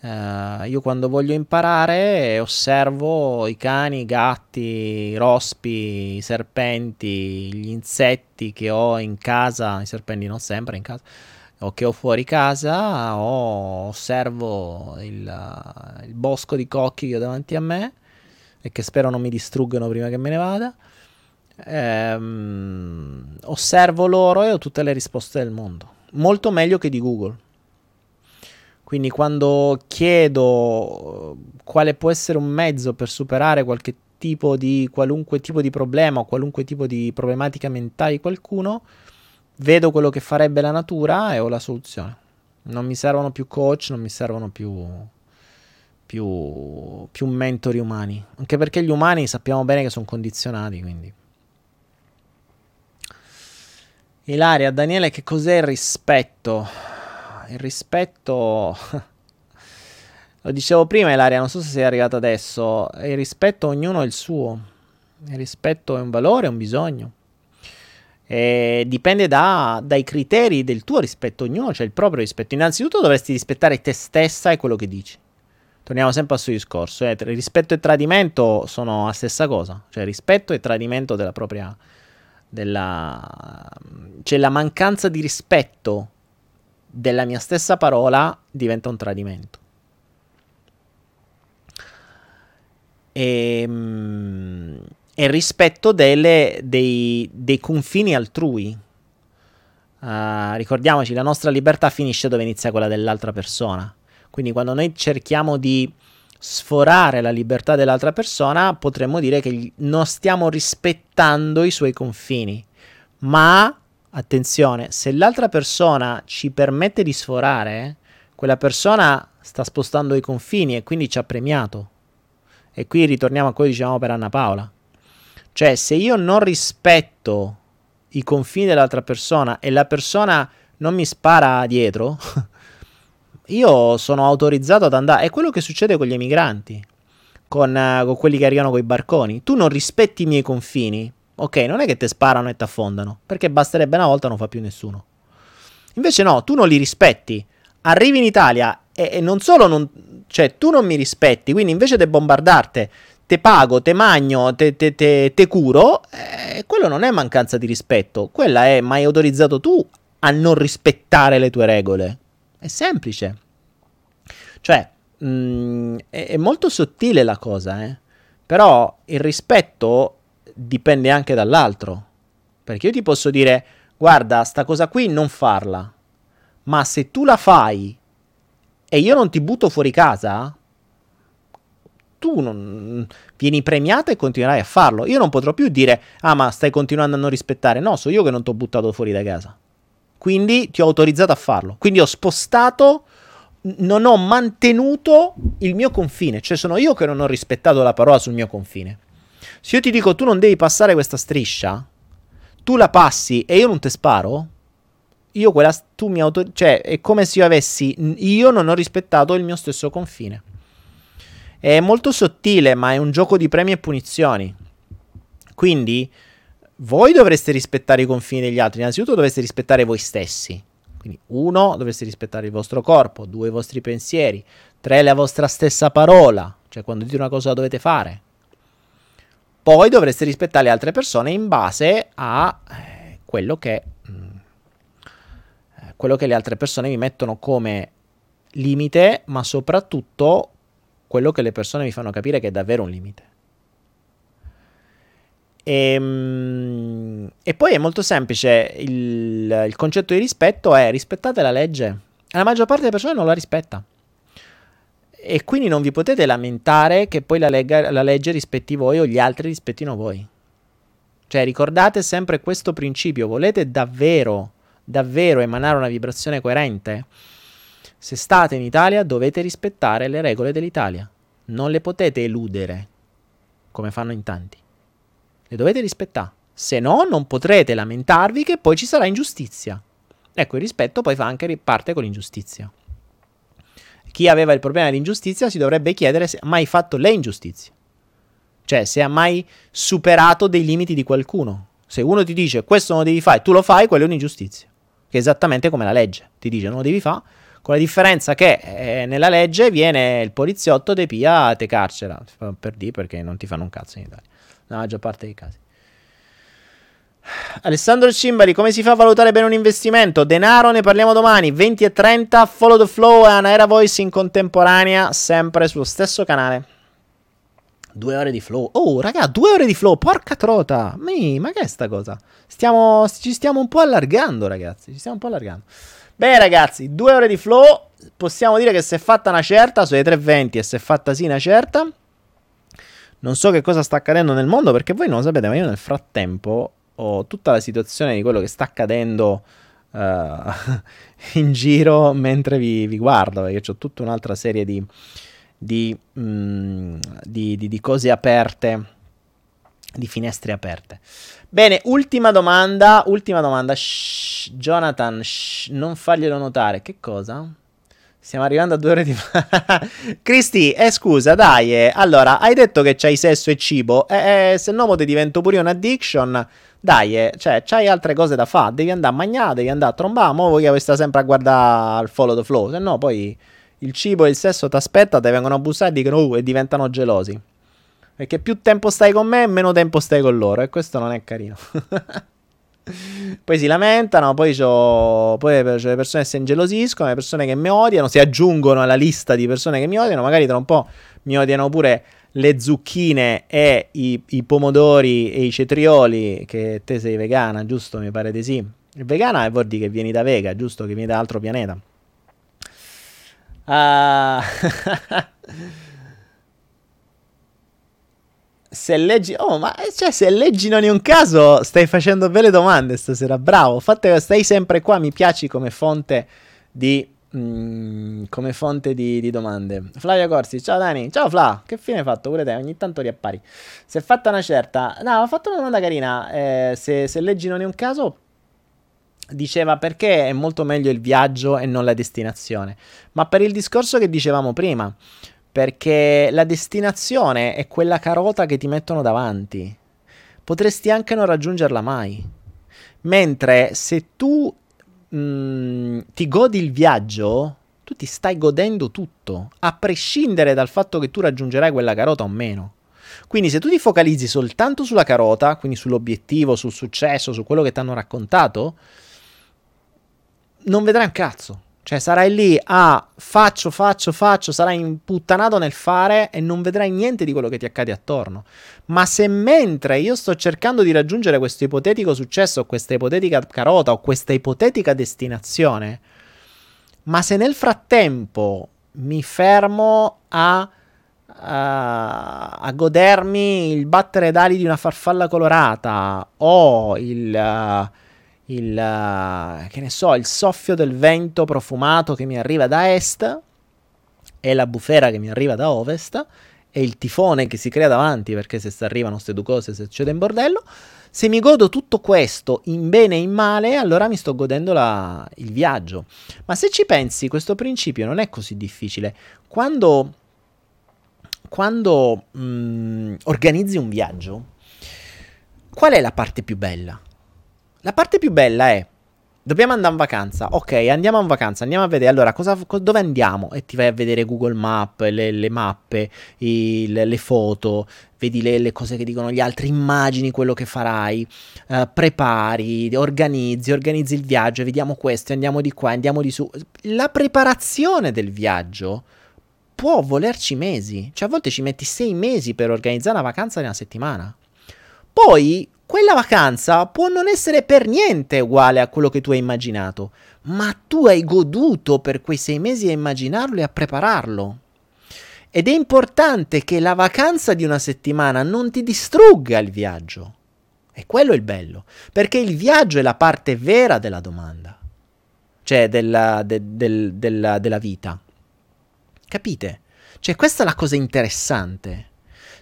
Uh, io quando voglio imparare osservo i cani, i gatti, i rospi, i serpenti, gli insetti che ho in casa, i serpenti non sempre in casa, o che ho fuori casa, o osservo il, il bosco di cocchi che ho davanti a me e che spero non mi distruggano prima che me ne vada. Ehm, osservo loro e ho tutte le risposte del mondo, molto meglio che di Google quindi quando chiedo quale può essere un mezzo per superare qualche tipo di qualunque tipo di problema o qualunque tipo di problematica mentale di qualcuno, vedo quello che farebbe la natura e ho la soluzione. Non mi servono più coach, non mi servono più, più, più mentori umani. Anche perché gli umani sappiamo bene che sono condizionati, quindi. Ilaria, Daniele, che cos'è il rispetto? Il rispetto... [laughs] Lo dicevo prima, Ilaria, non so se sei arrivato adesso. Il rispetto, ognuno ha il suo. Il rispetto è un valore, è un bisogno. E dipende da, dai criteri del tuo rispetto. Ognuno ha il proprio rispetto. Innanzitutto dovresti rispettare te stessa e quello che dici. Torniamo sempre al suo discorso. Eh. Rispetto e tradimento sono la stessa cosa. Cioè, rispetto e tradimento della propria. Della, cioè, la mancanza di rispetto della mia stessa parola diventa un tradimento. E, mm, e rispetto delle, dei, dei, confini altrui. Uh, ricordiamoci, la nostra libertà finisce dove inizia quella dell'altra persona. Quindi quando noi cerchiamo di sforare la libertà dell'altra persona, potremmo dire che non stiamo rispettando i suoi confini, ma attenzione, se l'altra persona ci permette di sforare, quella persona sta spostando i confini e quindi ci ha premiato. E qui ritorniamo a quello che dicevamo per Anna Paola. Cioè, se io non rispetto i confini dell'altra persona e la persona non mi spara dietro, [laughs] io sono autorizzato ad andare. È quello che succede con gli emigranti, con, uh, con quelli che arrivano con i barconi. Tu non rispetti i miei confini, Ok, non è che ti sparano e ti affondano, perché basterebbe una volta non fa più nessuno. Invece no, tu non li rispetti. Arrivi in Italia e, e non solo non... Cioè, tu non mi rispetti, quindi invece di bombardarti, te pago, te magno, te, te, te, te curo, eh, quello non è mancanza di rispetto. Quella è, ma hai autorizzato tu a non rispettare le tue regole. È semplice. Cioè, mh, mm, è, è, molto sottile la cosa, eh. Però il rispetto dipende anche dall'altro. Perché io ti posso dire, guarda, sta cosa qui non farla. Ma se tu la fai e io non ti butto fuori casa, tu non, vieni premiata e continuerai a farlo. Io non potrò più dire, ah ma stai continuando a non rispettare. No, so io che non ti ho buttato fuori da casa. Quindi ti ho autorizzato a farlo. Quindi ho spostato, non ho mantenuto il mio confine. Cioè sono io che non ho rispettato la parola sul mio confine. Se io ti dico tu non devi passare questa striscia, tu la passi e io non ti sparo, io quella, tu mi auto, cioè è come se io avessi, io non ho rispettato il mio stesso confine. È molto sottile, ma è un gioco di premi e punizioni. Quindi voi dovreste rispettare i confini degli altri. Innanzitutto dovreste rispettare voi stessi. Quindi uno, dovreste rispettare il vostro corpo, due, i vostri pensieri, tre, la vostra stessa parola, cioè quando dite una cosa la dovete fare. Poi dovreste rispettare le altre persone in base a eh, quello che quello che le altre persone mi mettono come limite, ma soprattutto quello che le persone mi fanno capire che è davvero un limite. E, ehm, e poi è molto semplice, il, il, concetto di rispetto è rispettate la legge. La maggior parte delle persone non la rispetta. E quindi non vi potete lamentare che poi la, lega, la legge rispetti voi o gli altri rispettino voi. Cioè ricordate sempre questo principio, volete davvero davvero emanare una vibrazione coerente, se state in Italia dovete rispettare le regole dell'Italia. Non le potete eludere, come fanno in tanti. Le dovete rispettare. Se no, non potrete lamentarvi che poi ci sarà ingiustizia. Ecco, il rispetto poi fa anche parte con l'ingiustizia. Chi aveva il problema dell'ingiustizia si dovrebbe chiedere se ha mai fatto le ingiustizie. Cioè, se ha mai superato dei limiti di qualcuno. Se uno ti dice questo non lo devi fare e tu lo fai, quello è un'ingiustizia che è esattamente come la legge. Ti dice non lo devi fare, con la differenza che eh, nella legge viene il poliziotto, te pia, te carcera. Per dire perché non ti fanno un cazzo in Italia, nella maggior parte dei casi. Alessandro Cimbari, come si fa a valutare bene un investimento? Denaro, ne parliamo domani. 20 e 30, follow the flow e Anaera Voice in contemporanea, sempre sullo stesso canale. Due ore di flow. Oh, raga, due ore di flow. Porca trota. Mi, ma che è sta cosa? Stiamo, ci stiamo un po' allargando, ragazzi. Ci stiamo un po' allargando. Beh, ragazzi, due ore di flow. Possiamo dire che si è fatta una certa, sono le 3.20 e si è fatta sì una certa. Non so che cosa sta accadendo nel mondo perché voi non lo sapete, ma io nel frattempo ho tutta la situazione di quello che sta accadendo uh, [laughs] in giro mentre vi, vi guardo, perché ho tutta un'altra serie di di, mm, di, di, di cose aperte, di finestre aperte. Bene, ultima domanda, ultima domanda. Shh, Jonathan, shh, non farglielo notare. Che cosa? Stiamo arrivando a due ore di... [laughs] Cristi, eh scusa, dai, eh. allora, hai detto che c'hai sesso e cibo, eh, eh, se no te divento pure un'addiction, dai, eh, cioè, c'hai altre cose da fare, devi andare a mangiare, devi andare a trombare, mo voi che sta sempre a guardare il follow the flow, se no poi il cibo e il sesso ti aspetta, ti vengono a bussare e dicono uh, e diventano gelosi. Perché più tempo stai con me, meno tempo stai con loro. E questo non è carino. [laughs] poi si lamentano, poi, poi c'è le persone che si ingelosiscono, le persone che mi odiano, si aggiungono alla lista di persone che mi odiano, magari tra un po' mi odiano pure le zucchine e i, i pomodori e i cetrioli, che te sei vegana, giusto? Mi pare di sì. Vegana vuol dire che vieni da Vega, giusto? Che vieni da altro pianeta. Uh, [laughs] se leggi, oh, ma cioè, se leggi non è un caso, stai facendo belle domande stasera. Bravo, fate, stai sempre qua. Mi piaci come fonte di. Mm, come fonte di, di, domande. Flavia Corsi, ciao Dani, ciao Fla, che fine hai fatto pure te? Ogni tanto riappari. Si è fatta una certa, no, ho fatto una domanda carina. Eh, se, se leggi non è un caso, diceva perché è molto meglio il viaggio e non la destinazione. Ma per il discorso che dicevamo prima, perché la destinazione è quella carota che ti mettono davanti. potresti anche non raggiungerla mai. Mentre se tu mh, mm, ti godi il viaggio, tu ti stai godendo tutto, a prescindere dal fatto che tu raggiungerai quella carota o meno. Quindi se tu ti focalizzi soltanto sulla carota, quindi sull'obiettivo, sul successo, su quello che ti hanno raccontato, non vedrai un cazzo. Cioè sarai lì a faccio, faccio, faccio, sarai imputtanato nel fare e non vedrai niente di quello che ti accade attorno. Ma se mentre io sto cercando di raggiungere questo ipotetico successo, questa ipotetica carota o questa ipotetica destinazione, ma se nel frattempo mi fermo a, a, a godermi il battere d'ali di una farfalla colorata o il... Uh, il, uh, che ne so, il soffio del vento profumato che mi arriva da est e la bufera che mi arriva da ovest e il tifone che si crea davanti perché se arrivano queste due cose succede in bordello. Se mi godo tutto questo in bene e in male, allora mi sto godendo la, il viaggio. Ma se ci pensi, questo principio non è così difficile. Quando, quando mh, mm, organizzi un viaggio, qual è la parte più bella? La parte più bella è Dobbiamo andare in vacanza. Ok, andiamo in vacanza. Andiamo a vedere. Allora, cosa, co- dove andiamo? E ti vai a vedere Google Map, le, le mappe, i, le, le, foto, vedi le, le, cose che dicono gli altri, immagini quello che farai, uh, prepari, organizzi, organizzi il viaggio. Vediamo questo, andiamo di qua, andiamo di su. La preparazione del viaggio può volerci mesi. Cioè, a volte ci metti sei mesi per organizzare una vacanza di una settimana. Poi quella vacanza può non essere per niente uguale a quello che tu hai immaginato, ma tu hai goduto per quei sei mesi a immaginarlo e a prepararlo. Ed è importante che la vacanza di una settimana non ti distrugga il viaggio. E quello è il bello, perché il viaggio è la parte vera della domanda, cioè della, de, del, della, della vita. Capite? Cioè questa è la cosa interessante.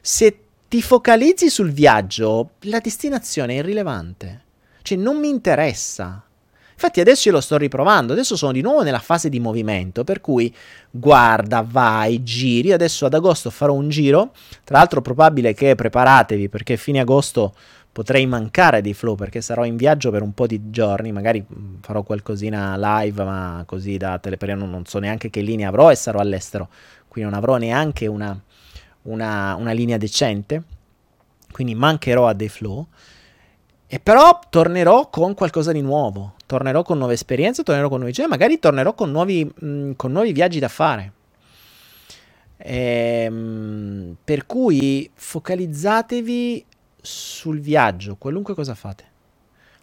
Se ti focalizzi sul viaggio, la destinazione è irrilevante. Cioè, non mi interessa. Infatti adesso io lo sto riprovando, adesso sono di nuovo nella fase di movimento, per cui guarda, vai, giri, adesso ad agosto farò un giro, tra l'altro probabile che preparatevi perché fine agosto potrei mancare di flow perché sarò in viaggio per un po' di giorni, magari mm, farò qualcosina live, ma così da teleperiodo non so neanche che linea avrò e sarò all'estero, qui non avrò neanche una una, una linea decente, quindi mancherò a dei flow. E però tornerò con qualcosa di nuovo, tornerò con nuove esperienze, tornerò con nuovi giri, magari tornerò con nuovi, mh, con nuovi viaggi da fare. Ehm, per cui focalizzatevi sul viaggio, qualunque cosa fate.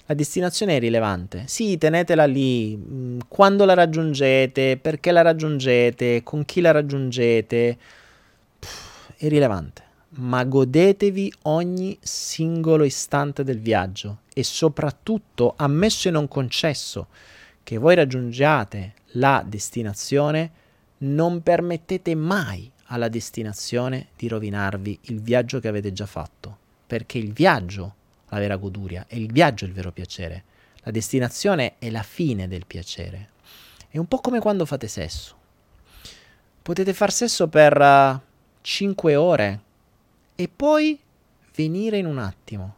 La destinazione è rilevante. Sì, tenetela lì. Quando la raggiungete, perché la raggiungete, con chi la raggiungete irrilevante, ma godetevi ogni singolo istante del viaggio e soprattutto, ammesso e non concesso che voi raggiungiate la destinazione, non permettete mai alla destinazione di rovinarvi il viaggio che avete già fatto, perché il viaggio la vera goduria e il viaggio è il vero piacere. La destinazione è la fine del piacere. È un po' come quando fate sesso. Potete far sesso per uh, 5 ore e poi venire in un attimo.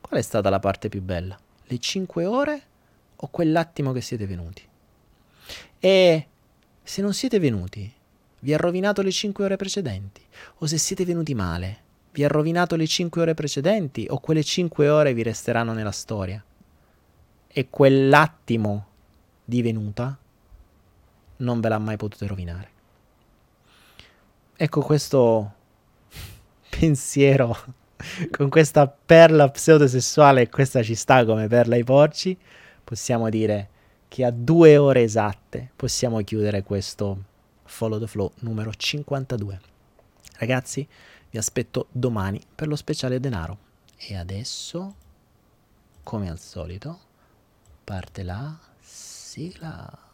Qual è stata la parte più bella? Le 5 ore o quell'attimo che siete venuti? E se non siete venuti, vi ha rovinato le 5 ore precedenti? O se siete venuti male, vi ha rovinato le 5 ore precedenti o quelle 5 ore vi resteranno nella storia? E quell'attimo di venuta non ve l'ha mai potuto rovinare. Ecco questo pensiero con questa perla pseudosessuale, questa ci sta come perla ai porci, possiamo dire che a due ore esatte possiamo chiudere questo Follow the Flow numero 52. Ragazzi, vi aspetto domani per lo speciale denaro. E adesso, come al solito, parte la sigla.